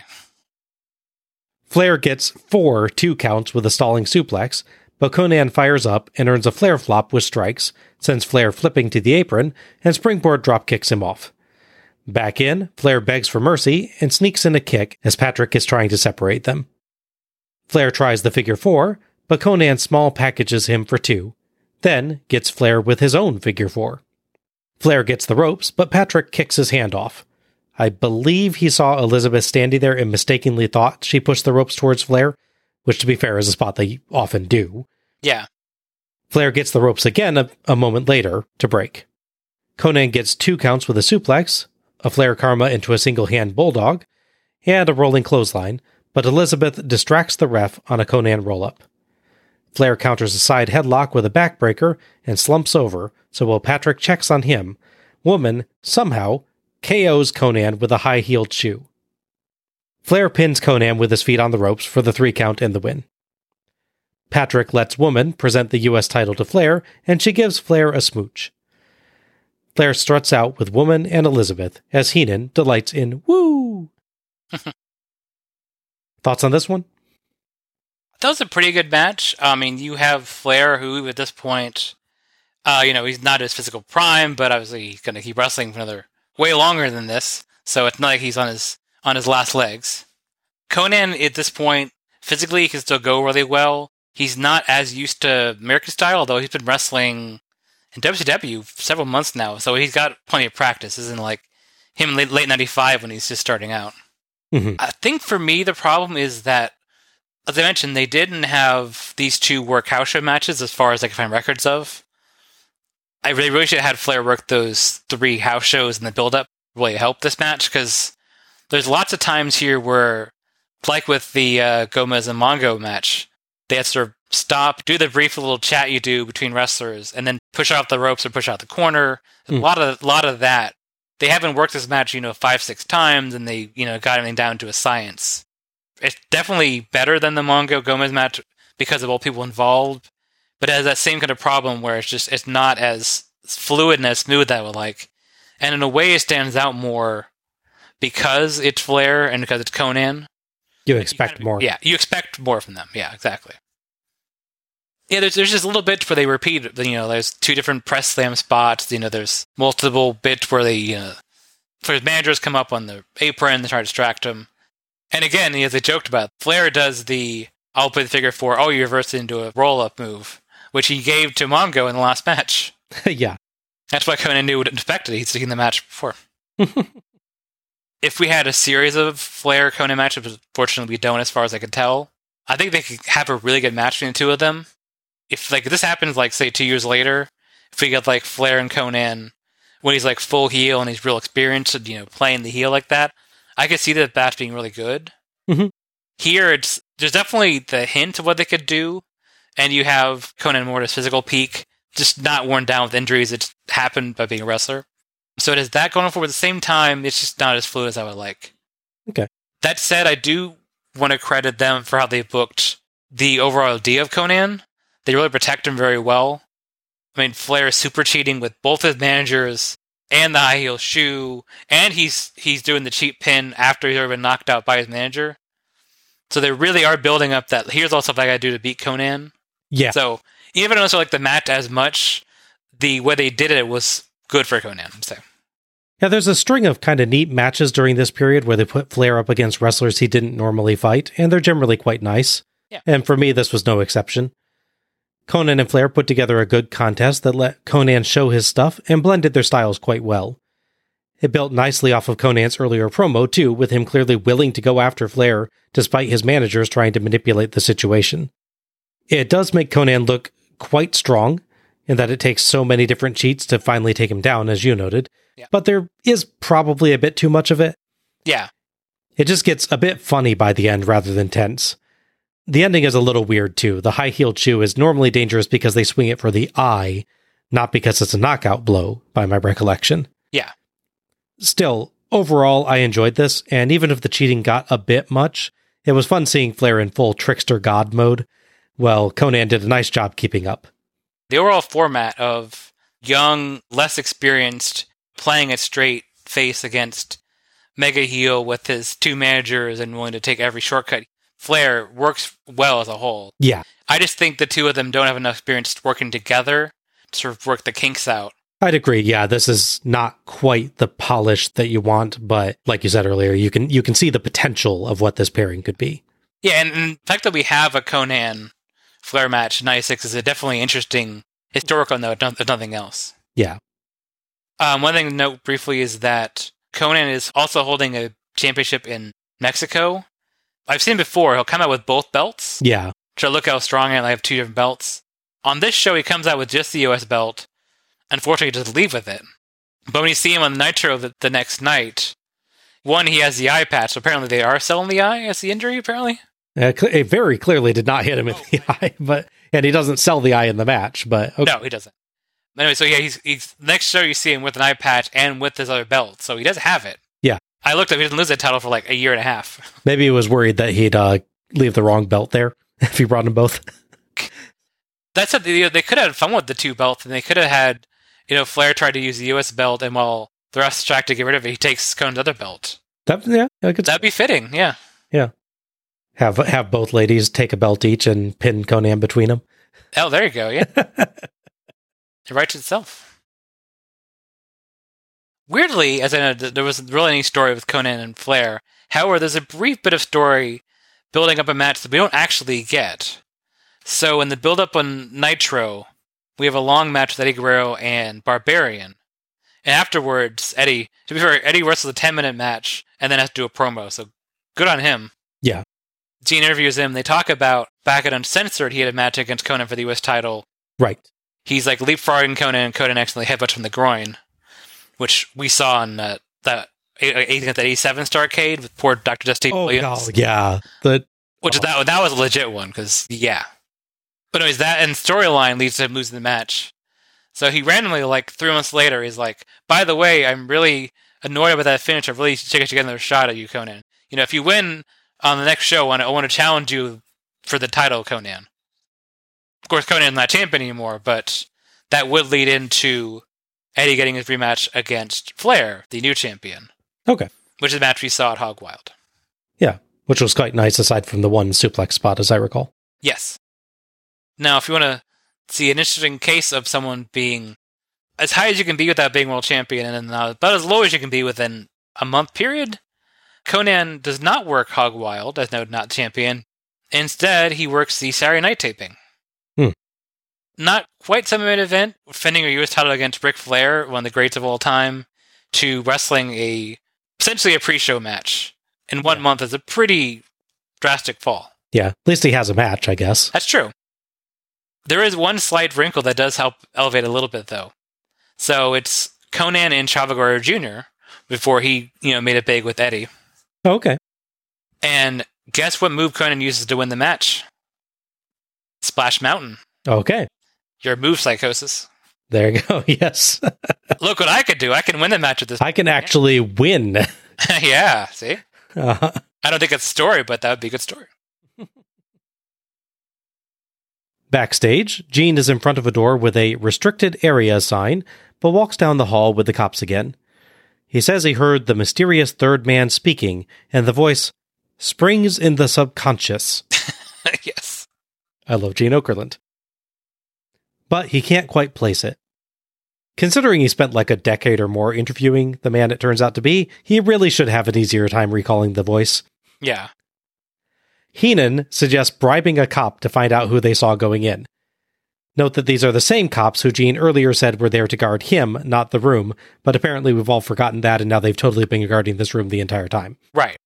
Flair gets four two counts with a stalling suplex, but Konnan fires up and earns a Flair flop with strikes, sends Flair flipping to the apron, and springboard drop kicks him off. Back in, Flair begs for mercy and sneaks in a kick as Patrick is trying to separate them. Flair tries the figure four, but Konnan small packages him for two, then gets Flair with his own figure four. Flair gets the ropes, but Patrick kicks his hand off. I believe he saw Elizabeth standing there and mistakenly thought she pushed the ropes towards Flair, which, to be fair, is a spot they often do. Yeah. Flair gets the ropes again a, a moment later to break. Konnan gets two counts with a suplex, a Flair karma into a single hand bulldog, and a rolling clothesline, but Elizabeth distracts the ref on a Konnan roll up. Flair counters a side headlock with a backbreaker and slumps over, so while Patrick checks on him, Woman somehow KOs Konnan with a high heeled shoe. Flair pins Konnan with his feet on the ropes for the three count and the win. Patrick lets Woman present the U.S. title to Flair, and she gives Flair a smooch. Flair struts out with Woman and Elizabeth as Heenan delights in Woo! Thoughts on this one? That was a pretty good match. I mean, you have Flair, who at this point, uh, you know, he's not his physical prime, but obviously he's going to keep wrestling for another way longer than this. So it's not like he's on his on his last legs. Konnan at this point, physically, he can still go really well. He's not as used to American style, although he's been wrestling in WCW several months now, so he's got plenty of practice. Isn't like him late, late '95 when he's just starting out. Mhm. I think for me, the problem is that, as I mentioned, they didn't have these two work house show matches as far as I can find records of. I really, really should have had Flair work those three house shows in the build up really help this match because there's lots of times here where, like with the uh, Gomez and Mongo match, they had sort of stop, do the brief little chat you do between wrestlers, and then push out the ropes or push out the corner. A Mm. lot of lot of that. They haven't worked this match, you know, five six times, and they you know got everything down to a science. it's definitely better than the Mongo Gomez match because of all people involved, but it has that same kind of problem where it's just it's not as fluid and as smooth that I would like. And in a way, it stands out more because it's Flair and because it's Konnan. You expect more. Yeah, you expect more from them. Yeah, exactly. Yeah, there's there's just a little bit where they repeat. You know, there's two different press slam spots. You know, there's multiple bits where they, you know, for his managers come up on the apron, they try to distract him. And again, as they joked about, Flair does the I'll play the figure four. Oh, you reverse it into a roll up move, which he gave to Mongo in the last match. yeah. That's why Konnan knew what it expected. He'd seen the match before. if we had a series of Flair Konnan matches, fortunately we don't, as far as I can tell, I think they could have a really good match between the two of them. If like this happens, like say two years later, if we get like Flair and Konnan when he's like full heel and he's real experienced, you know, playing the heel like that, I could see that match being really good. Mm-hmm. Here, it's there's definitely the hint of what they could do, and you have Konnan his physical peak, just not worn down with injuries. It's happened by being a wrestler. So it is that going for. At the same time, it's just not as fluid as I would like. Okay. That said, I do want to credit them for how they booked the overall idea of Konnan. They really protect him very well. I mean, Flair is super cheating with both his managers and the high heel shoe, and he's he's doing the cheap pin after he's already been knocked out by his manager. So they really are building up that here's all stuff I got to do to beat Konnan. Yeah. So even though I don't like the match as much, the way they did it was good for Konnan. So Yeah, there's a string of kind of neat matches during this period where they put Flair up against wrestlers he didn't normally fight, and they're generally quite nice. Yeah. And for me, this was no exception. Konnan and Flair put together a good contest that let Konnan show his stuff and blended their styles quite well. It built nicely off of Konnan's earlier promo, too, with him clearly willing to go after Flair despite his managers trying to manipulate the situation. It does make Konnan look quite strong in that it takes so many different cheats to finally take him down, as you noted, Yeah. but there is probably a bit too much of it. yeah, It just gets a bit funny by the end rather than tense. The ending is a little weird too. The high heeled shoe is normally dangerous because they swing it for the eye, not because it's a knockout blow, by my recollection. yeah, Still, overall, I enjoyed this, and even if the cheating got a bit much, it was fun seeing Flair in full trickster god mode. Well, Konnan did a nice job keeping up. the overall format of young, less experienced, playing a straight face against mega heel with his two managers and willing to take every shortcut. Flair works well as a whole. Yeah, I just think the two of them don't have enough experience working together to sort of work the kinks out. I'd agree. Yeah, this is not quite the polish that you want, but like you said earlier, you can you can see the potential of what this pairing could be. Yeah, and, and the fact that we have a Konnan Flair match in 96 is a definitely interesting historical note, if nothing else. Yeah. Um, one thing to note briefly is that Konnan is also holding a championship in Mexico. I've seen before, he'll come out with both belts. Yeah. To look how strong I am, I have two different belts. On this show, he comes out with just the US belt. Unfortunately, he doesn't leave with it. But when you see him on Nitro the, the next night, one, he has the eye patch. So apparently, they are selling the eye as the injury, apparently. Uh, cl- it very clearly did not hit him in the eye, but and he doesn't sell the eye in the match. But okay. No, he doesn't. Anyway, so yeah, he's, he's next show you see him with an eye patch and with his other belt, so he does have it. I looked up; he didn't lose that title for like a year and a half. maybe he was worried that he'd uh, leave the wrong belt there if he brought them both. That's it. They, they could have had fun with the two belts, and they could have had, you know, Flair tried to use the U.S. belt, and while the rest tried to get rid of it, he takes Konnan's other belt. That, yeah, I could, That'd be fitting. Yeah. yeah. Have have both ladies take a belt each and pin Konnan between them. Oh, there you go. Yeah. it writes itself. Weirdly, as I know, there wasn't really any story with Konnan and Flair. However, there's a brief bit of story building up a match that we don't actually get. So, in the build up on Nitro, we have a long match with Eddie Guerrero and Barbarian. And afterwards, Eddie, to be fair, Eddie wrestles a 10 minute match and then has to do a promo. So, good on him. Yeah. Gene interviews him. They talk about back at Uncensored, he had a match against Konnan for the U.S. title. Right. He's like leapfrogging Konnan, and Konnan accidentally headbutts from the groin, which we saw in uh, that I think at the 87 Starcade with poor Dr. Dusty Oh, Williams. oh, yeah. The Which is that that was a legit one because yeah. But anyways, that and storyline leads to him losing the match. So he randomly, like three months later, he's like, "By the way, I'm really annoyed about that finish. I really should take another shot at you, Konnan. You know, if you win on the next show, I want to, I want to challenge you for the title, Konnan. Of course, Konnan's not champion anymore, but that would lead into Eddie getting his rematch against Flair, the new champion, Okay. which is a match we saw at Hog Wild. Yeah, which was quite nice aside from the one suplex spot, as I recall. Yes. Now, if you want to see an interesting case of someone being as high as you can be without being world champion, and then about as low as you can be within a month period, Konnan does not work Hog Wild as no not champion. Instead, he works the Saturday night taping. Not quite some main event, defending your U.S. title against Ric Flair, one of the greats of all time, to wrestling a essentially a pre-show match in one month is a pretty drastic fall. Yeah, at least he has a match, I guess. That's true. There is one slight wrinkle that does help elevate a little bit, though. So it's Konnan and Chavo Guerrero Jr. before he, you know, made it big with Eddie. Oh, okay. And guess what move Konnan uses to win the match? Splash Mountain. Okay. Your move Psychosis. There you go. Yes. Look what I could do. I can win the match with this. I can actually win. yeah, see? Uh, I don't think it's a story, but that would be a good story. backstage, Gene is in front of a door with a restricted area sign, but walks down the hall with the cops again. He says he heard the mysterious third man speaking, and the voice springs in the subconscious. yes. I love Gene Okerlund. But he can't quite place it. Considering he spent like a decade or more interviewing the man it turns out to be, he really should have an easier time recalling the voice. Yeah. Heenan suggests bribing a cop to find out who they saw going in. Note that these are the same cops who Gene earlier said were there to guard him, not the room, but apparently we've all forgotten that and now they've totally been guarding this room the entire time. Right.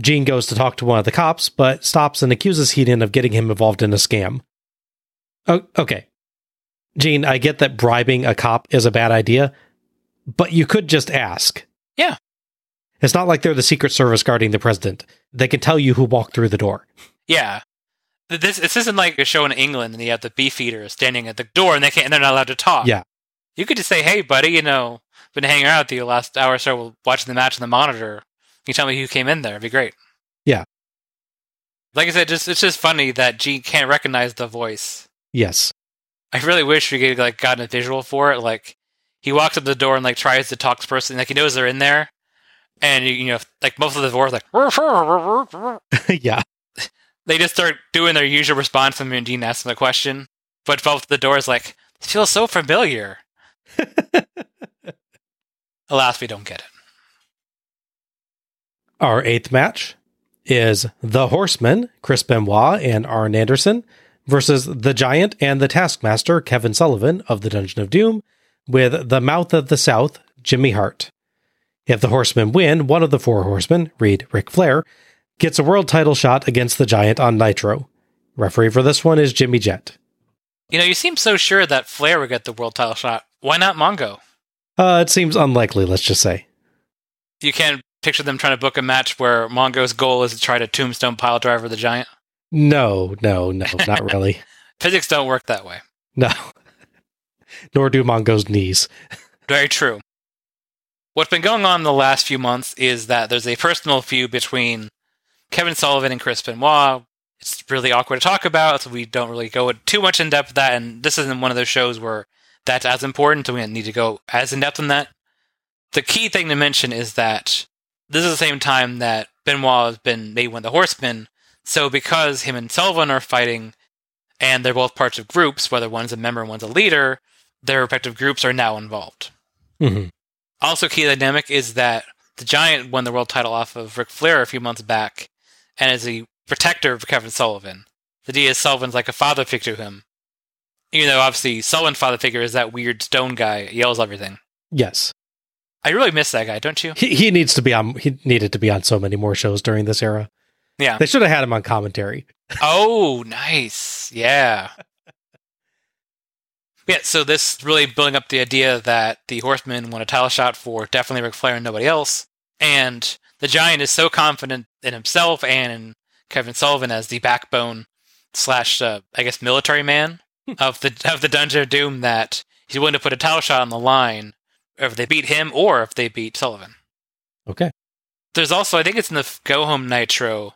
Gene goes to talk to one of the cops, but stops and accuses Heenan of getting him involved in a scam. Oh, okay. Gene, I get that bribing a cop is a bad idea, but you could just ask. Yeah. It's not like they're the Secret Service guarding the president. They can tell you who walked through the door. Yeah. This this isn't like a show in England and you have the beef eaters standing at the door and they can't and they're not allowed to talk. Yeah. You could just say, "Hey, buddy, you know, been hanging out with you the last hour or so, watching the match on the monitor. Can you tell me who came in there? It'd be great." Yeah. Like I said, just it's just funny that Gene can't recognize the voice. Yes. I really wish we could like gotten a visual for it. Like he walks up the door and like tries to talk to the person, like he knows they're in there, and you know, like most of the doors, like yeah. they just start doing their usual response when Dean asks them a question, but both the doors like feels so familiar. Alas, we don't get it. Our eighth match is The Horseman, Chris Benoit and Arn Anderson, versus The Giant and the Taskmaster, Kevin Sullivan of the Dungeon of Doom, with The Mouth of the South, Jimmy Hart. If the Horsemen win, one of the four horsemen, read Ric Flair, gets a world title shot against the Giant on Nitro. Referee for this one is Jimmy Jett. You know, you seem so sure that Flair would get the world title shot. Why not Mongo? Uh, it seems unlikely, let's just say. You can't picture them trying to book a match where Mongo's goal is to try to tombstone pile driver the Giant. No, no, no, not really. Physics don't work that way. No. Nor do Mongo's knees. Very true. What's been going on in the last few months is that there's a personal feud between Kevin Sullivan and Chris Benoit. It's really awkward to talk about, so we don't really go too much in depth with that. And this isn't one of those shows where that's as important, so we don't need to go as in depth on that. The key thing to mention is that this is the same time that Benoit has been made one of the Horsemen. So because him and Sullivan are fighting, and they're both parts of groups, whether one's a member and one's a leader, their respective groups are now involved. Mm-hmm. Also, key dynamic is that the Giant won the world title off of Ric Flair a few months back, and is a protector of Kevin Sullivan. The idea is Sullivan's like a father figure to him. Even though obviously Sullivan's father figure is that weird stone guy, yells everything. Yes. I really miss that guy, don't you? He, he needs to be on. He needed to be on so many more shows during this era. Yeah. They should have had him on commentary. oh, nice. Yeah. Yeah, so this really building up the idea that the Horsemen won a title shot for definitely Ric Flair and nobody else. And the Giant is so confident in himself and in Kevin Sullivan as the backbone slash, uh, I guess, military man of the of the Dungeon of Doom that he's willing to put a title shot on the line if they beat him or if they beat Sullivan. Okay. There's also, I think it's in the Go Home Nitro,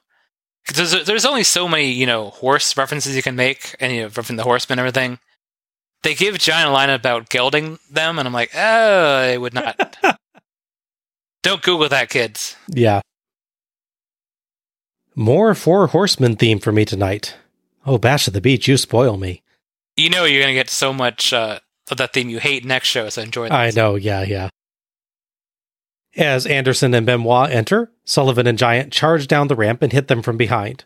there's, there's only so many, you know, horse references you can make, and you know, from the horsemen and everything. They give Giant a line about gelding them, and I'm like, oh, I would not. Don't Google that, kids. Yeah. More Four Horsemen theme for me tonight. Oh, Bash at the Beach, you spoil me. You know you're going to get so much uh, of that theme you hate next show, so enjoy that. I know, yeah, yeah. As Anderson and Benoit enter, Sullivan and Giant charge down the ramp and hit them from behind.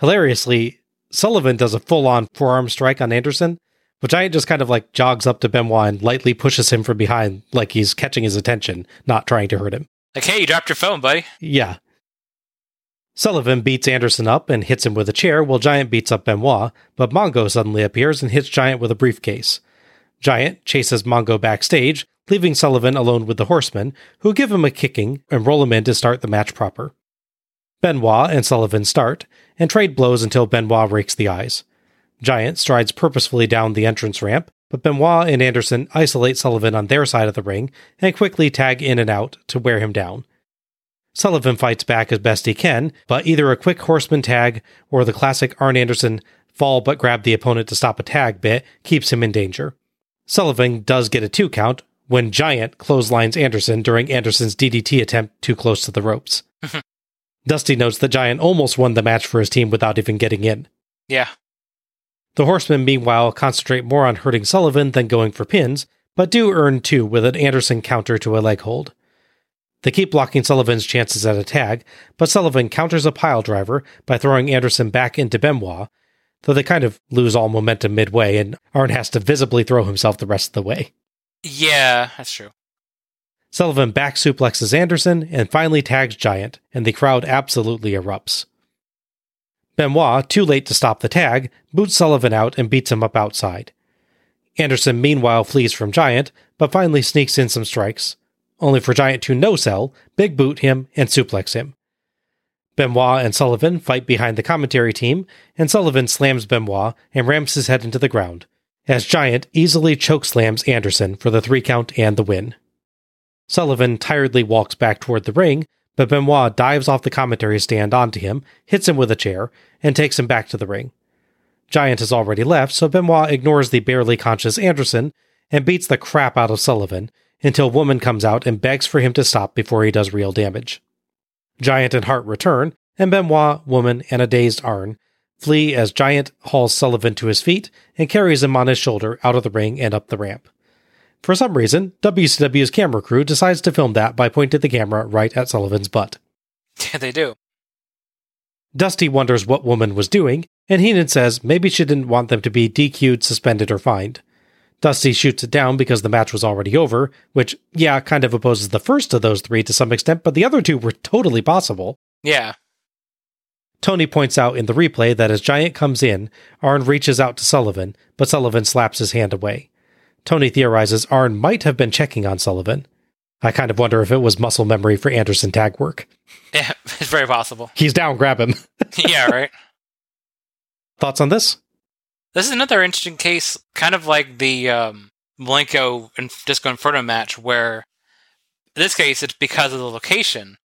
Hilariously, Sullivan does a full on forearm strike on Anderson, but Giant just kind of like jogs up to Benoit and lightly pushes him from behind like he's catching his attention, not trying to hurt him. Like, hey, you dropped your phone, buddy. Yeah. Sullivan beats Anderson up and hits him with a chair while Giant beats up Benoit, but Mongo suddenly appears and hits Giant with a briefcase. Giant chases Mongo backstage, leaving Sullivan alone with the horsemen, who give him a kicking and roll him in to start the match proper. Benoit and Sullivan start, and trade blows until Benoit rakes the eyes. Giant strides purposefully down the entrance ramp, but Benoit and Anderson isolate Sullivan on their side of the ring and quickly tag in and out to wear him down. Sullivan fights back as best he can, but either a quick horseman tag or the classic Arn Anderson fall but grab the opponent to stop a tag bit keeps him in danger. Sullivan does get a two count when Giant clotheslines Anderson during Anderson's DDT attempt too close to the ropes. Mm-hmm. Dusty notes that Giant almost won the match for his team without even getting in. Yeah. The Horsemen, meanwhile, concentrate more on hurting Sullivan than going for pins, but do earn two with an Anderson counter to a leg hold. They keep blocking Sullivan's chances at a tag, but Sullivan counters a pile driver by throwing Anderson back into Benoit, though they kind of lose all momentum midway, and Arn has to visibly throw himself the rest of the way. Yeah, that's true. Sullivan back suplexes Anderson and finally tags Giant, and the crowd absolutely erupts. Benoit, too late to stop the tag, boots Sullivan out and beats him up outside. Anderson meanwhile flees from Giant, but finally sneaks in some strikes, only for Giant to no sell, big boot him, and suplex him. Benoit and Sullivan fight behind the commentary team, and Sullivan slams Benoit and rams his head into the ground, as Giant easily chokeslams Anderson for the three count and the win. Sullivan tiredly walks back toward the ring, but Benoit dives off the commentary stand onto him, hits him with a chair, and takes him back to the ring. Giant has already left, so Benoit ignores the barely conscious Anderson and beats the crap out of Sullivan until Woman comes out and begs for him to stop before he does real damage. Giant and Hart return, and Benoit, Woman, and a dazed Arn flee as Giant hauls Sullivan to his feet and carries him on his shoulder out of the ring and up the ramp. For some reason, WCW's camera crew decides to film that by pointing the camera right at Sullivan's butt. Yeah, they do. Dusty wonders what Woman was doing, and Heenan says maybe she didn't want them to be DQ'd, suspended, or fined. Dusty shoots it down because the match was already over, which, yeah, kind of opposes the first of those three to some extent, but the other two were totally possible. Yeah. Tony points out in the replay that as Giant comes in, Arn reaches out to Sullivan, but Sullivan slaps his hand away. Tony theorizes Arn might have been checking on Sullivan. I kind of wonder if it was muscle memory for Anderson tag work. Yeah, it's very possible. He's down, grab him. yeah, right. Thoughts on this? This is another interesting case, kind of like the um, Malenko and Disco Inferno match, where in this case it's because of the location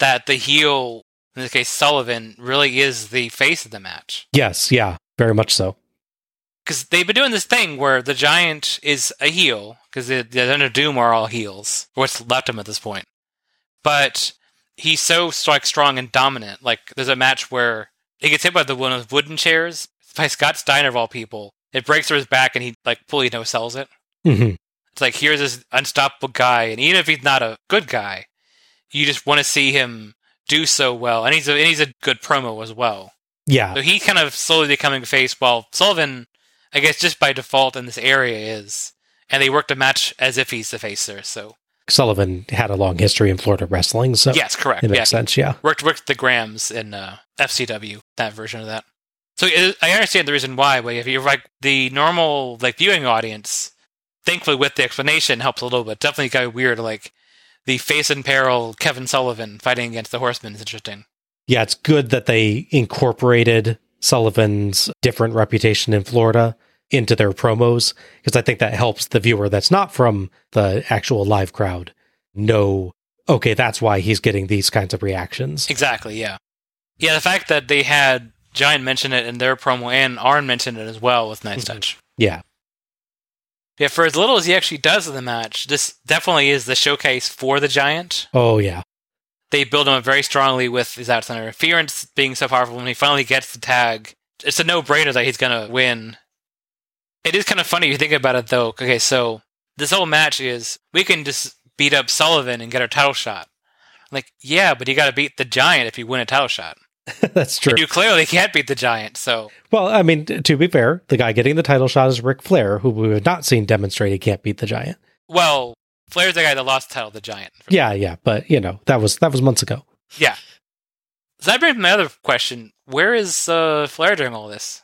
that the heel, in this case Sullivan, really is the face of the match. Yes, yeah, very much so. Because they've been doing this thing where the Giant is a heel, because the, the Under Doom are all heels, or what's left of him at this point. But he's so like strong and dominant. Like there's a match where he gets hit by the one of wooden chairs by Scott Steiner of all people. It breaks through his back, and he like fully no sells it. Mm-hmm. It's like here's this unstoppable guy, and even if he's not a good guy, you just want to see him do so well, and he's a and he's a good promo as well. Yeah. So he's kind of slowly becoming face, while Sullivan, I guess, just by default in this area is, and they worked a match as if he's the face there. So Sullivan had a long history in Florida wrestling, so yes, correct. It makes yeah. sense. Yeah. Worked worked the Grams in uh, FCW that version of that. So it, I understand the reason why, but if you're like the normal like viewing audience, thankfully with the explanation helps a little bit. Definitely of weird, like the face in peril Kevin Sullivan fighting against the Horsemen is interesting. Yeah, it's good that they incorporated Sullivan's different reputation in Florida into their promos because I think that helps the viewer that's not from the actual live crowd know, okay, that's why he's getting these kinds of reactions. Exactly, yeah. Yeah, the fact that they had Giant mention it in their promo and Arn mentioned it as well was nice mm-hmm. touch. Yeah. Yeah, for as little as he actually does in the match, this definitely is the showcase for the Giant. Oh yeah. They build him up very strongly with his outside interference being so powerful. When he finally gets the tag, it's a no-brainer that he's gonna win. It is kind of funny if you think about it, though. Okay, so this whole match is we can just beat up Sullivan and get our title shot. Like, yeah, but you got to beat the Giant if you win a title shot. That's true. And you clearly can't beat the Giant, so Well, I mean, to be fair, the guy getting the title shot is Ric Flair, who we have not seen demonstrate he can't beat the Giant. well, Flair's the guy that lost the title, to the Giant. Yeah, yeah, but you know that was that was months ago. Yeah. So that brings me to my other question: Where is uh, Flair during all this?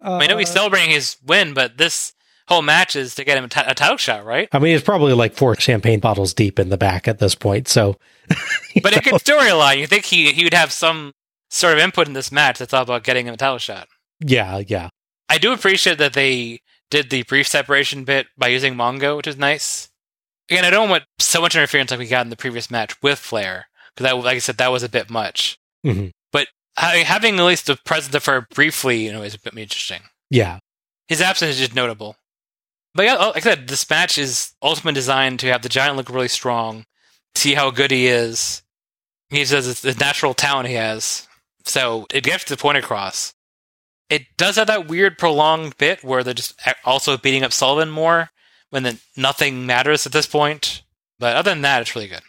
I, mean, I know he's celebrating his win, but this whole match is to get him a title shot, right? I mean, it's probably like four champagne bottles deep in the back at this point. So, But a good storyline. You think he he would have some sort of input in this match that's all about getting him a title shot. yeah, yeah, I do appreciate that they did the brief separation bit by using Mongo, which is nice. Again, I don't want so much interference like we got in the previous match with Flair, because that, like I said, that was a bit much. Mhm. But ha- having at least the presence of her briefly, you know, is a bit interesting. yeah. His absence is just notable. But yeah, like I said, this match is ultimately designed to have the Giant look really strong, see how good he is. He says it's the natural talent he has, so it gets the point across. It does have that weird prolonged bit where they're just also beating up Sullivan more when then nothing matters at this point. But other than that, it's really good.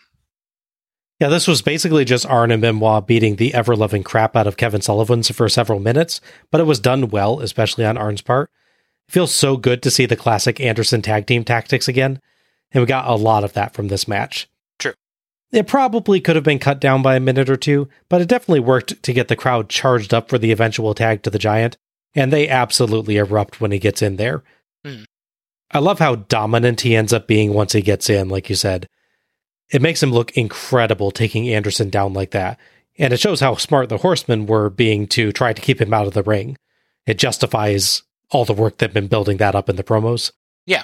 Yeah, this was basically just Arn and Benoit beating the ever loving crap out of Kevin Sullivan for several minutes, but it was done well, especially on Arn's part. It feels so good to see the classic Anderson tag team tactics again, and we got a lot of that from this match. It probably could have been cut down by a minute or two, but it definitely worked to get the crowd charged up for the eventual tag to the Giant, and they absolutely erupt when he gets in there. Hmm. I love how dominant he ends up being once he gets in, like you said. It makes him look incredible taking Anderson down like that. And it shows how smart the horsemen were being to try to keep him out of the ring. It justifies all the work they've been building that up in the promos. Yeah.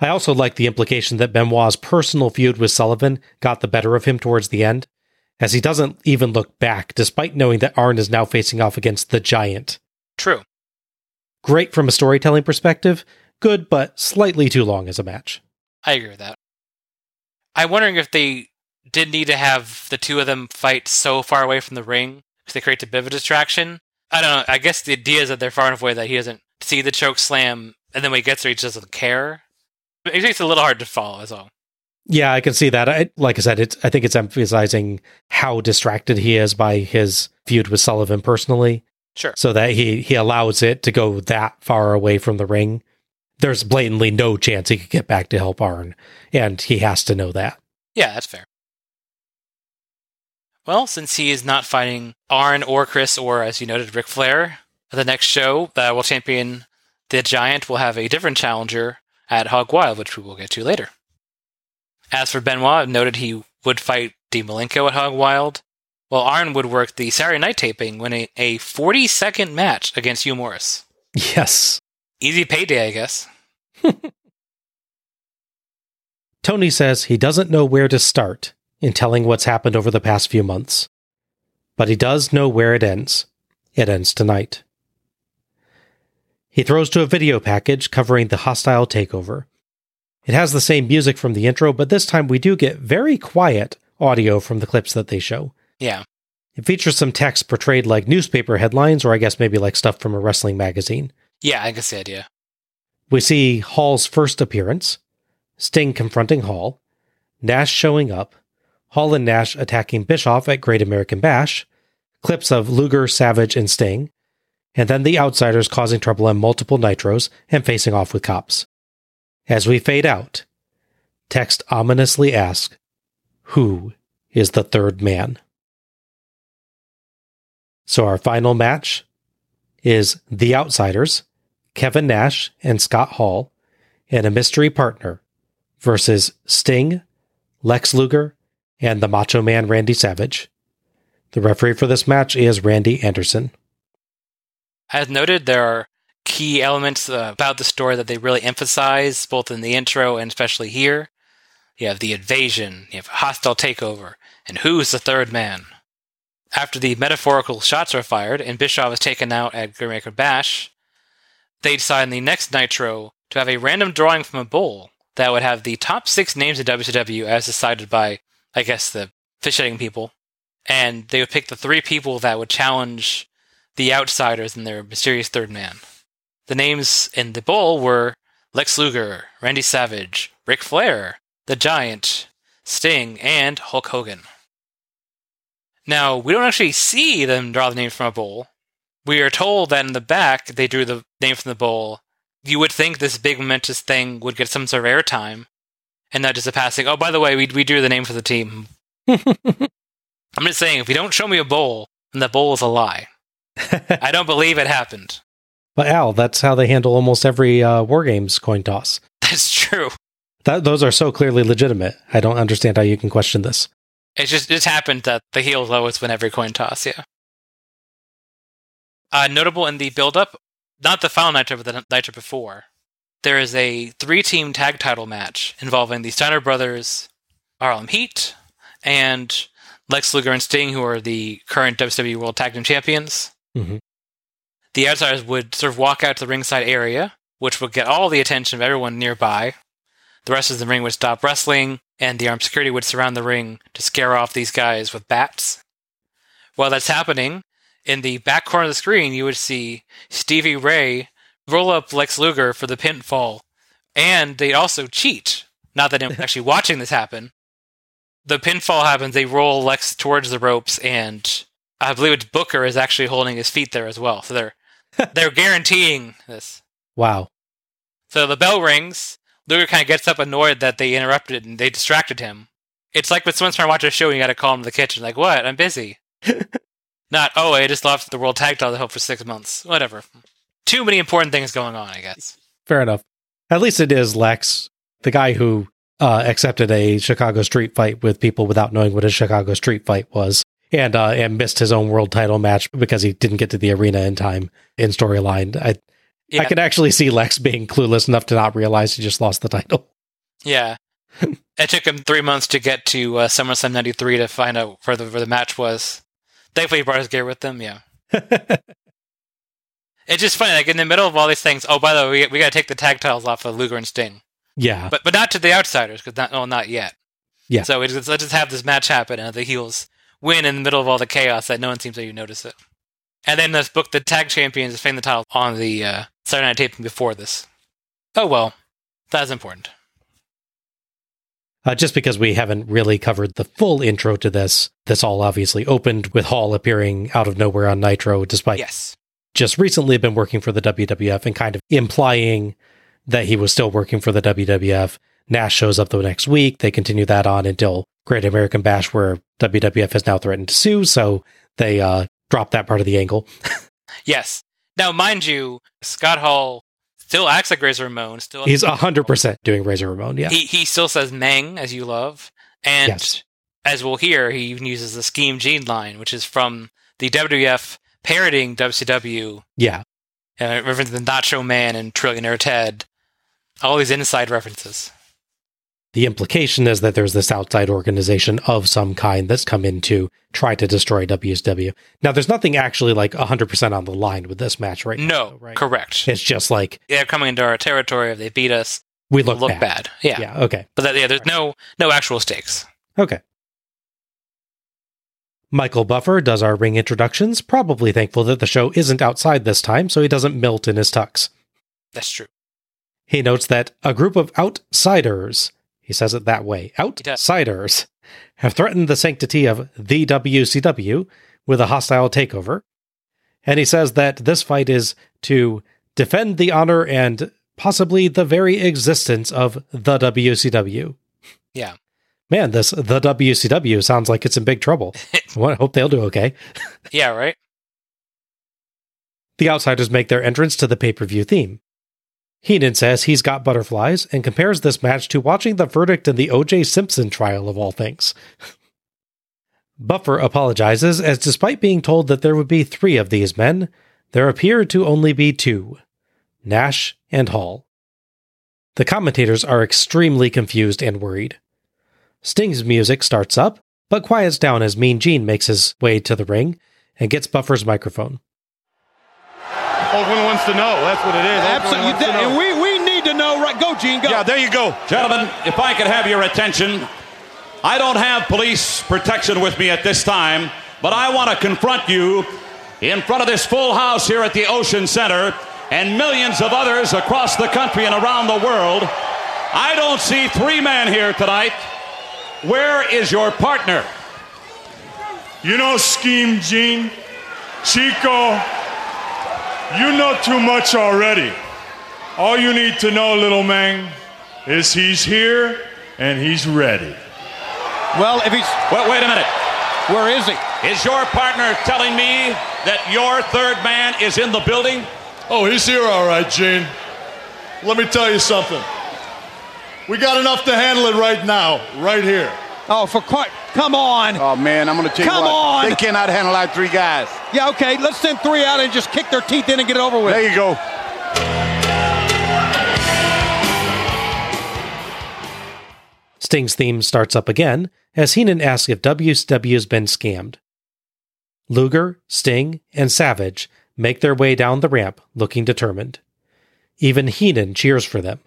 I also like the implication that Benoit's personal feud with Sullivan got the better of him towards the end, as he doesn't even look back, despite knowing that Arn is now facing off against the Giant. True. Great from a storytelling perspective, good but slightly too long as a match. I agree with that. I'm wondering if they did need to have the two of them fight so far away from the ring because they create a bit of a distraction. I don't know. I guess the idea is that they're far enough away that he doesn't see the choke slam, and then when he gets there, he just doesn't care. It makes it a little hard to follow, as well. Yeah, I can see that. I, like I said, it's, I think it's emphasizing how distracted he is by his feud with Sullivan personally. Sure. So that he, he allows it to go that far away from the ring. There's blatantly no chance he could get back to help Arn, and he has to know that. Yeah, that's fair. Well, since he is not fighting Arn or Chris or, as you noted, Ric Flair, the next show, the World Champion, the Giant, will have a different challenger at Hog Wild, which we will get to later. As for Benoit, noted he would fight Dean Malenko at Hog Wild, while Arn would work the Saturday night taping, winning a 40 second match against Hugh Morris. Yes. Easy payday, I guess. Tony says he doesn't know where to start in telling what's happened over the past few months, but he does know where it ends. It ends tonight. He throws to a video package covering the hostile takeover. It has the same music from the intro, but this time we do get very quiet audio from the clips that they show. Yeah. It features some text portrayed like newspaper headlines, or I guess maybe like stuff from a wrestling magazine. Yeah, I guess the idea. We see Hall's first appearance, Sting confronting Hall, Nash showing up, Hall and Nash attacking Bischoff at Great American Bash, clips of Luger, Savage, and Sting, and then the outsiders causing trouble on multiple nitros and facing off with cops. As we fade out, text ominously asks, Who is the third man? So our final match is The Outsiders, Kevin Nash and Scott Hall, and a mystery partner versus Sting, Lex Luger, and the Macho Man Randy Savage. The referee for this match is Randy Anderson. As noted, there are key elements uh, about the story that they really emphasize, both in the intro and especially here. You have the invasion, you have a hostile takeover, and who's the third man? After the metaphorical shots are fired and Bischoff is taken out at American Bash, they decide in the next Nitro to have a random drawing from a bowl that would have the top six names in WCW as decided by, I guess, the fish people. And they would pick the three people that would challenge the outsiders and their mysterious third man. The names in the bowl were Lex Luger, Randy Savage, Ric Flair, The Giant, Sting, and Hulk Hogan. Now, we don't actually see them draw the name from a bowl. We are told that in the back they drew the name from the bowl. You would think this big momentous thing would get some sort of airtime, and not just a passing. Oh, by the way, we we drew the name for the team. I'm just saying, if you don't show me a bowl, then the bowl is a lie. I don't believe it happened. But Al, that's how they handle almost every uh, War Games coin toss. That's true. That, those are so clearly legitimate. I don't understand how you can question this. It just it just happened that the heels always win every coin toss. Yeah. Uh, notable in the build-up, not the final Nitro, but the Nitro before, there is a three-team tag title match involving the Steiner brothers, Harlem Heat, and Lex Luger and Sting, who are the current WWE World Tag Team Champions. Mm-hmm. The outsiders would sort of walk out to the ringside area, which would get all the attention of everyone nearby. The rest of the ring would stop wrestling, and the armed security would surround the ring to scare off these guys with bats. While that's happening, in the back corner of the screen, you would see Stevie Ray roll up Lex Luger for the pinfall, and they also cheat. Not that I'm actually watching this happen. The pinfall happens, they roll Lex towards the ropes, and I believe it's Booker is actually holding his feet there as well. So they're they're guaranteeing this. Wow. So the bell rings. Luger kind of gets up annoyed that they interrupted and they distracted him. It's like when someone's trying to watch a show and you got to call him to the kitchen. Like, what? I'm busy. Not, oh, I just lost the World Tag Title hope for six months. Whatever. Too many important things going on, I guess. Fair enough. At least it is Lex, the guy who uh, accepted a Chicago street fight with people without knowing what a Chicago street fight was, and uh, and missed his own world title match because he didn't get to the arena in time in storyline. I Yeah. I could actually see Lex being clueless enough to not realize he just lost the title. Yeah. it took him three months to get to uh, SummerSlam 93 to find out where the, where the match was. Thankfully, he brought his gear with him, yeah. it's just funny, like in the middle of all these things, oh, by the way, we, we got to take the tag titles off of Luger and Sting. Yeah, But but not to the outsiders, because not, well, not yet. Yeah. So it's, let's just have this match happen, and the heels win in the middle of all the chaos that no one seems to even notice it. And then let's book the tag champions defend the title on the uh, Saturday Night taping before this. Oh well, that's important. Uh, just because we haven't really covered the full intro to this, this all obviously opened with Hall appearing out of nowhere on Nitro, despite Yes. just recently been working for the WWF and kind of implying that he was still working for the WWF. Nash shows up the next week. They continue that on until Great American Bash, where WWF has now threatened to sue. So they uh, drop that part of the angle. Yes. Now, mind you, Scott Hall still acts like Razor Ramon. Still, He's 100% doing Razor Ramon. Yeah. he he still says "Meng" as you love, and Yes. as we'll hear, he even uses the Scheme Gene line, which is from the WWF parodying WCW, yeah. uh, referencing the Nacho Man and Trillionaire Ted. All these inside references. The implication is that there's this outside organization of some kind that's come in to try to destroy WCW. Now, there's nothing actually like 100% on the line with this match right now. No, right? correct. It's just like They're coming into our territory. If they beat us, we look, look bad. bad. Yeah. Yeah. Okay. But that, yeah, there's no no actual stakes. Okay. Michael Buffer does our ring introductions, probably thankful that the show isn't outside this time, so he doesn't melt in his tux. That's true. He notes that a group of outsiders, he says it that way, outsiders, have threatened the sanctity of the WCW with a hostile takeover. And he says that this fight is to defend the honor and possibly the very existence of the WCW. Yeah. Man, this the WCW sounds like it's in big trouble. I hope they'll do okay. Yeah. Right. The outsiders make their entrance to the pay per view theme. Heenan says he's got butterflies and compares this match to watching the verdict in the O.J. Simpson trial of all things. Buffer apologizes as despite being told that there would be three of these men, there appear to only be two Nash and Hall. The commentators are extremely confused and worried. Sting's music starts up, but quiets down as Mean Gene makes his way to the ring and gets Buffer's microphone. Okerlund wants to know. That's what it is. Absolutely. Okerlund wants. And we, we need to know. Right, go, Gene. Go. Yeah, there you go. Gentlemen, if I could have your attention, I don't have police protection with me at this time, but I want to confront you in front of this full house here at the Ocean Center and millions of others across the country and around the world. I don't see three men here tonight. Where is your partner? You know Scheme Gene? Chico, you know too much already. All you need to know, little man, is he's here and he's ready. Well, if he's. Wait, wait a minute. Where is he? Is your partner telling me that your third man is in the building? Oh, he's here all right, Gene. Let me tell you something. We got enough to handle it right now, right here. Oh, for quite. Come on. Oh man, I'm gonna tell Come you what. on. They cannot handle our three guys. Yeah, okay. Let's send three out and just kick their teeth in and get it over with. There you go. Sting's theme starts up again as Heenan asks if WCW's been scammed. Luger, Sting, and Savage make their way down the ramp looking determined. Even Heenan cheers for them.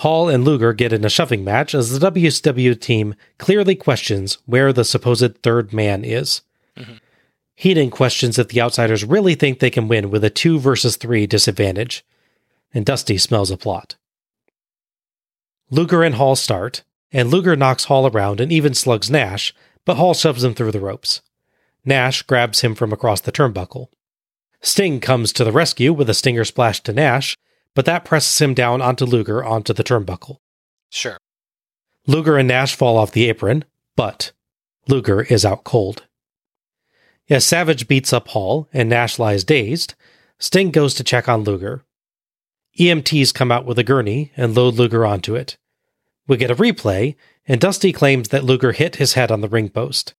Hall and Luger get in a shoving match as the WCW team clearly questions where the supposed third man is. Mm-hmm. Heenan questions if the outsiders really think they can win with a 2 versus 3 disadvantage, and Dusty smells a plot. Luger and Hall start, and Luger knocks Hall around and even slugs Nash, but Hall shoves him through the ropes. Nash grabs him from across the turnbuckle. Sting comes to the rescue with a stinger splash to Nash, but that presses him down onto Luger onto the turnbuckle. Sure. Luger and Nash fall off the apron, but Luger is out cold. As Savage beats up Hall and Nash lies dazed, Sting goes to check on Luger. EMTs come out with a gurney and load Luger onto it. We get a replay, and Dusty claims that Luger hit his head on the ring post.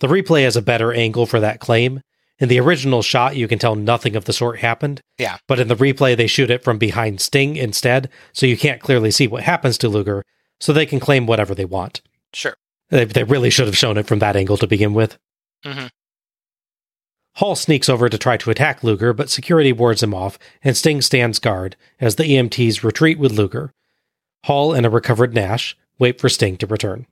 The replay has a better angle for that claim. In the original shot, you can tell nothing of the sort happened. Yeah. But in the replay, they shoot it from behind Sting instead, so you can't clearly see what happens to Luger, so they can claim whatever they want. Sure. They, they really should have shown it from that angle to begin with. hmm Hall sneaks over to try to attack Luger, but security wards him off, and Sting stands guard as the EMTs retreat with Luger. Hall and a recovered Nash wait for Sting to return.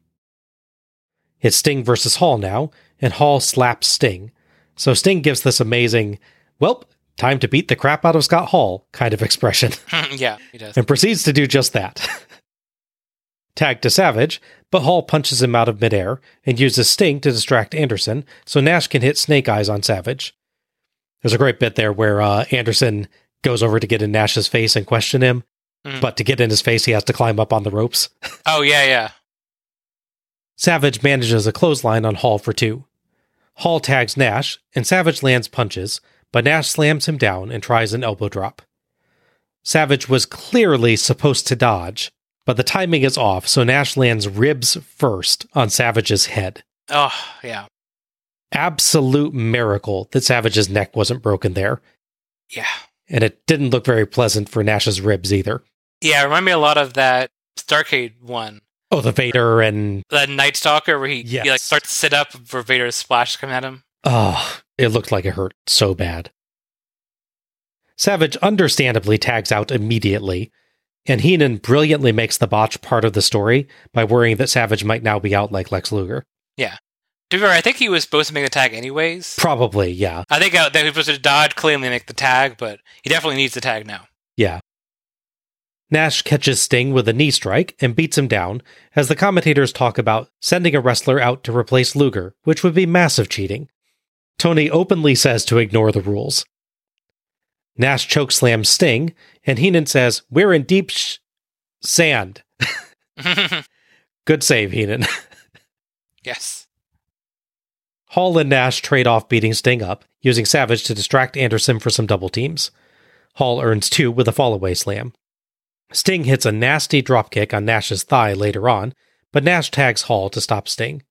It's Sting versus Hall now, and Hall slaps Sting. So Sting gives this amazing, well, time to beat the crap out of Scott Hall kind of expression, yeah, he does. and proceeds to do just that. Tag to Savage, but Hall punches him out of midair and uses Sting to distract Anderson so Nash can hit Snake Eyes on Savage. There's a great bit there where uh, Anderson goes over to get in Nash's face and question him, Mhm. but to get in his face, he has to climb up on the ropes. Oh yeah, yeah. Savage manages a clothesline on Hall for two. Hall tags Nash, and Savage lands punches, but Nash slams him down and tries an elbow drop. Savage was clearly supposed to dodge, but the timing is off, so Nash lands ribs first on Savage's head. Oh yeah, Absolute miracle that Savage's neck wasn't broken there, yeah, and it didn't look very pleasant for Nash's ribs either. yeah. Remind me a lot of that Starcade one, Oh, the Vader and the Night Stalker, where he, Yes. he like starts to sit up for Vader's splash to come at him. Oh, it looked like it hurt so bad. Savage understandably tags out immediately, and Heenan brilliantly makes the botch part of the story by worrying that Savage might now be out like Lex Luger. Yeah. To be fair, I think he was supposed to make the tag anyways. Probably, yeah. I think uh, that he was supposed to dodge cleanly and make the tag, but he definitely needs the tag now. Yeah. Nash catches Sting with a knee strike and beats him down as the commentators talk about sending a wrestler out to replace Luger, which would be massive cheating. Tony openly says to ignore the rules. Nash chokeslams Sting, and Heenan says, We're in deep sh- sand. Good save, Heenan. yes. Hall and Nash trade off beating Sting up, using Savage to distract Anderson for some double teams. Hall earns two with a fallaway slam. Sting hits a nasty dropkick on Nash's thigh later on, but Nash tags Hall to stop Sting.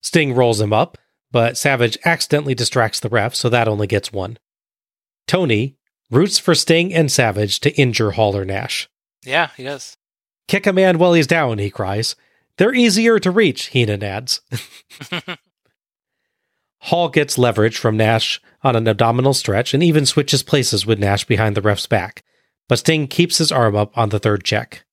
Sting rolls him up, but Savage accidentally distracts the ref, so that only gets one. Tony roots for Sting and Savage to injure Hall or Nash. Yeah, he does. Kick a man while he's down, he cries. They're easier to reach, Heenan adds. Hall gets leverage from Nash on an abdominal stretch and even switches places with Nash behind the ref's back, but Sting keeps his arm up on the third check.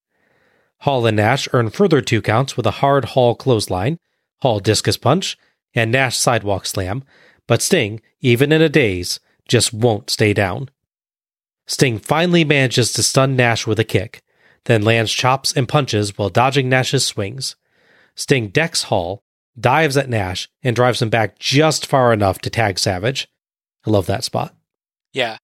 Hall and Nash earn further two counts with a hard Hall clothesline, Hall discus punch, and Nash sidewalk slam, but Sting, even in a daze, just won't stay down. Sting finally manages to stun Nash with a kick, then lands chops and punches while dodging Nash's swings. Sting decks Hall, dives at Nash, and drives him back just far enough to tag Savage. I love that spot. Yeah.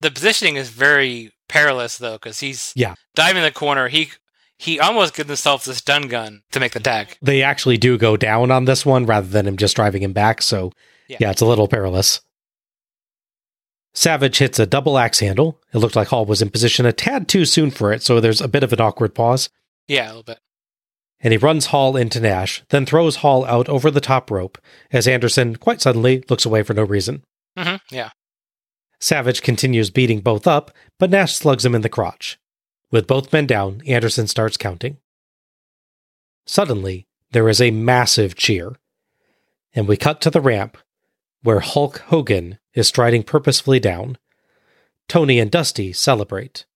The positioning is very perilous though, because he's Yeah. diving the corner. He he almost gives himself this stun gun to make the tag. They actually do go down on this one rather than him just driving him back, so Yeah. yeah, it's a little perilous. Savage hits a double axe handle. It looked like Hall was in position a tad too soon for it, so there's a bit of an awkward pause. Yeah, a little bit. and he runs Hall into Nash, then throws Hall out over the top rope as Anderson, quite suddenly, looks away for no reason. Mm-hmm, Yeah. Savage continues beating both up, but Nash slugs him in the crotch. With both men down, Anderson starts counting. Suddenly, there is a massive cheer, and we cut to the ramp where Hulk Hogan is striding purposefully down. Tony and Dusty celebrate.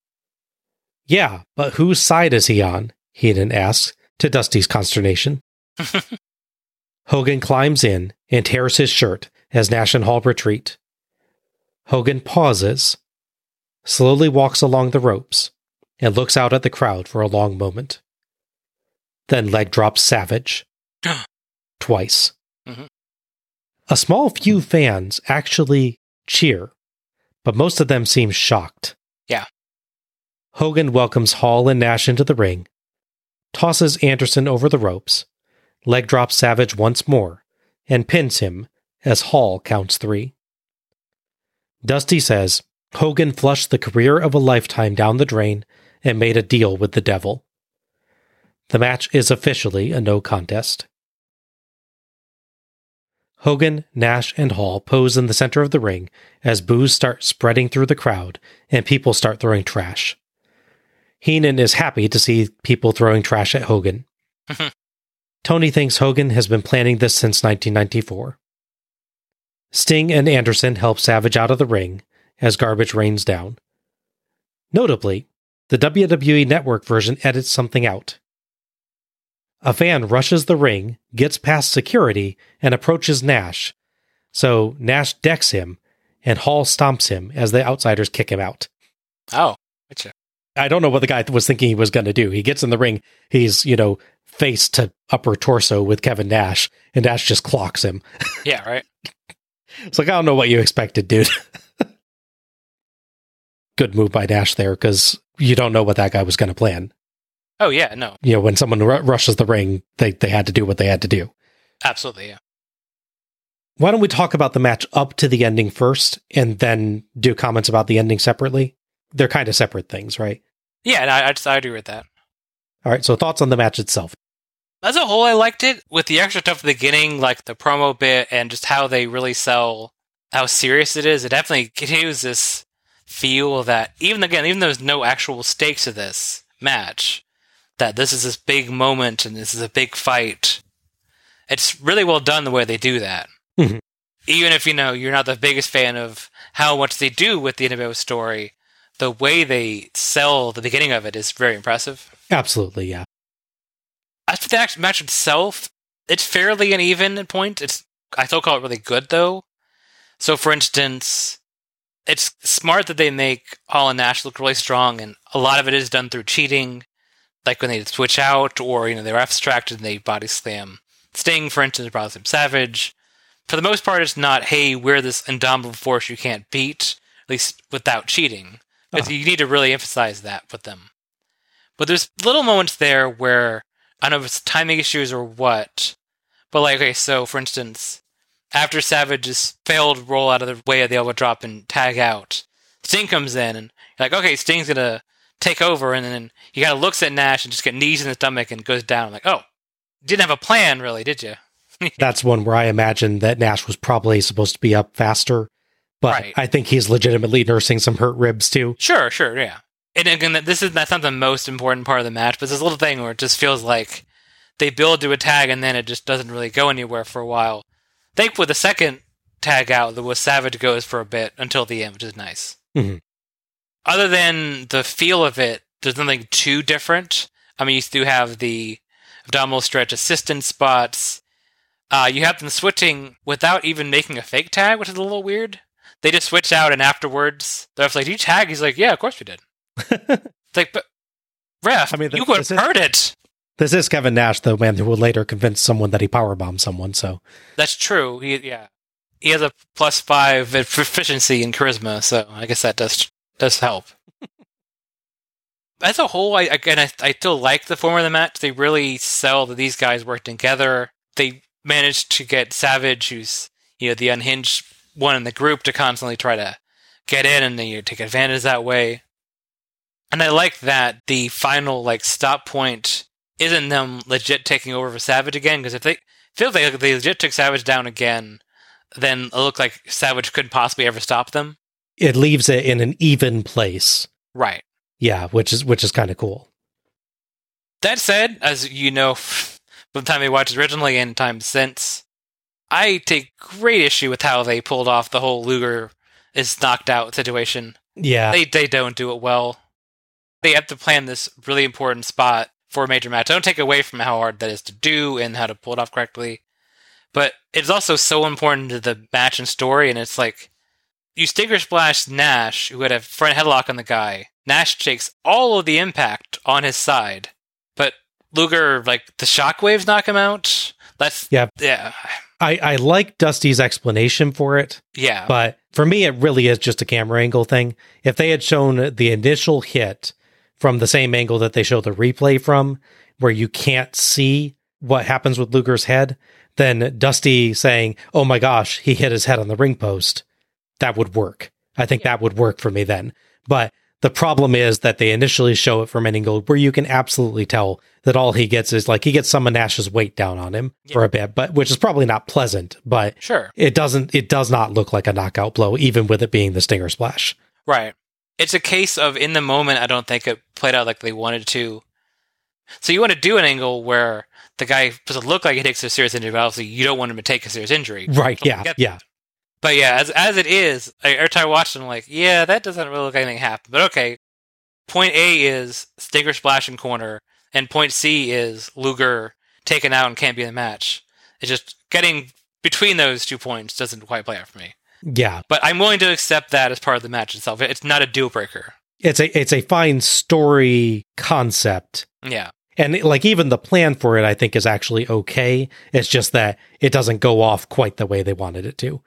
Yeah, but whose side is he on? Heenan asks, to Dusty's consternation. Hogan climbs in and tears his shirt as Nash and Hall retreat. Hogan pauses, slowly walks along the ropes, and looks out at the crowd for a long moment. Then leg drops Savage. Twice. Mhm. A small few fans actually cheer, but most of them seem shocked. Yeah. Hogan welcomes Hall and Nash into the ring, tosses Anderson over the ropes, leg drops Savage once more, and pins him as Hall counts three. Dusty says Hogan flushed the career of a lifetime down the drain and made a deal with the devil. The match is officially a no contest. Hogan, Nash, and Hall pose in the center of the ring as boos start spreading through the crowd and people start throwing trash. Heenan is happy to see people throwing trash at Hogan. Tony thinks Hogan has been planning this since 1994. Sting and Anderson help Savage out of the ring as garbage rains down. Notably, the WWE Network version edits something out. A fan rushes the ring, gets past security, and approaches Nash. So Nash decks him, and Hall stomps him as the outsiders kick him out. Oh, gotcha. I don't know what the guy was thinking he was going to do. He gets in the ring, he's, you know, face to upper torso with Kevin Nash, and Nash just clocks him. Yeah, right. It's like, I don't know what you expected, dude. Good move by Nash there because you don't know what that guy was going to plan. Oh yeah, no, You know, when someone ru- rushes the ring, they, they had to do what they had to do. absolutely, yeah. Why don't we talk about the match up to the ending first and then do comments about the ending separately? They're kind of separate things, right? Yeah, and I, I just I agree with that. All right, so thoughts on the match itself. As a whole, I liked it with the extra stuff at the beginning, like the promo bit and just how they really sell how serious it is. It definitely continues this feel that even again, even though there's no actual stakes to this match, that this is this big moment and this is a big fight. It's really well done the way they do that. Mhm. Even if you know you're not the biggest fan of how much they do with the NWO story, the way they sell the beginning of it is very impressive. Absolutely, yeah. As for the actual match itself, it's fairly uneven at point. It's I still call it really good though. So, for instance, it's smart that they make Hall and Nash look really strong, and a lot of it is done through cheating, like when they switch out or you know they're abstracted and they body slam Sting, for instance, body slam Savage. For the most part, it's not hey we're this indomitable force you can't beat, at least without cheating. But you need to really emphasize that with them. But there's little moments there where I don't know if it's timing issues or what. But like, okay, so for instance, after Savage's failed roll out of the way of the elbow drop and tag out, Sting comes in and you're like, okay, Sting's gonna take over, and then he kind of looks at Nash and just get knees in the stomach and goes down. like, oh, didn't have a plan really, did you? That's one where I imagine that Nash was probably supposed to be up faster, but Right. I think he's legitimately nursing some hurt ribs too. Sure, sure, yeah. And again, this is that's not the most important part of the match, but it's this little thing where it just feels like they build to a tag and then it just doesn't really go anywhere for a while. Thankfully, the second tag out, the was Savage goes for a bit until the end, which is nice. Mhm. Other than the feel of it, there's nothing too different. I mean, you do have the abdominal stretch assistance spots. Uh, you have them switching without even making a fake tag, which is a little weird. They just switch out, and afterwards, they're like, "Did you tag?" He's like, "Yeah, of course we did." Like, but ref, I mean, you would have heard it. This is Kevin Nash, the man who will later convince someone that he powerbombed someone. So That's true. He, yeah, he has a plus five proficiency in charisma, so I guess that does does help. As a whole, I again, I, I still like the form of the match. They really sell that these guys work together. They managed to get Savage, who's you know the unhinged one in the group, to constantly try to get in and you know, take advantage that way. And I like that the final like stop point isn't them legit taking over for Savage again because if they feel like they legit took Savage down again, then it looked like Savage couldn't possibly ever stop them. it leaves it in an even place. Right. Yeah, which is which is kind of cool. That said, as you know from the time I watched originally and time since, I take great issue with how they pulled off the whole Luger is knocked out situation. Yeah. They they don't do it well. They have to plan this really important spot for a major match. I don't take away from how hard that is to do and how to pull it off correctly. But it's also so important to the match and story, and it's like you stinger splash Nash, who had a front headlock on the guy. Nash takes all of the impact on his side, but Luger like the shockwaves knock him out. That's Yeah. yeah, I, I like Dusty's explanation for it. Yeah. But for me, it really is just a camera angle thing. If they had shown the initial hit from the same angle that they show the replay from, where you can't see what happens with Luger's head, then Dusty saying, Oh my gosh, he hit his head on the ring post, that would work. I think that would work for me then. But the problem is that they initially show it from an angle where you can absolutely tell that all he gets is like he gets some of Nash's weight down on him for a bit, but which is probably not pleasant, but Sure. it doesn't it does not look like a knockout blow, even with it being the stinger splash. Right. It's a case of in the moment, I don't think it played out like they wanted to. So you want to do an angle where the guy doesn't look like he takes a serious injury, but obviously you don't want him to take a serious injury. Right. Yeah. Yeah. But yeah, as as it is, I, every time I watch it, I'm like, yeah, that doesn't really look like anything happened. But okay, point A is Stinger splash in corner, and point C is Luger taken out and can't be in the match. It's just getting between those two points doesn't quite play out for me. Yeah. But I'm willing to accept that as part of the match itself. It's not a deal breaker. It's a it's a fine story concept. Yeah. And like even the plan for it I think is actually okay. It's just that it doesn't go off quite the way they wanted it to.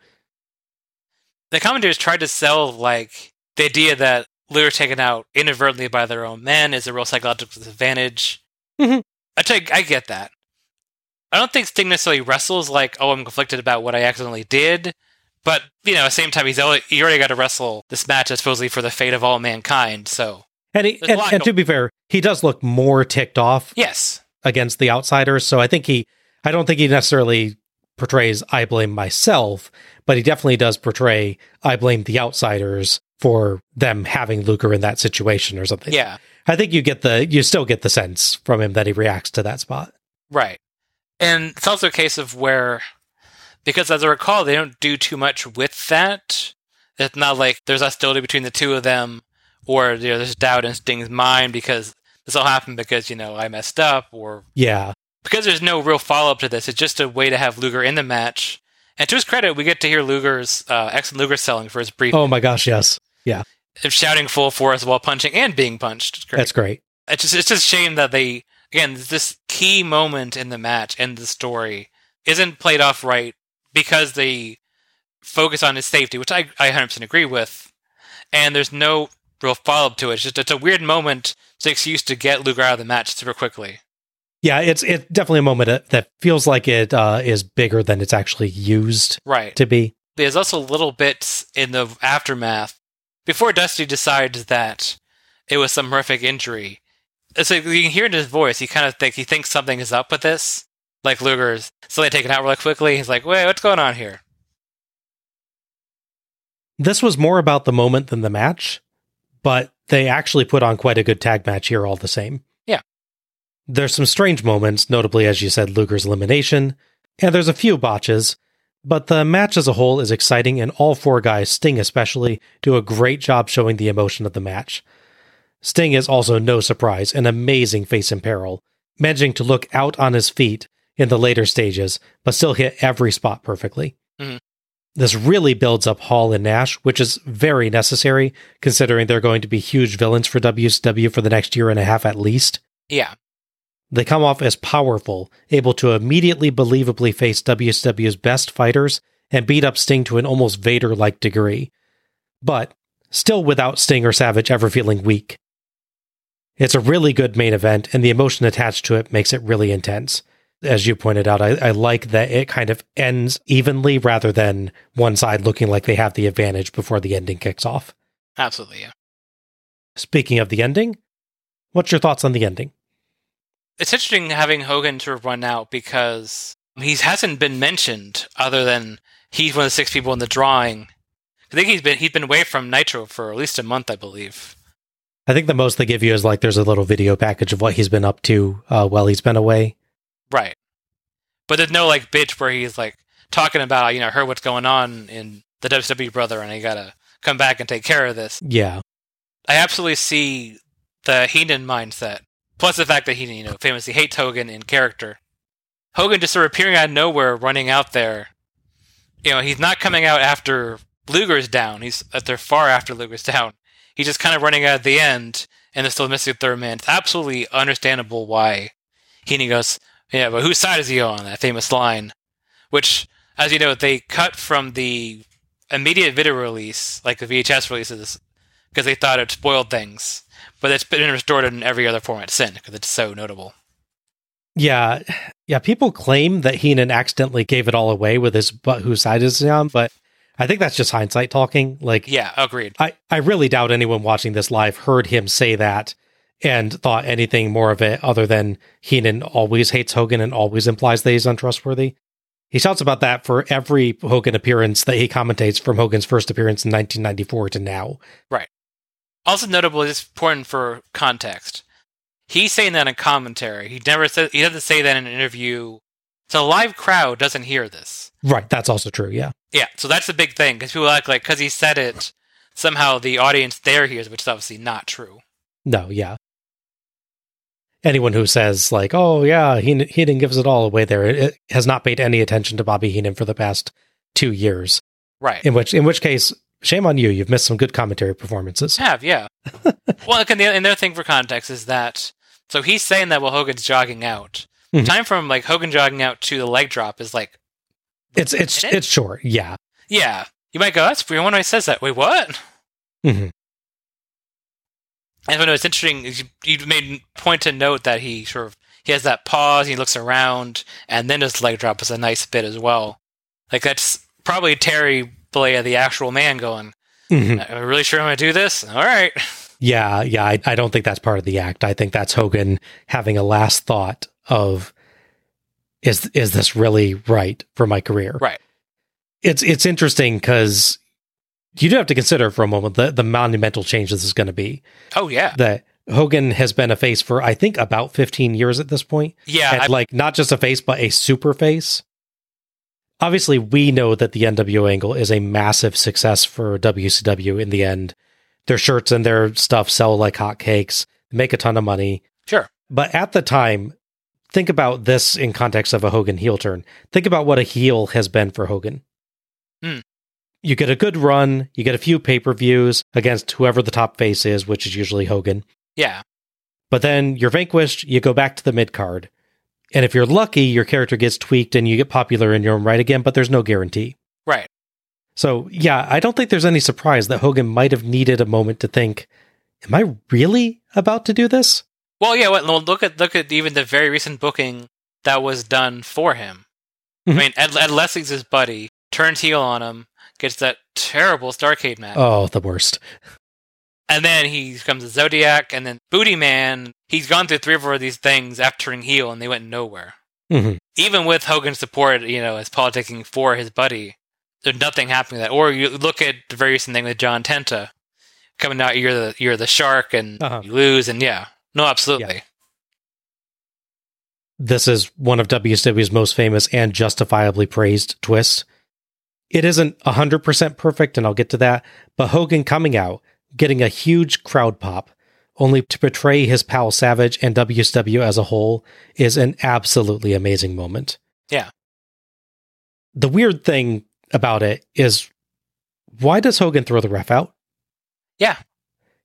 The commentators tried to sell like the idea that Luger taken out inadvertently by their own men is a real psychological disadvantage. Mhm. I take, I get that. I don't think Sting necessarily wrestles like, oh, I'm conflicted about what I accidentally did. But you know, at the same time, he's already, he already got to wrestle this match that's supposedly for the fate of all mankind. So And, he, and, and to be fair, he does look more ticked off yes, against the outsiders. So I think he, I don't think he necessarily portrays I blame myself, but he definitely does portray I blame the outsiders for them having Luger in that situation or something. yeah, I think you get the, you still get the sense from him that he reacts to that spot. right. And it's also a case of where, because as I recall, they don't do too much with that. It's not like there's hostility between the two of them, or you know, there's doubt in Sting's mind because this all happened because you know I messed up, or Yeah. because there's no real follow up to this. It's just a way to have Luger in the match. And to his credit, we get to hear Luger's uh, excellent Luger selling for his brief Oh my gosh. Yes. Yeah. shouting full force while punching and being punched. Great. That's great. It's just it's just a shame that they again this key moment in the match and the story isn't played off right because they focus on his safety, which I I 100% agree with, and there's no real follow up to it. It's just it's a weird moment. It's an excuse to get Luger out of the match super quickly. Yeah, it's it's definitely a moment that, feels like it uh, is bigger than it's actually used Right. to be. There's also little bits in the aftermath before Dusty decides that it was some horrific injury. It's like you can hear in his voice. He kind of think he thinks something is up with this. Like Luger's suddenly taken out really quickly. He's like, "Wait, what's going on here?" This was more about the moment than the match, but they actually put on quite a good tag match here all the same. Yeah. There's some strange moments, notably, as you said, Luger's elimination, and there's a few botches, but the match as a whole is exciting, and all four guys, Sting especially, do a great job showing the emotion of the match. Sting is also no surprise, an amazing face in peril, managing to look out on his feet in the later stages, but still hit every spot perfectly. Mhm. This really builds up Hall and Nash, which is very necessary considering they're going to be huge villains for WCW for the next year and a half at least. Yeah. They come off as powerful, able to immediately believably face WCW's best fighters and beat up Sting to an almost Vader like degree, but still without Sting or Savage ever feeling weak. It's a really good main event, and the emotion attached to it makes it really intense. As you pointed out, I, I like that it kind of ends evenly rather than one side looking like they have the advantage before the ending kicks off. Absolutely, yeah. Speaking of the ending, what's your thoughts on the ending? It's interesting having Hogan sort of run out because he hasn't been mentioned other than he's one of the six people in the drawing. I think he's been he's been away from Nitro for at least a month, I believe. I think the most they give you is like there's a little video package of what he's been up to uh, while he's been away. Right. But there's no like bitch where he's like talking about, you know, heard what's going on in the WWE brother and I gotta come back and take care of this. Yeah. I absolutely see the Heenan mindset. Plus the fact that he, you know, famously hates Hogan in character. Hogan just sort of appearing out of nowhere, running out there. You know, he's not coming out after Luger's down. He's at there far after Luger's down. He's just kind of running out at the end, and they're still missing a third man. It's absolutely understandable why Heenan goes, yeah, but whose side is he on? That famous line, which, as you know, they cut from the immediate video release, like the VHS releases, because they thought it spoiled things. But it's been restored in every other format since because it's so notable. Yeah. Yeah. People claim that Heenan accidentally gave it all away with his but whose side is he on, but I think that's just hindsight talking. Like, Yeah, agreed. I, I really doubt anyone watching this live heard him say that and thought anything more of it other than Heenan always hates Hogan and always implies that he's untrustworthy. He shouts about that for every Hogan appearance that he commentates from Hogan's first appearance in 1994 to now. Right. Also notable is important for context. He's saying that in commentary. He never says he doesn't say that in an interview. So a live crowd doesn't hear this. Right. That's also true. Yeah. Yeah, so that's the big thing because people act like because he said it, somehow the audience there hears, which is obviously not true. No. Yeah. Anyone who says like, "Oh yeah, he Heenan gives it all away," there it, it has not paid any attention to Bobby Heenan for the past two years. Right. In which, in which case, shame on you. You've missed some good commentary performances. Have yeah. well, and the, and other thing for context is that so he's saying that while Hogan's jogging out, Mhm. time from like Hogan jogging out to the leg drop is like It's it's minute? it's short. Yeah. yeah. You might go, that's weird when he says that. Wait, what? Mhm. And I know it's interesting. You, made point to note that he sort of he has that pause. He looks around, and then his leg drop is a nice bit as well. Like that's probably Terry Bollea, the actual man, going. Mhm. Am I really sure I'm going to do this? All right. Yeah, yeah. I, I don't think that's part of the act. I think that's Hogan having a last thought of is is this really right for my career? Right. It's it's interesting because you do have to consider for a moment the, the monumental change this is going to be. Oh yeah. That Hogan has been a face for I think about 15 years at this point. Yeah, I- like not just a face but a super face. Obviously, we know that the NWO angle is a massive success for WCW in the end. Their shirts and their stuff sell like hotcakes, make a ton of money. Sure. But at the time, think about this in context of a Hogan heel turn. Think about what a heel has been for Hogan. Hmm. You get a good run, you get a few pay per views against whoever the top face is, which is usually Hogan. Yeah. But then you're vanquished, you go back to the mid card. And if you're lucky, your character gets tweaked and you get popular in your own right again, but there's no guarantee. Right. So, yeah, I don't think there's any surprise that Hogan might have needed a moment to think, am I really about to do this? Well, yeah. Well, look at look at even the very recent booking that was done for him. I mm-hmm. mean, Ed, Ed Leslie's his buddy turns heel on him, gets that terrible Starcade match, Oh, the worst. and then he becomes a Zodiac, and then Booty Man. He's gone through three or four of these things after turning heel, and they went nowhere. Mhm. Even with Hogan's support, you know, as politicking for his buddy, there's nothing happening. That, or you look at the very recent thing with John Tenta coming out. You're the you're the shark, and Uh-huh. you lose, and yeah, no, absolutely. this is one of WCW's most famous and justifiably praised twists. It isn't 100% perfect, and I'll get to that, but Hogan coming out, getting a huge crowd pop, only to betray his pal Savage and WCW as a whole, is an absolutely amazing moment. Yeah. The weird thing about it is why does Hogan throw the ref out? Yeah.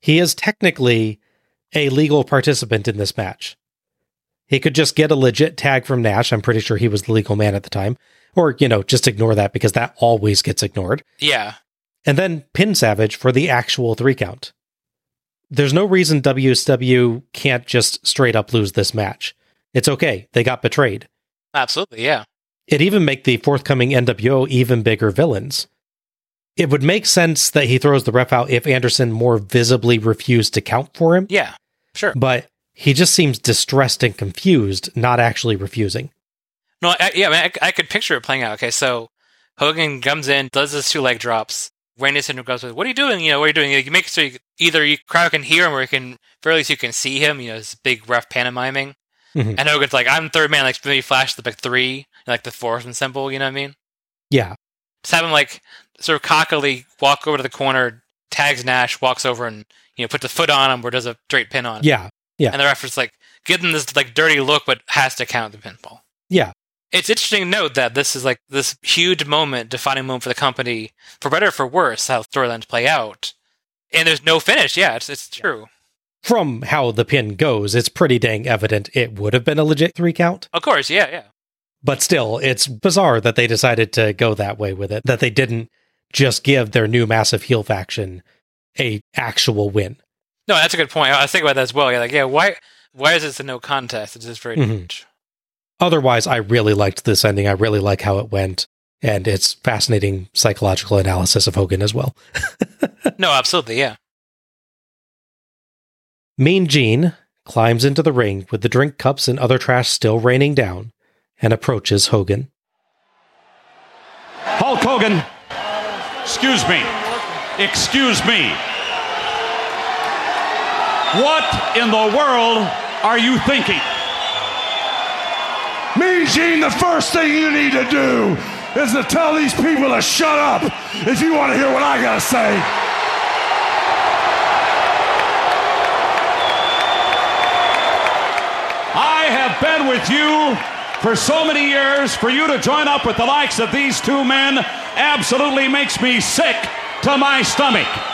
He is technically a legal participant in this match. He could just get a legit tag from Nash. I'm pretty sure he was the legal man at the time. Or, you know, just ignore that because that always gets ignored. Yeah. And then pin Savage for the actual three count. There's no reason WCW can't just straight up lose this match. It's okay. They got betrayed. Absolutely, yeah. It even make the forthcoming NWO even bigger villains. It would make sense that he throws the ref out if Anderson more visibly refused to count for him. Yeah, sure. But he just seems distressed and confused, not actually refusing. No, I, yeah, I, mean, I, I, could picture it playing out. Okay, so Hogan comes in, does his two leg drops. Randy Orton goes "What are you doing? You know, what are you doing? You make sure you, either you crowd can hear him or you can, for at least you can see him. You know, this big rough pantomiming." Mm-hmm. And Hogan's like, "I'm third man." Like maybe flash the big three, like the fourth and symbol. You know what I mean? Yeah. Just have him like sort of cockily walk over to the corner, tags Nash, walks over and you know puts a foot on him or does a straight pin on. Him. Yeah. Yeah. And the referee's like, give them this like dirty look, but has to count the pinfall. Yeah. It's interesting to note that this is like this huge moment, defining moment for the company, for better or for worse, how storylines play out. And there's no finish. Yeah, it's, it's true. From how the pin goes, it's pretty dang evident it would have been a legit three count. Of course, yeah, yeah. But still, it's bizarre that they decided to go that way with it, that they didn't just give their new massive heel faction a actual win. No, that's a good point. I was thinking about that as well. Yeah, like, yeah, why why is this a no contest? It's just very mm-hmm. Otherwise, I really liked this ending. I really like how it went. And it's fascinating psychological analysis of Hogan as well. no, absolutely, yeah. Mean Gene climbs into the ring with the drink cups and other trash still raining down and approaches Hogan. Hulk Hogan, excuse me, excuse me. What in the world are you thinking? Me, Gene, the first thing you need to do is to tell these people to shut up if you want to hear what I got to say. I have been with you for so many years. For you to join up with the likes of these two men absolutely makes me sick to my stomach.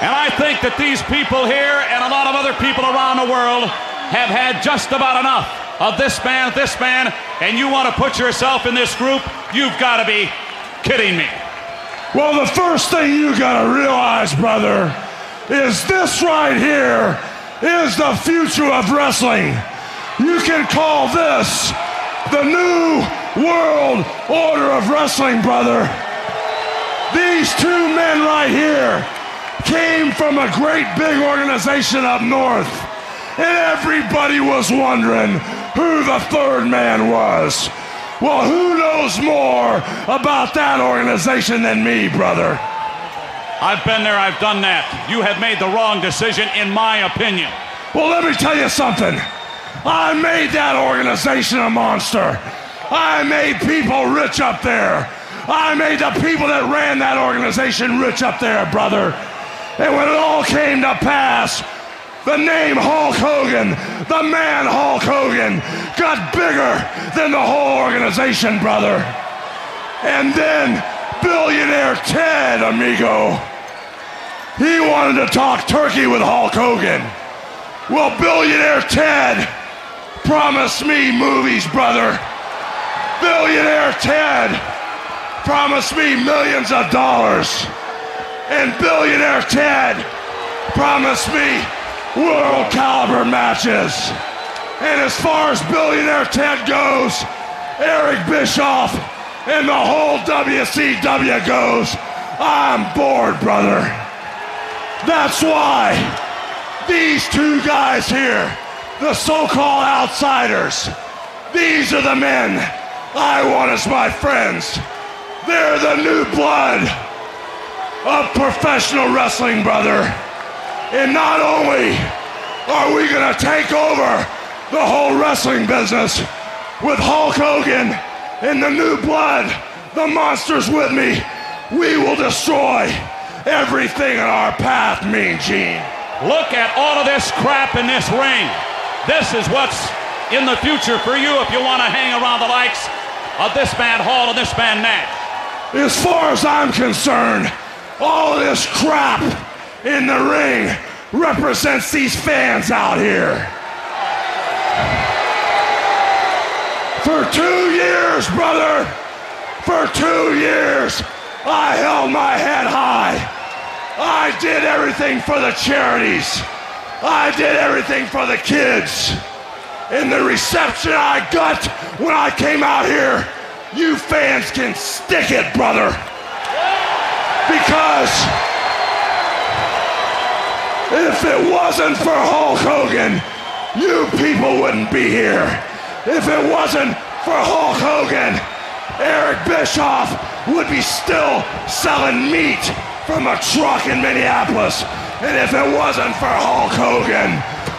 And I think that these people here and a lot of other people around the world have had just about enough of this man, this man, and you want to put yourself in this group, you've got to be kidding me. Well, the first thing you got to realize, brother, is this right here is the future of wrestling. You can call this the new world order of wrestling, brother. These two men right here came from a great big organization up north. And everybody was wondering who the third man was. Well, who knows more about that organization than me, brother? I've been there, I've done that. You have made the wrong decision, in my opinion. Well, let me tell you something. I made that organization a monster. I made people rich up there. I made the people that ran that organization rich up there, brother. And when it all came to pass, the name Hulk Hogan, the man Hulk Hogan, got bigger than the whole organization, brother. And then billionaire Ted, amigo, he wanted to talk turkey with Hulk Hogan. Well, billionaire Ted promised me movies, brother. Billionaire Ted promised me millions of dollars. And billionaire Ted promised me world caliber matches. And as far as billionaire Ted goes, Eric Bischoff and the whole WCW goes, I'm bored, brother. That's why these two guys here, the so called outsiders, these are the men I want as my friends. They're the new blood of professional wrestling, brother. And not only are we going to take over the whole wrestling business with Hulk Hogan and the new blood, the monsters with me, we will destroy everything in our path, Mean Gene. Look at all of this crap in this ring. This is what's in the future for you if you want to hang around the likes of this man Hall and this man Nash. As far as I'm concerned, all this crap in the ring represents these fans out here. For two years, brother, for two years, I held my head high. I did everything for the charities. I did everything for the kids. And the reception I got when I came out here, you fans can stick it, brother. Because if it wasn't for Hulk Hogan, you people wouldn't be here. If it wasn't for Hulk Hogan, Eric Bischoff would be still selling meat from a truck in Minneapolis. And if it wasn't for Hulk Hogan,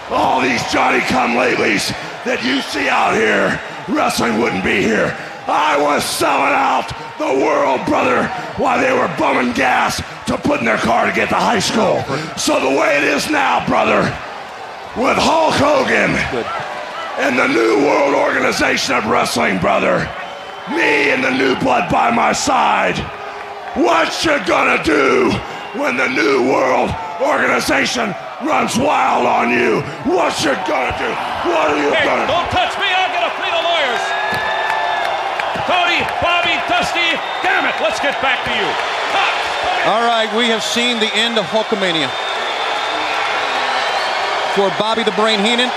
all these Johnny come latelys that you see out here, wrestling wouldn't be here. I was selling out the world, brother, while they were bumming gas to put in their car to get to high school. So the way it is now, brother, with Hulk Hogan and the New World Organization of Wrestling, brother, me and the new blood by my side, what you gonna do when the New World Organization runs wild on you? What you gonna do? What are you Hey, gonna do? don't touch me. I'll get Cody, Bobby, Dusty, damn it. Let's get back to you. All right, we have seen the end of Hulkamania. For Bobby the Brain Heenan,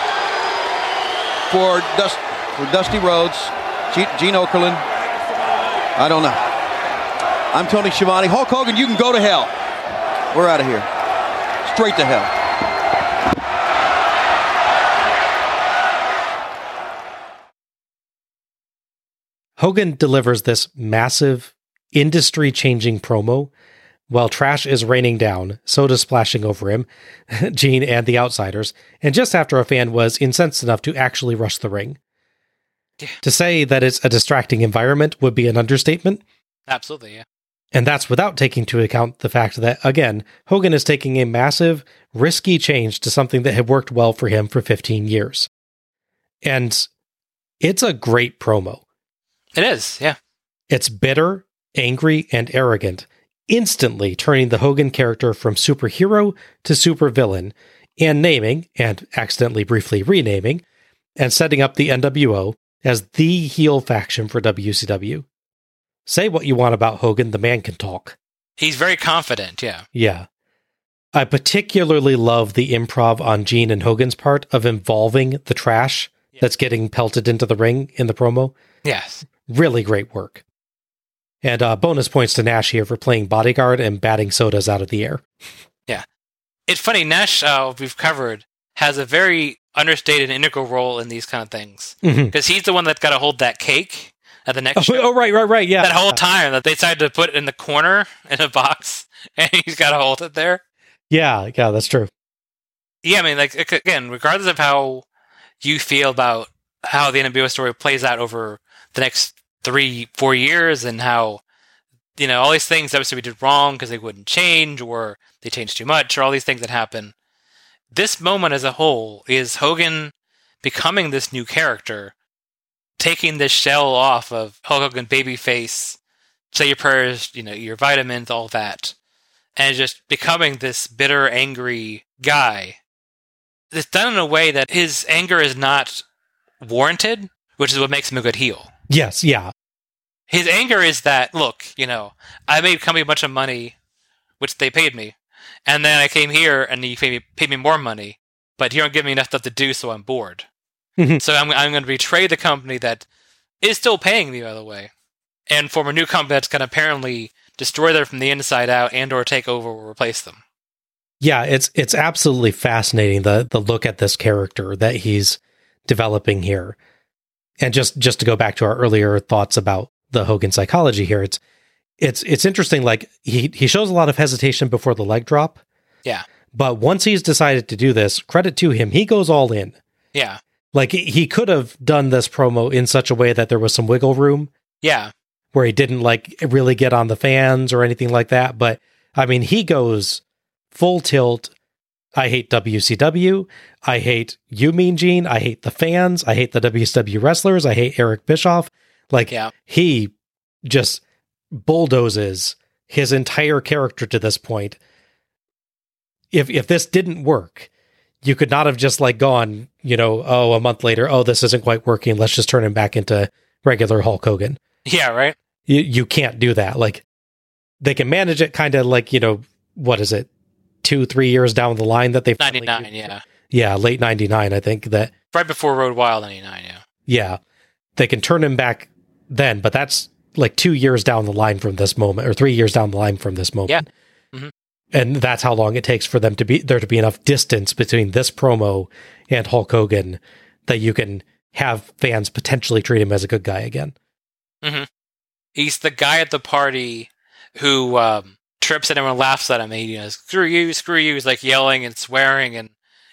for, Dust, for Dusty Rhodes, Gene, Gene Okerlund, I don't know. I'm Tony Schiavone. Hulk Hogan, you can go to hell. We're out of here. Straight to hell. Hogan delivers this massive, industry changing promo while trash is raining down, soda splashing over him, Gene and the outsiders, and just after a fan was incensed enough to actually rush the ring. To say that it's a distracting environment would be an understatement, Absolutely, yeah. and that's without taking into account the fact that, again, Hogan is taking a massive, risky change to something that had worked well for him for 15 years. And it's a great promo. It is, yeah. It's bitter, angry, and arrogant, instantly turning the Hogan character from superhero to supervillain, and naming, and accidentally briefly renaming, and setting up the NWO as the heel faction for WCW. Say what you want about Hogan, the man can talk. He's very confident, yeah. Yeah. I particularly love the improv on Gene and Hogan's part of involving the trash that's getting pelted into the ring in the promo. Yes. Really great work. And uh, bonus points to Nash here for playing bodyguard and batting sodas out of the air. Yeah. It's funny, Nash, uh, we've covered, has a very understated integral role in these kind of things. Because he's the one that's got to hold that cake at the next Oh, show. oh, right, right, right. Yeah. That whole time that they decided to put it in the corner in a box, and he's got to hold it there. Yeah, yeah, that's true. Yeah, I mean, like again, regardless of how you feel about how the NWO story plays out over the next three, four years, and how you know all these things obviously we did wrong because they wouldn't change, or they changed too much, or all these things that happen. This moment as a whole is Hogan becoming this new character, taking this shell off of Hulk Hogan babyface, say your prayers, you know, your vitamins, all that, and just becoming this bitter, angry guy it's done in a way that his anger is not warranted, which is what makes him a good heel. Yes, yeah. His anger is that, look, you know, I made company a bunch of money, which they paid me, and then I came here and you paid me, paid me more money, but you don't give me enough stuff to do, so I'm bored. Mhm. so I'm, I'm going to betray the company that is still paying me, by the way, and form a new company that's going to apparently destroy them from the inside out and or take over or replace them. Yeah, it's it's absolutely fascinating the the look at this character that he's developing here. And just just to go back to our earlier thoughts about the Hogan psychology here, it's it's it's interesting like he he shows a lot of hesitation before the leg drop, Yeah. But once he's decided to do this, credit to him, he goes all in. Yeah. Like he could have done this promo in such a way that there was some wiggle room Yeah. where he didn't like really get on the fans or anything like that. But I mean, he goes full tilt. I hate WCW. I hate you, Mean Gene. I hate the fans. I hate the WCW wrestlers. I hate Eric Bischoff. Like Yeah. he just bulldozes his entire character to this point. If if this didn't work, you could not have just like gone, you know, oh, a month later, oh, this isn't quite working. Let's just turn him back into regular Hulk Hogan. Yeah, right? You you can't do that. Like they can manage it kind of like, you know, what is it? Two, three years down the line that they 99, yeah. yeah, late ninety nine, I think that Right before Road Wild 99, yeah. yeah. They can turn him back then, but that's like two years down the line from this moment, or three years down the line from this moment. Yeah. Mhm. And that's how long it takes for them to be there to be enough distance between this promo and Hulk Hogan that you can have fans potentially treat him as a good guy again. hmm He's the guy at the party who um, trips and everyone laughs at him. And he, you know, screw you, screw you. He's like yelling and swearing and,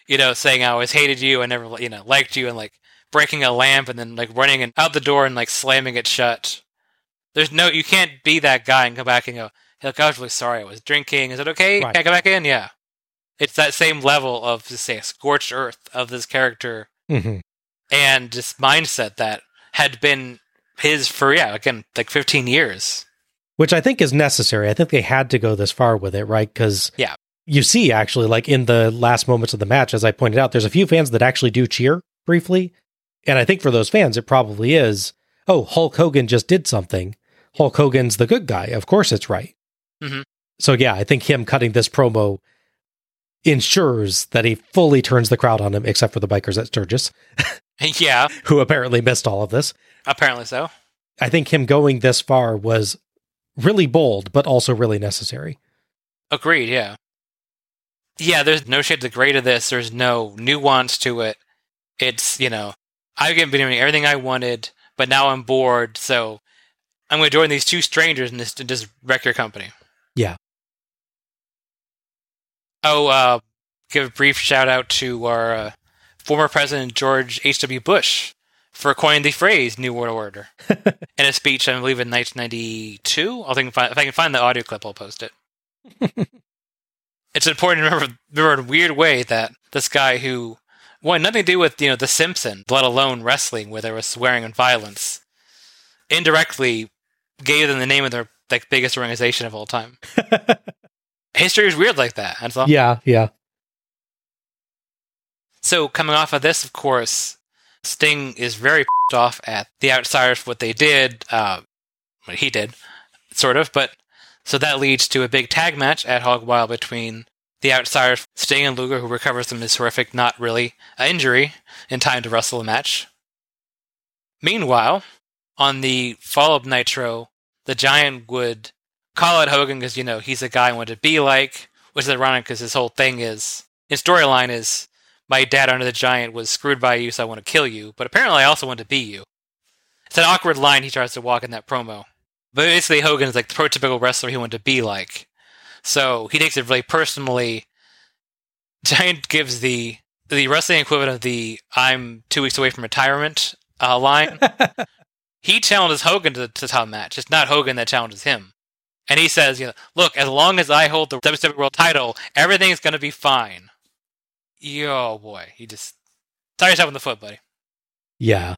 you know, saying, I always hated you. I never, you know, liked you and like breaking a lamp and then like running and out the door and like slamming it shut. There's no, you can't be that guy and come back and go, hey, look, I was really sorry. I was drinking. Is it okay? Right. Can I come back in? Yeah. It's that same level of, just say, scorched earth of this character Mm-hmm. and this mindset that had been his for yeah again like 15 years Which I think is necessary. I think they had to go this far with it, right? Because yeah. you see actually like in the last moments of the match as i pointed out there's a few fans that actually do cheer briefly. And i think for those fans it probably is oh hulk hogan just did something. Hulk hogan's the good guy. Of course it's right. Mhm. so yeah i think him cutting this promo ensures that he fully turns the crowd on him except for the bikers at sturgis yeah. who apparently missed all of this. Apparently so. I think him going this far was really bold but also really necessary. Agreed yeah. Yeah there's no shade to grade of this. There's no nuance to it. It's you know i've been doing everything i wanted but now i'm bored so i'm going to join these two strangers and just, just wreck your company. Yeah. Oh, uh, give a brief shout out to our uh, former president George H.W. Bush for coining the phrase "New World Order" in a speech, I believe, in 1992. I'll think if I, if I can find the audio clip, I'll post it. it's important to remember, remember in a weird way that this guy who wanted nothing to do with you know The Simpsons, let alone wrestling, where there was swearing and violence, indirectly gave them the name of their like biggest organization of all time. History is weird like that. That's all. yeah yeah So coming off of this, of course, Sting is very pissed off at the Outsiders for what they did. Uh, what he did, sort of. But so that leads to a big tag match at Hog Wild between the Outsiders, Sting and Luger, who recovers from his horrific, not really, uh, injury in time to wrestle a match. Meanwhile, on the follow-up Nitro, the Giant would call out Hogan because you know he's a guy I want to be like, which is ironic because his whole thing is his storyline is my dad Andre the Giant was screwed by you, so I want to kill you. But apparently, I also want to be you. It's an awkward line he tries to walk in that promo. But basically, Hogan is like the prototypical wrestler he wanted to be like. So he takes it really personally. Giant gives the the wrestling equivalent of the "I'm two weeks away from retirement" uh, line. he challenges Hogan to the top match. It's not Hogan that challenges him. And he says, you know, look, as long as I hold the WWE World title, everything's going to be fine. Yo, boy. He just tie yourself in the foot, buddy. Yeah.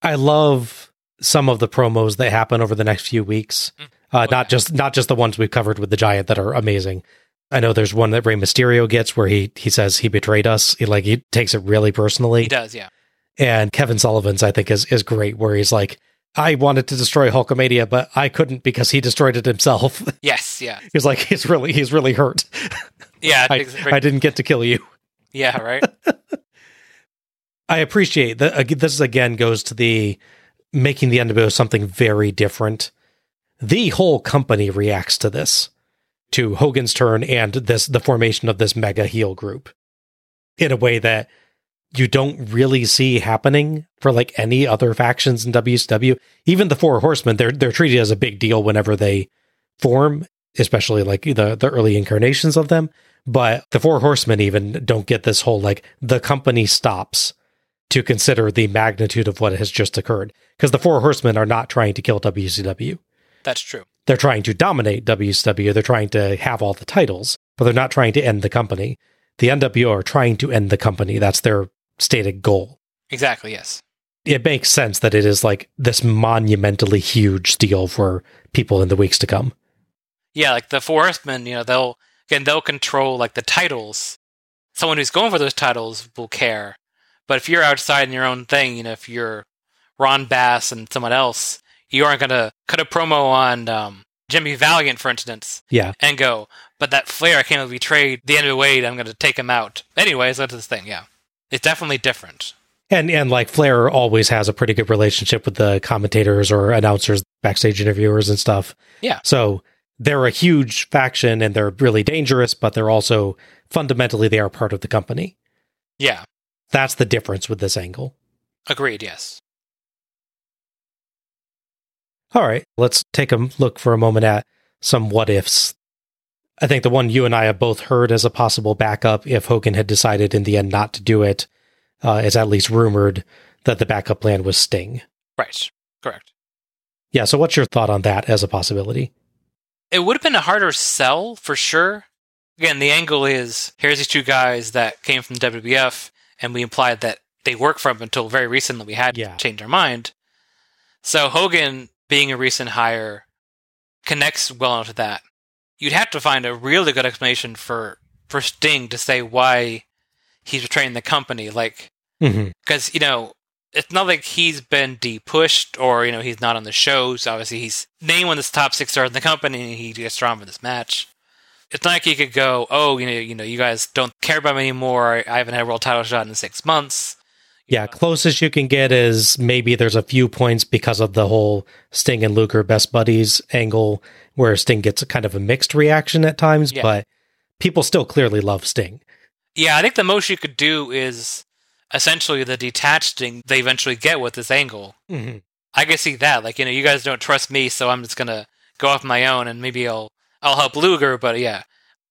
I love some of the promos that happen over the next few weeks. Uh, not just not just the ones we've covered with the giant that are amazing. I know there's one that Rey Mysterio gets where he he says he betrayed us. He like he takes it really personally. He does, yeah. And Kevin Sullivan's I think is is great where he's like I wanted to destroy Hulkamania, but I couldn't because he destroyed it himself. Yes, yeah. he's like he's really he's really hurt. Yeah, I, I didn't get to kill you. Yeah, right? I appreciate that. This again goes to the making the NWO something very different. The whole company reacts to this, to Hogan's turn and this the formation of this mega heel group, in a way that you don't really see happening for like any other factions in WCW. Even the Four Horsemen, they're they're treated as a big deal whenever they form, especially like the the early incarnations of them. But the Four Horsemen even don't get this whole like the company stops to consider the magnitude of what has just occurred. Because the Four Horsemen are not trying to kill WCW. That's true. They're trying to dominate WCW. They're trying to have all the titles, but they're not trying to end the company. The NWO are trying to end the company. That's their stated goal. Exactly, yes. It makes sense that it is like this monumentally huge deal for people in the weeks to come. Yeah, like the Four Horsemen, you know, they'll again they'll control like the titles. Someone who's going for those titles will care. But if you're outside in your own thing, you know, if you're Ron Bass and someone else, you aren't gonna cut a promo on um, Jimmy Valiant, for instance, Yeah. and go, but that Flair came to betrayed the NWA, I'm gonna take him out. Anyways, that's this thing, yeah. It's definitely different. And and like Flair always has a pretty good relationship with the commentators or announcers, backstage interviewers and stuff. Yeah. So they're a huge faction and they're really dangerous, but they're also fundamentally they are part of the company. Yeah. That's the difference with this angle. Agreed, yes. All right, let's take a look for a moment at some what ifs. I think the one you and I have both heard as a possible backup if Hogan had decided in the end not to do it uh, is at least rumored that the backup plan was Sting. Right. Correct. Yeah, so what's your thought on that as a possibility? It would have been a harder sell for sure. Again, the angle is here's these two guys that came from WWF, and we implied that they worked for him until very recently. We had to change our mind. So Hogan, being a recent hire, connects well enough to that. You'd have to find a really good explanation for for Sting to say why he's betraying the company. Like, mm-hmm. because you know it's not like he's been depushed or you know he's not on the shows. Obviously, he's named one of the top six stars in the company, and he gets drawn for this match. It's not like he could go, oh, you know, you know, you guys don't care about me anymore. I haven't had a world title shot in six months. Yeah, closest you can get is maybe there's a few points because of the whole Sting and Luger best buddies angle where Sting gets a kind of a mixed reaction at times, Yeah. but people still clearly love Sting. Yeah, I think the most you could do is essentially the detached thing they eventually get with this angle. Mhm. I can see that. Like, you know, you guys don't trust me, so I'm just gonna go off my own and maybe I'll I'll help Luger, but yeah.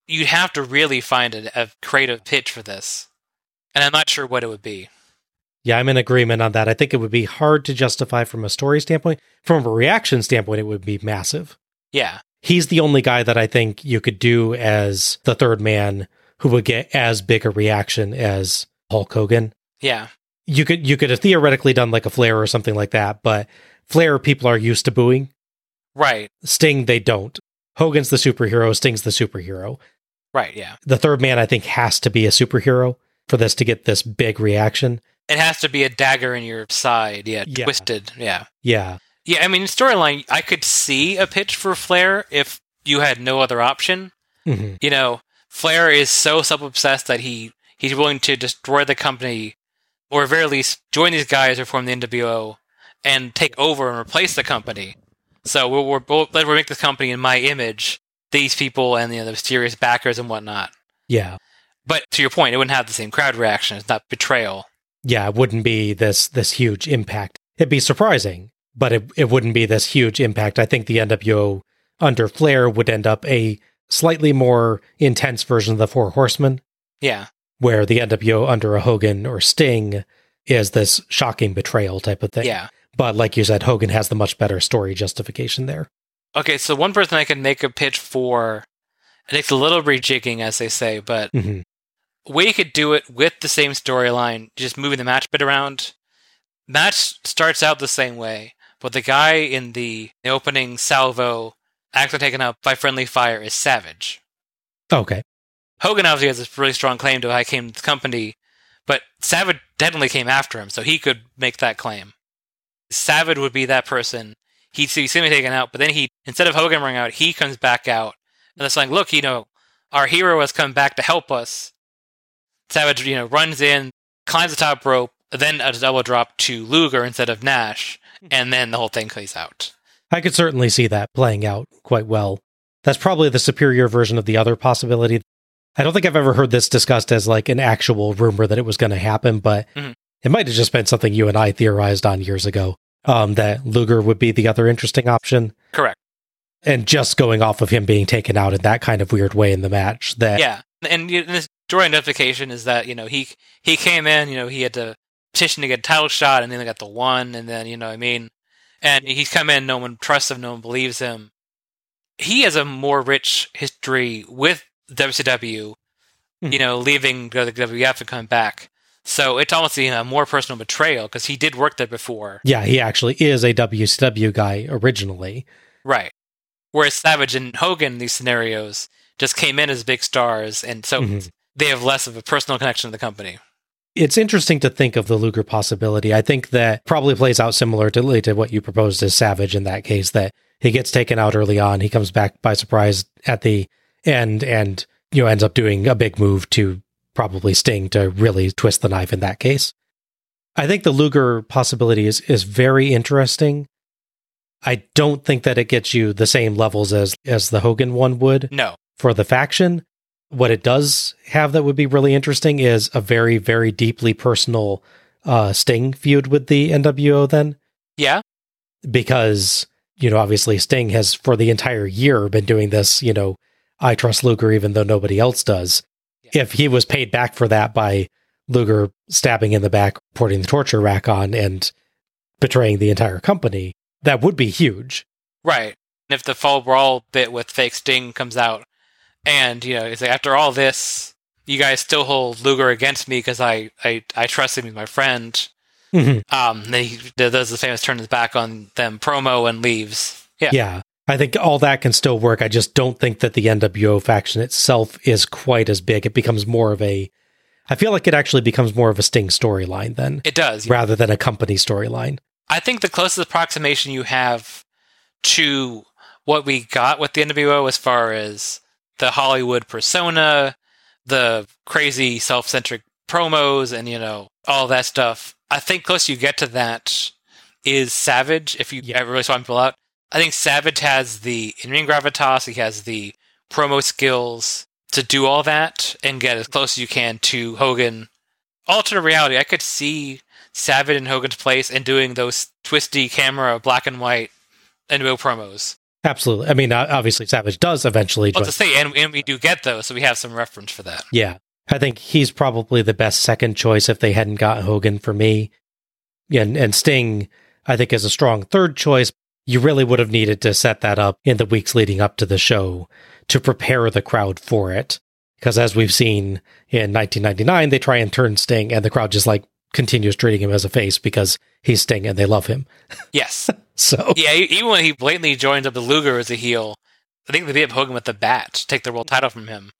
You'd have to really find a, a creative pitch for this. And I'm not sure what it would be. Yeah, I'm in agreement on that. I think it would be hard to justify from a story standpoint. From a reaction standpoint, it would be massive. Yeah. He's the only guy that I think you could do as the third man who would get as big a reaction as Hulk Hogan. Yeah. You could you could have theoretically done like a Flair or something like that, but Flair people are used to booing. Right. Sting they don't. Hogan's the superhero, Sting's the superhero. Right, yeah. The third man I think has to be a superhero for this to get this big reaction. It has to be a dagger in your side, yeah, Yeah. twisted, yeah. Yeah. Yeah, I mean, storyline, I could see a pitch for Flair if you had no other option. Mhm. You know, Flair is so self obsessed that he he's willing to destroy the company, or at very least join these guys who form the NWO and take over and replace the company. So we'll, we're, we'll, we'll make this company in my image, these people and you know, the mysterious backers and whatnot. Yeah. But to your point, it wouldn't have the same crowd reaction. It's not betrayal. yeah, it wouldn't be this this huge impact. It'd be surprising, but it it wouldn't be this huge impact. I think the NWO under Flair would end up a slightly more intense version of the Four Horsemen, Yeah. Where the NWO under a Hogan or Sting is this shocking betrayal type of thing. Yeah. But like you said, Hogan has the much better story justification there. Okay, so one person I can make a pitch for, it takes a little rejigging, as they say, but Mhm. way you could do it with the same storyline, just moving the match bit around. Match starts out the same way, but the guy in the, the opening salvo, accidentally taken up by friendly fire, is Savage. Okay. Hogan obviously has this really strong claim to how he came to the company, but Savage definitely came after him, so he could make that claim. Savage would be that person. He'd see him taken out, but then he, instead of Hogan running out, he comes back out. And it's like, look, you know, our hero has come back to help us. Savage, you know, runs in, climbs the top rope, then a double drop to Luger instead of Nash, hmm. and then the whole thing plays out. I could certainly see that playing out quite well. That's probably the superior version of the other possibility. I don't think I've ever heard this discussed as like an actual rumor that it was going to happen, but Mhm. it might have just been something you and I theorized on years ago. Um, that Luger would be the other interesting option, Correct. and just going off of him being taken out in that kind of weird way in the match, that Yeah. And this story identification is that you know he he came in, you know, he had to petition to get a title shot, and then they got the one, and then you know, what I mean, and he's come in, no one trusts him, no one believes him. He has a more rich history with WCW, you know, leaving the WWF and coming back. So it's almost you know, a more personal betrayal because he did work there before. Yeah, he actually is a WCW guy originally. Right. Whereas Savage and Hogan in these scenarios just came in as big stars, and so Mhm. they have less of a personal connection to the company. It's interesting to think of the Luger possibility. I think that probably plays out similar to, to what you proposed as Savage in that case, that he gets taken out early on. He comes back by surprise at the end and, you know, ends up doing a big move to probably Sting to really twist the knife in that case. I think the Luger possibility is, is very interesting. I don't think that it gets you the same levels as, as the Hogan one would No. for the faction. What it does have that would be really interesting is a very, very deeply personal uh, Sting feud with the NWO then, Yeah. because, you know, obviously Sting has for the entire year been doing this, you know, I trust Luger even though nobody else does. If he was paid back for that by Luger stabbing in the back, putting the torture rack on, and betraying the entire company, that would be huge. Right. And if the fall brawl bit with fake Sting comes out, and you know, it's like after all this, you guys still hold Luger against me because I, I I trust him as my friend. Mhm. Um, then he does the famous turn his back on them promo and leaves. Yeah. Yeah. I think all that can still work. I just don't think that the NWO faction itself is quite as big. It becomes more of a I feel like it actually becomes more of a Sting storyline then It does. rather than a company storyline. I think the closest approximation you have to what we got with the NWO as far as the Hollywood persona, the crazy self-centric promos, and you know all that stuff. I think close you get to that is Savage. If you ever really saw him pull out, I think Savage has the in-ring gravitas. He has the promo skills to do all that and get as close as you can to Hogan. Alternate reality, I could see Savage in Hogan's place and doing those twisty camera black and white NWO promos. Absolutely. I mean, obviously Savage does eventually Well, join. to say, and, and we do get those, so we have some reference for that. Yeah. I think he's probably the best second choice if they hadn't got Hogan for me. And, and Sting, I think, is a strong third choice. You really would have needed to set that up in the weeks leading up to the show to prepare the crowd for it. Because as we've seen in 1999, they try and turn Sting, and the crowd just like continues treating him as a face because he's Sting and they love him. Yes. So yeah, even when he blatantly joins up the Luger as a heel, I think they beat up Hogan with the bat to take the world title from him.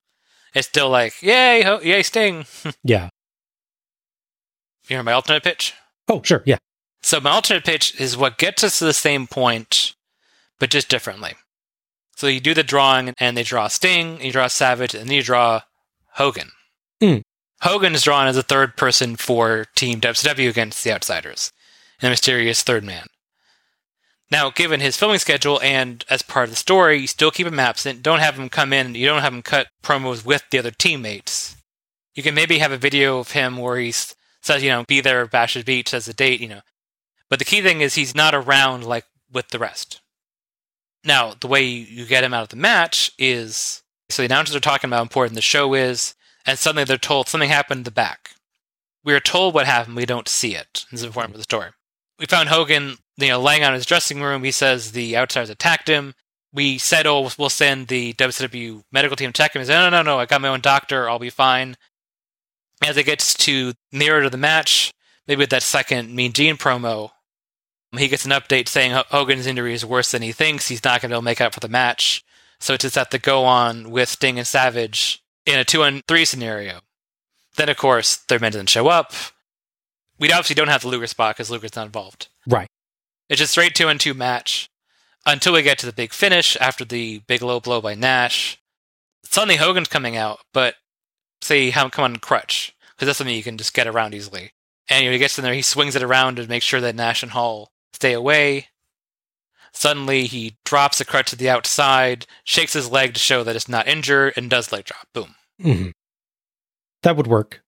It's still like, yay, Ho- yay, Sting. yeah. You hear my alternate pitch? Oh, sure. Yeah. So my alternate pitch is what gets us to the same point, but just differently. So you do the drawing, and they draw Sting, you draw Savage, and then you draw Hogan. Mm. Hogan is drawn as a third person for Team WCW against the Outsiders, and the mysterious third man. Now, given his filming schedule and as part of the story, you still keep him absent. Don't have him come in. You don't have him cut promos with the other teammates. You can maybe have a video of him where he says, you know, be there at Bash's Beach as a date, you know. But the key thing is he's not around like with the rest. Now, the way you get him out of the match is so the announcers are talking about how important the show is, and suddenly they're told something happened in the back. We are told what happened, we don't see it. This is important for the story. We found Hogan, you know, laying on his dressing room. He says the outsiders attacked him. We said, "Oh, we'll send the WCW medical team to check him." He said, "No, no, no, I got my own doctor. I'll be fine." As it gets to nearer to the match, maybe with that second Mean Gene promo, he gets an update saying H- Hogan's injury is worse than he thinks. He's not going to be able to make out for the match. So it's just have to go on with Sting and Savage in a two on three scenario. Then, of course, their men doesn't show up. We obviously don't have the Luger spot because Luger's not involved. Right. It's just straight two on two match until we get to the big finish after the big low blow by Nash. Suddenly Hogan's coming out, but say have him come on crutch because that's something you can just get around easily. And you know, he gets in there, he swings it around to make sure that Nash and Hall stay away. Suddenly he drops the crutch to the outside, shakes his leg to show that it's not injured, and does leg drop. Boom. Mhm. That would work.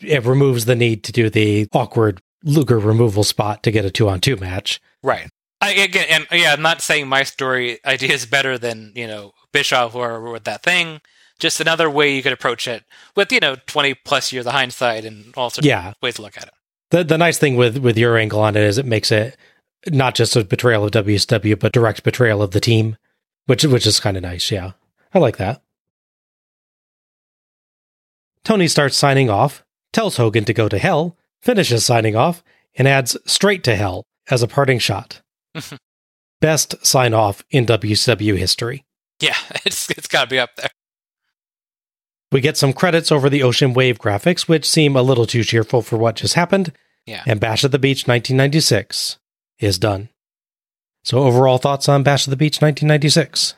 It removes the need to do the awkward Luger removal spot to get a two on two match. Right. I, again, and yeah, I'm not saying my story idea is better than you know Bischoff or with that thing. just another way you could approach it with you know 20 plus years of hindsight and all sorts Yeah. of ways to look at it. The the nice thing with with your angle on it is it makes it not just a betrayal of WCW, but direct betrayal of the team, which which is kind of nice. Yeah, I like that. Tony starts signing off, tells Hogan to go to hell, finishes signing off, and adds straight to hell as a parting shot. Best sign off in WCW history. Yeah, it's it's got to be up there. We get some credits over the Ocean Wave graphics, which seem a little too cheerful for what just happened. Yeah. And Bash at the Beach 1996 is done. So, overall thoughts on Bash of the Beach 1996?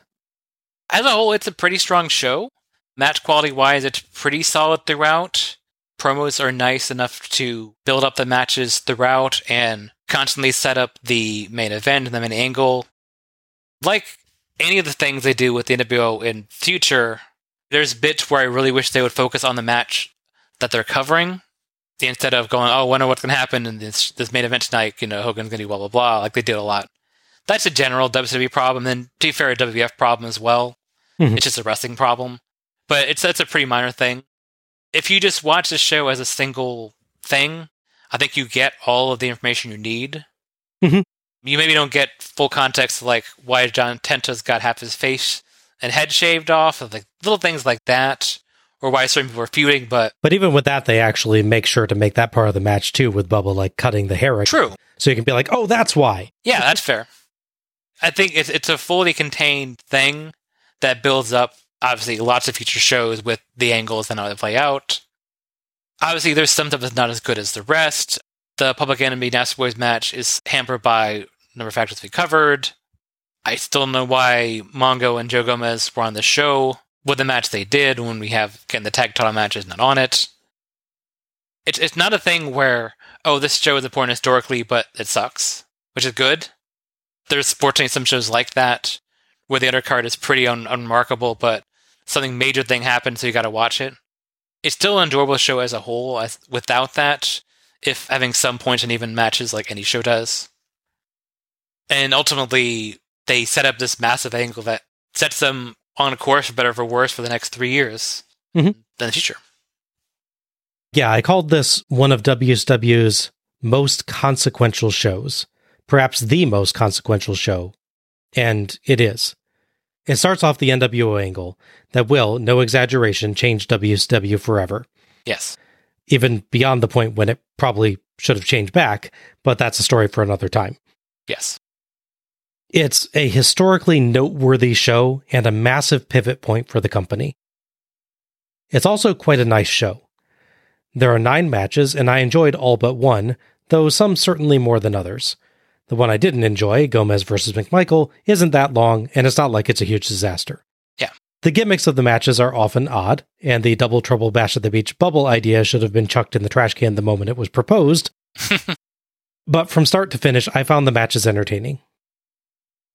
As a whole, it's a pretty strong show. Match quality wise, it's pretty solid throughout. Promos are nice enough to build up the matches throughout and constantly set up the main event and the main angle. Like any of the things they do with the NWO in future, there's bits where I really wish they would focus on the match that they're covering instead of going, oh, I wonder what's going to happen in this this main event tonight. You know, Hogan's going to do blah blah blah, like they did a lot. That's a general WWE problem, and to be fair, a WWF problem as well. Mhm. It's just a wrestling problem, but it's that's a pretty minor thing. If you just watch the show as a single thing, I think you get all of the information you need. Mhm. You maybe don't get full context, like why John Tenta's got half his face and head shaved off, or like little things like that, or why certain people are feuding. But But even with that, they actually make sure to make that part of the match too, with Bubba like cutting the hair. True. So you can be like, oh, that's why. Yeah, that's fair. I think it's it's a fully contained thing that builds up obviously lots of future shows with the angles and how they play out. Obviously, there's some stuff that's not as good as the rest. The Public Enemy Nasty Boys match is hampered by number of factors we covered. I still don't know why Mongo and Joe Gomez were on the show with the match they did when we have again the tag title match is not on it. It's it's not a thing where oh this show is important historically but it sucks, which is good. There's fortunately some shows like that where the undercard is pretty un- unremarkable, but something major thing happens, so you got to watch it. It's still an enjoyable show as a whole. As, without that, if having some points and even matches like any show does, and ultimately they set up this massive angle that sets them on a course for better or for worse for the next three years Mhm. in the future. Yeah, I called this one of WCW's most consequential shows, perhaps the most consequential show. And it is. It starts off the NWO angle that will, no exaggeration, change WSW forever. Yes. Even beyond the point when it probably should have changed back, but that's a story for another time. Yes. It's a historically noteworthy show and a massive pivot point for the company. It's also quite a nice show. There are nine matches, and I enjoyed all but one, though some certainly more than others. The one I didn't enjoy, Gomez versus McMichael, isn't that long, and it's not like it's a huge disaster. Yeah. The gimmicks of the matches are often odd, and the Double Trouble Bash at the Beach bubble idea should have been chucked in the trash can the moment it was proposed. but from start to finish, I found the matches entertaining.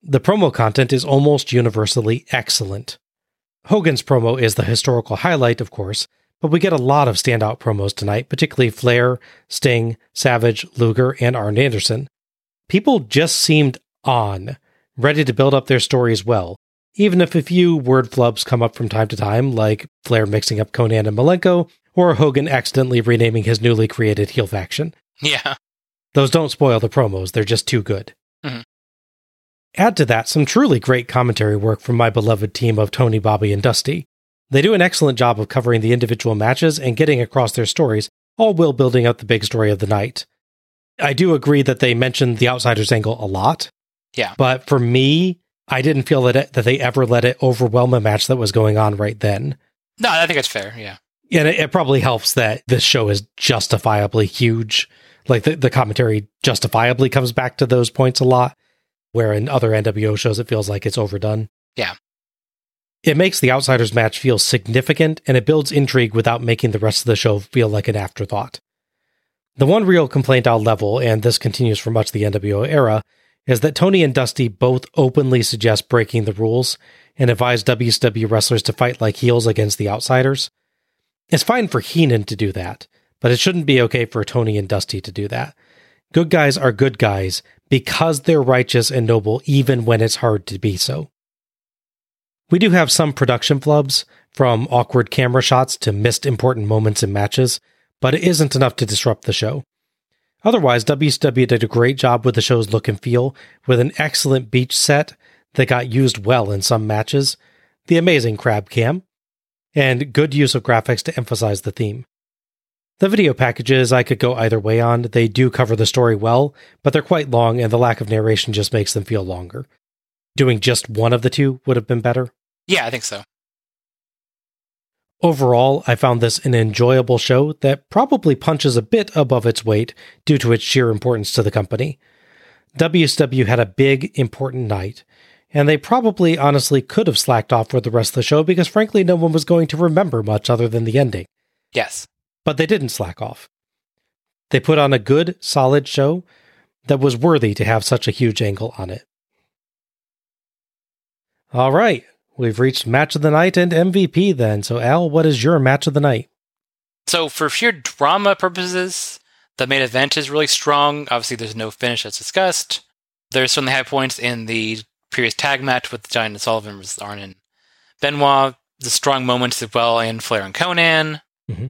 The promo content is almost universally excellent. Hogan's promo is the historical highlight, of course, but we get a lot of standout promos tonight, particularly Flair, Sting, Savage, Luger, and Arn Anderson. People just seemed on, ready to build up their stories well, even if a few word flubs come up from time to time, like Flair mixing up Konnan and Malenko, or Hogan accidentally renaming his newly created heel faction. Yeah. Those don't spoil the promos, they're just too good. Mhm. Add to that some truly great commentary work from my beloved team of Tony, Bobby, and Dusty. They do an excellent job of covering the individual matches and getting across their stories, all while building up the big story of the night. I do agree that they mentioned the outsiders angle a lot, Yeah. but for me, I didn't feel that it, that they ever let it overwhelm a match that was going on right then. No, I think it's fair. Yeah. And it, it probably helps that this show is justifiably huge. Like the, the commentary justifiably comes back to those points a lot, where in other NWO shows it feels like it's overdone. Yeah. It makes the Outsiders match feel significant and it builds intrigue without making the rest of the show feel like an afterthought. The one real complaint I'll level, and this continues for much of the NWO era, is that Tony and Dusty both openly suggest breaking the rules and advise WCW wrestlers to fight like heels against the outsiders. It's fine for Heenan to do that, but it shouldn't be okay for Tony and Dusty to do that. Good guys are good guys because they're righteous and noble, even when it's hard to be so. We do have some production flubs, from awkward camera shots to missed important moments in matches, but it isn't enough to disrupt the show. Otherwise, WCW did a great job with the show's look and feel, with an excellent beach set that got used well in some matches, the amazing crab cam, and good use of graphics to emphasize the theme. The video packages I could go either way on. They do cover the story well, but they're quite long, and the lack of narration just makes them feel longer. Doing just one of the two would have been better. Yeah, I think so. Overall, I found this an enjoyable show that probably punches a bit above its weight due to its sheer importance to the company. WCW had a big, important night, and they probably honestly could have slacked off for the rest of the show because frankly no one was going to remember much other than the ending. Yes. But they didn't slack off. They put on a good, solid show that was worthy to have such a huge angle on it. All right, we've reached match of the night and MVP then. So, Al, what is your match of the night? So, for sheer drama purposes, the main event is really strong. Obviously, there's no finish as discussed. There's certainly high points in the previous tag match with Giant and Sullivan versus Arn and Benoit. The strong moments as well in Flair and Konnan. Mhm.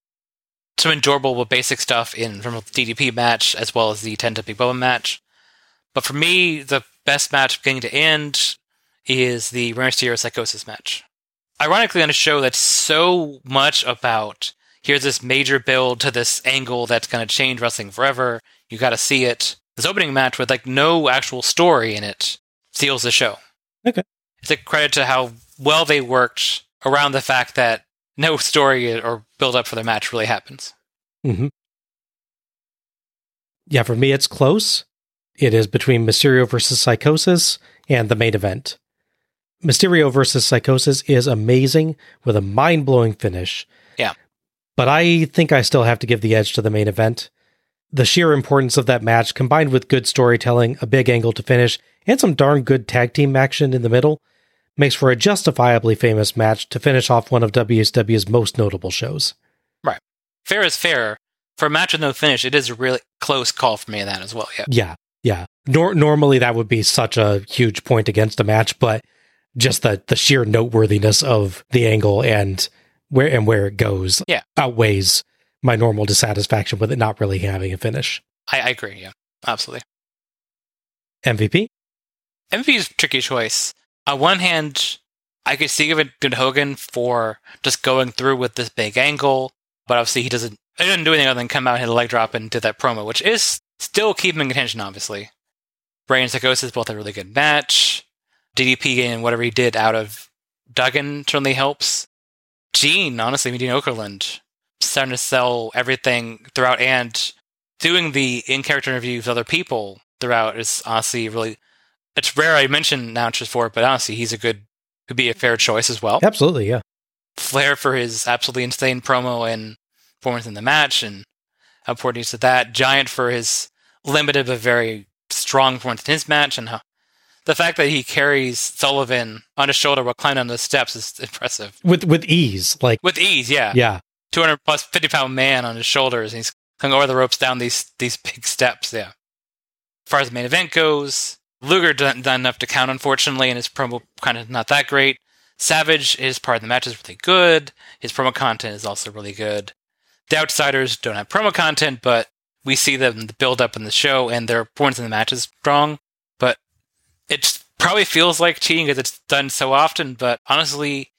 Some enjoyable but basic stuff in from the DDP match as well as the Tenta Big Bubba match. But for me, the best match beginning to end is the Rey Mysterio Psychosis match. Ironically, on a show that's so much about here's this major build to this angle that's going to change wrestling forever. You got to see it. This opening match with like no actual story in it steals the show. Okay. It's a credit to how well they worked around the fact that no story or build up for the match really happens. Mm-hmm. Yeah, for me, it's close. It is between Mysterio versus Psychosis and the main event. Mysterio versus Psychosis is amazing with a mind blowing finish. Yeah. But I think I still have to give the edge to the main event. The sheer importance of that match, combined with good storytelling, a big angle to finish, and some darn good tag team action in the middle, makes for a justifiably famous match to finish off one of WCW's most notable shows. Right. Fair is fair. For a match with no finish, it is a really close call for me in that as well. Yeah. Yeah, yeah. Nor- normally that would be such a huge point against a match, but just the the sheer noteworthiness of the angle and where and where it goes Yeah. outweighs my normal dissatisfaction with it not really having a finish. I, I agree. Yeah. Absolutely. MVP? MVP is a tricky choice. On one hand, I could see good Hogan for just going through with this big angle, but obviously he doesn't. He doesn't do anything other than come out, and hit a leg drop, and that promo, which is still keeping attention. Obviously, Rey and Psychosis both a really good match. DDP and whatever he did out of Duggan certainly helps. Gene, honestly, Gene Okerlund starting to sell everything throughout and doing the in character interviews with other people throughout is honestly really it's rare I mention announcers for it, but honestly he's a good could be a fair choice as well. Absolutely, yeah. Flair for his absolutely insane promo and performance in the match and how important is to that. Giant for his limited but very strong performance in his match and how the fact that he carries Sullivan on his shoulder while climbing on the steps is impressive. With with ease, like With ease, yeah. yeah. 200 plus 50 pound man on his shoulders and he's coming over the ropes down these these big steps yeah as far as the main event goes luger done, done enough to count unfortunately and his promo kind of not that great savage his part of the match is really good his promo content is also really good the outsiders don't have promo content but we see them build up in the show and their points in the match is strong but it probably feels like cheating because it's done so often but honestly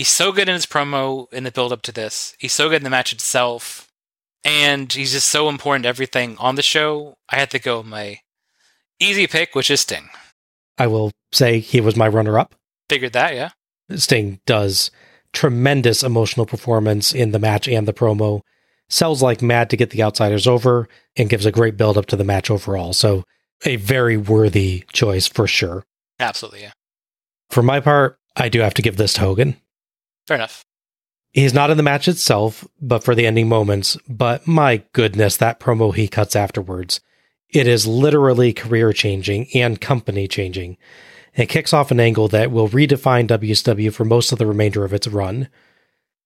he's so good in his promo in the build up to this. He's so good in the match itself. And he's just so important to everything on the show. I had to go my easy pick, which is Sting. I will say he was my runner up. Figured that, yeah. Sting does tremendous emotional performance in the match and the promo. Sells like mad to get the outsiders over and gives a great build up to the match overall. So a very worthy choice for sure. Absolutely, yeah. For my part, I do have to give this to Hogan. Fair enough. He's not in the match itself, but for the ending moments. But my goodness, that promo he cuts afterwards. It is literally career changing and company changing. It kicks off an angle that will redefine WCW for most of the remainder of its run.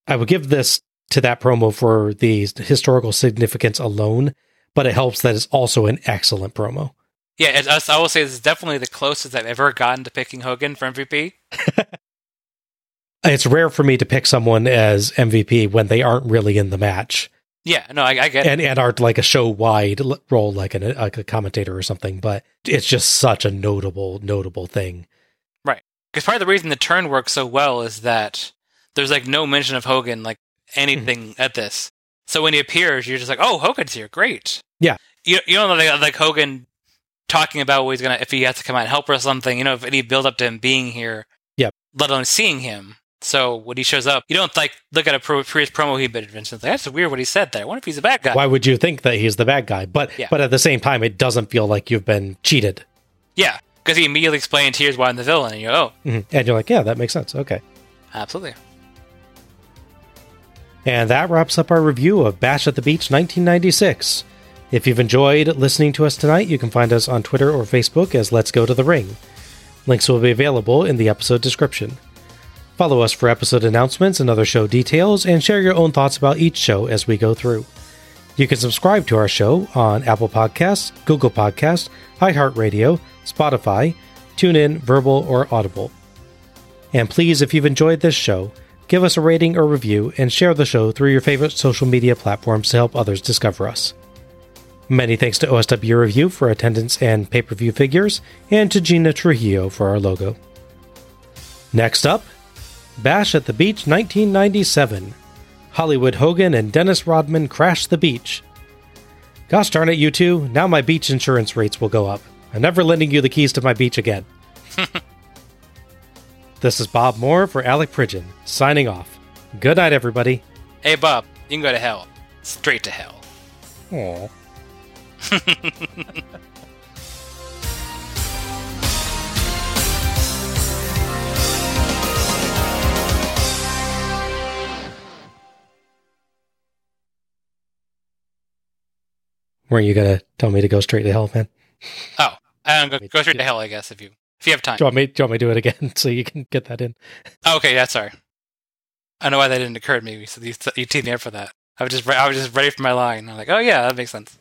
I would give this to that promo for the historical significance alone, but it helps that it's also an excellent promo. Yeah, it, I will say this is definitely the closest I've ever gotten to picking Hogan for MVP. it's rare for me to pick someone as MVP when they aren't really in the match Yeah, no, I, I get and it. and aren't like a show wide role like an like a commentator or something. But it's just such a notable notable thing. Right. Because part of the reason the turn works so well is that there's like no mention of Hogan, like anything Mm-hmm. at this. So when he appears, you're just like, oh, Hogan's here. Great. Yeah. You, you don't know, like, like Hogan talking about what he's going to, if he has to come out and help or something, you know, if any build up to him being here, Yep. let alone seeing him. So when he shows up, you don't like look at a previous promo he did, Vincent. Like, That's weird what he said there. I wonder if he's a bad guy. Why would you think that he's the bad guy? But Yeah. but at the same time, it doesn't feel like you've been cheated. Yeah. Because he immediately explained here's why I'm the villain. And you go, oh, Mhm. And you're like, yeah, that makes sense. Okay. absolutely. And that wraps up our review of Bash at the Beach 1996. If you've enjoyed listening to us tonight, you can find us on Twitter or Facebook as Let's Go to the Ring. Links will be available in the episode description. Follow us for episode announcements and other show details, and share your own thoughts about each show as we go through. You can subscribe to our show on Apple Podcasts, Google Podcasts, iHeartRadio, Spotify, TuneIn, Verbal, or Audible. And please, if you've enjoyed this show, give us a rating or review and share the show through your favorite social media platforms to help others discover us. Many thanks to OSW Review for attendance and pay per view figures, and to Gina Trujillo for our logo. Next up, Bash at the Beach 1997. Hollywood Hogan and Dennis Rodman crash the beach. Gosh darn it, you two, now my beach insurance rates will go up. I'm never lending you the keys to my beach again. this is Bob Moore for Alec Pridgeon, signing off. Good night, everybody. Hey, Bob, you can go to hell. Straight to hell. Aww. Weren't you gonna tell me to go straight to hell, man? Oh, um, go, go straight to hell, I guess, if you if you have time. Do you want me? Do you want me to do it again so you can get that in? Oh, okay, yeah, sorry. I know why that didn't occur to me. So you, you teed me up for that. I was just I was just ready for my line. I'm like, oh yeah, that makes sense.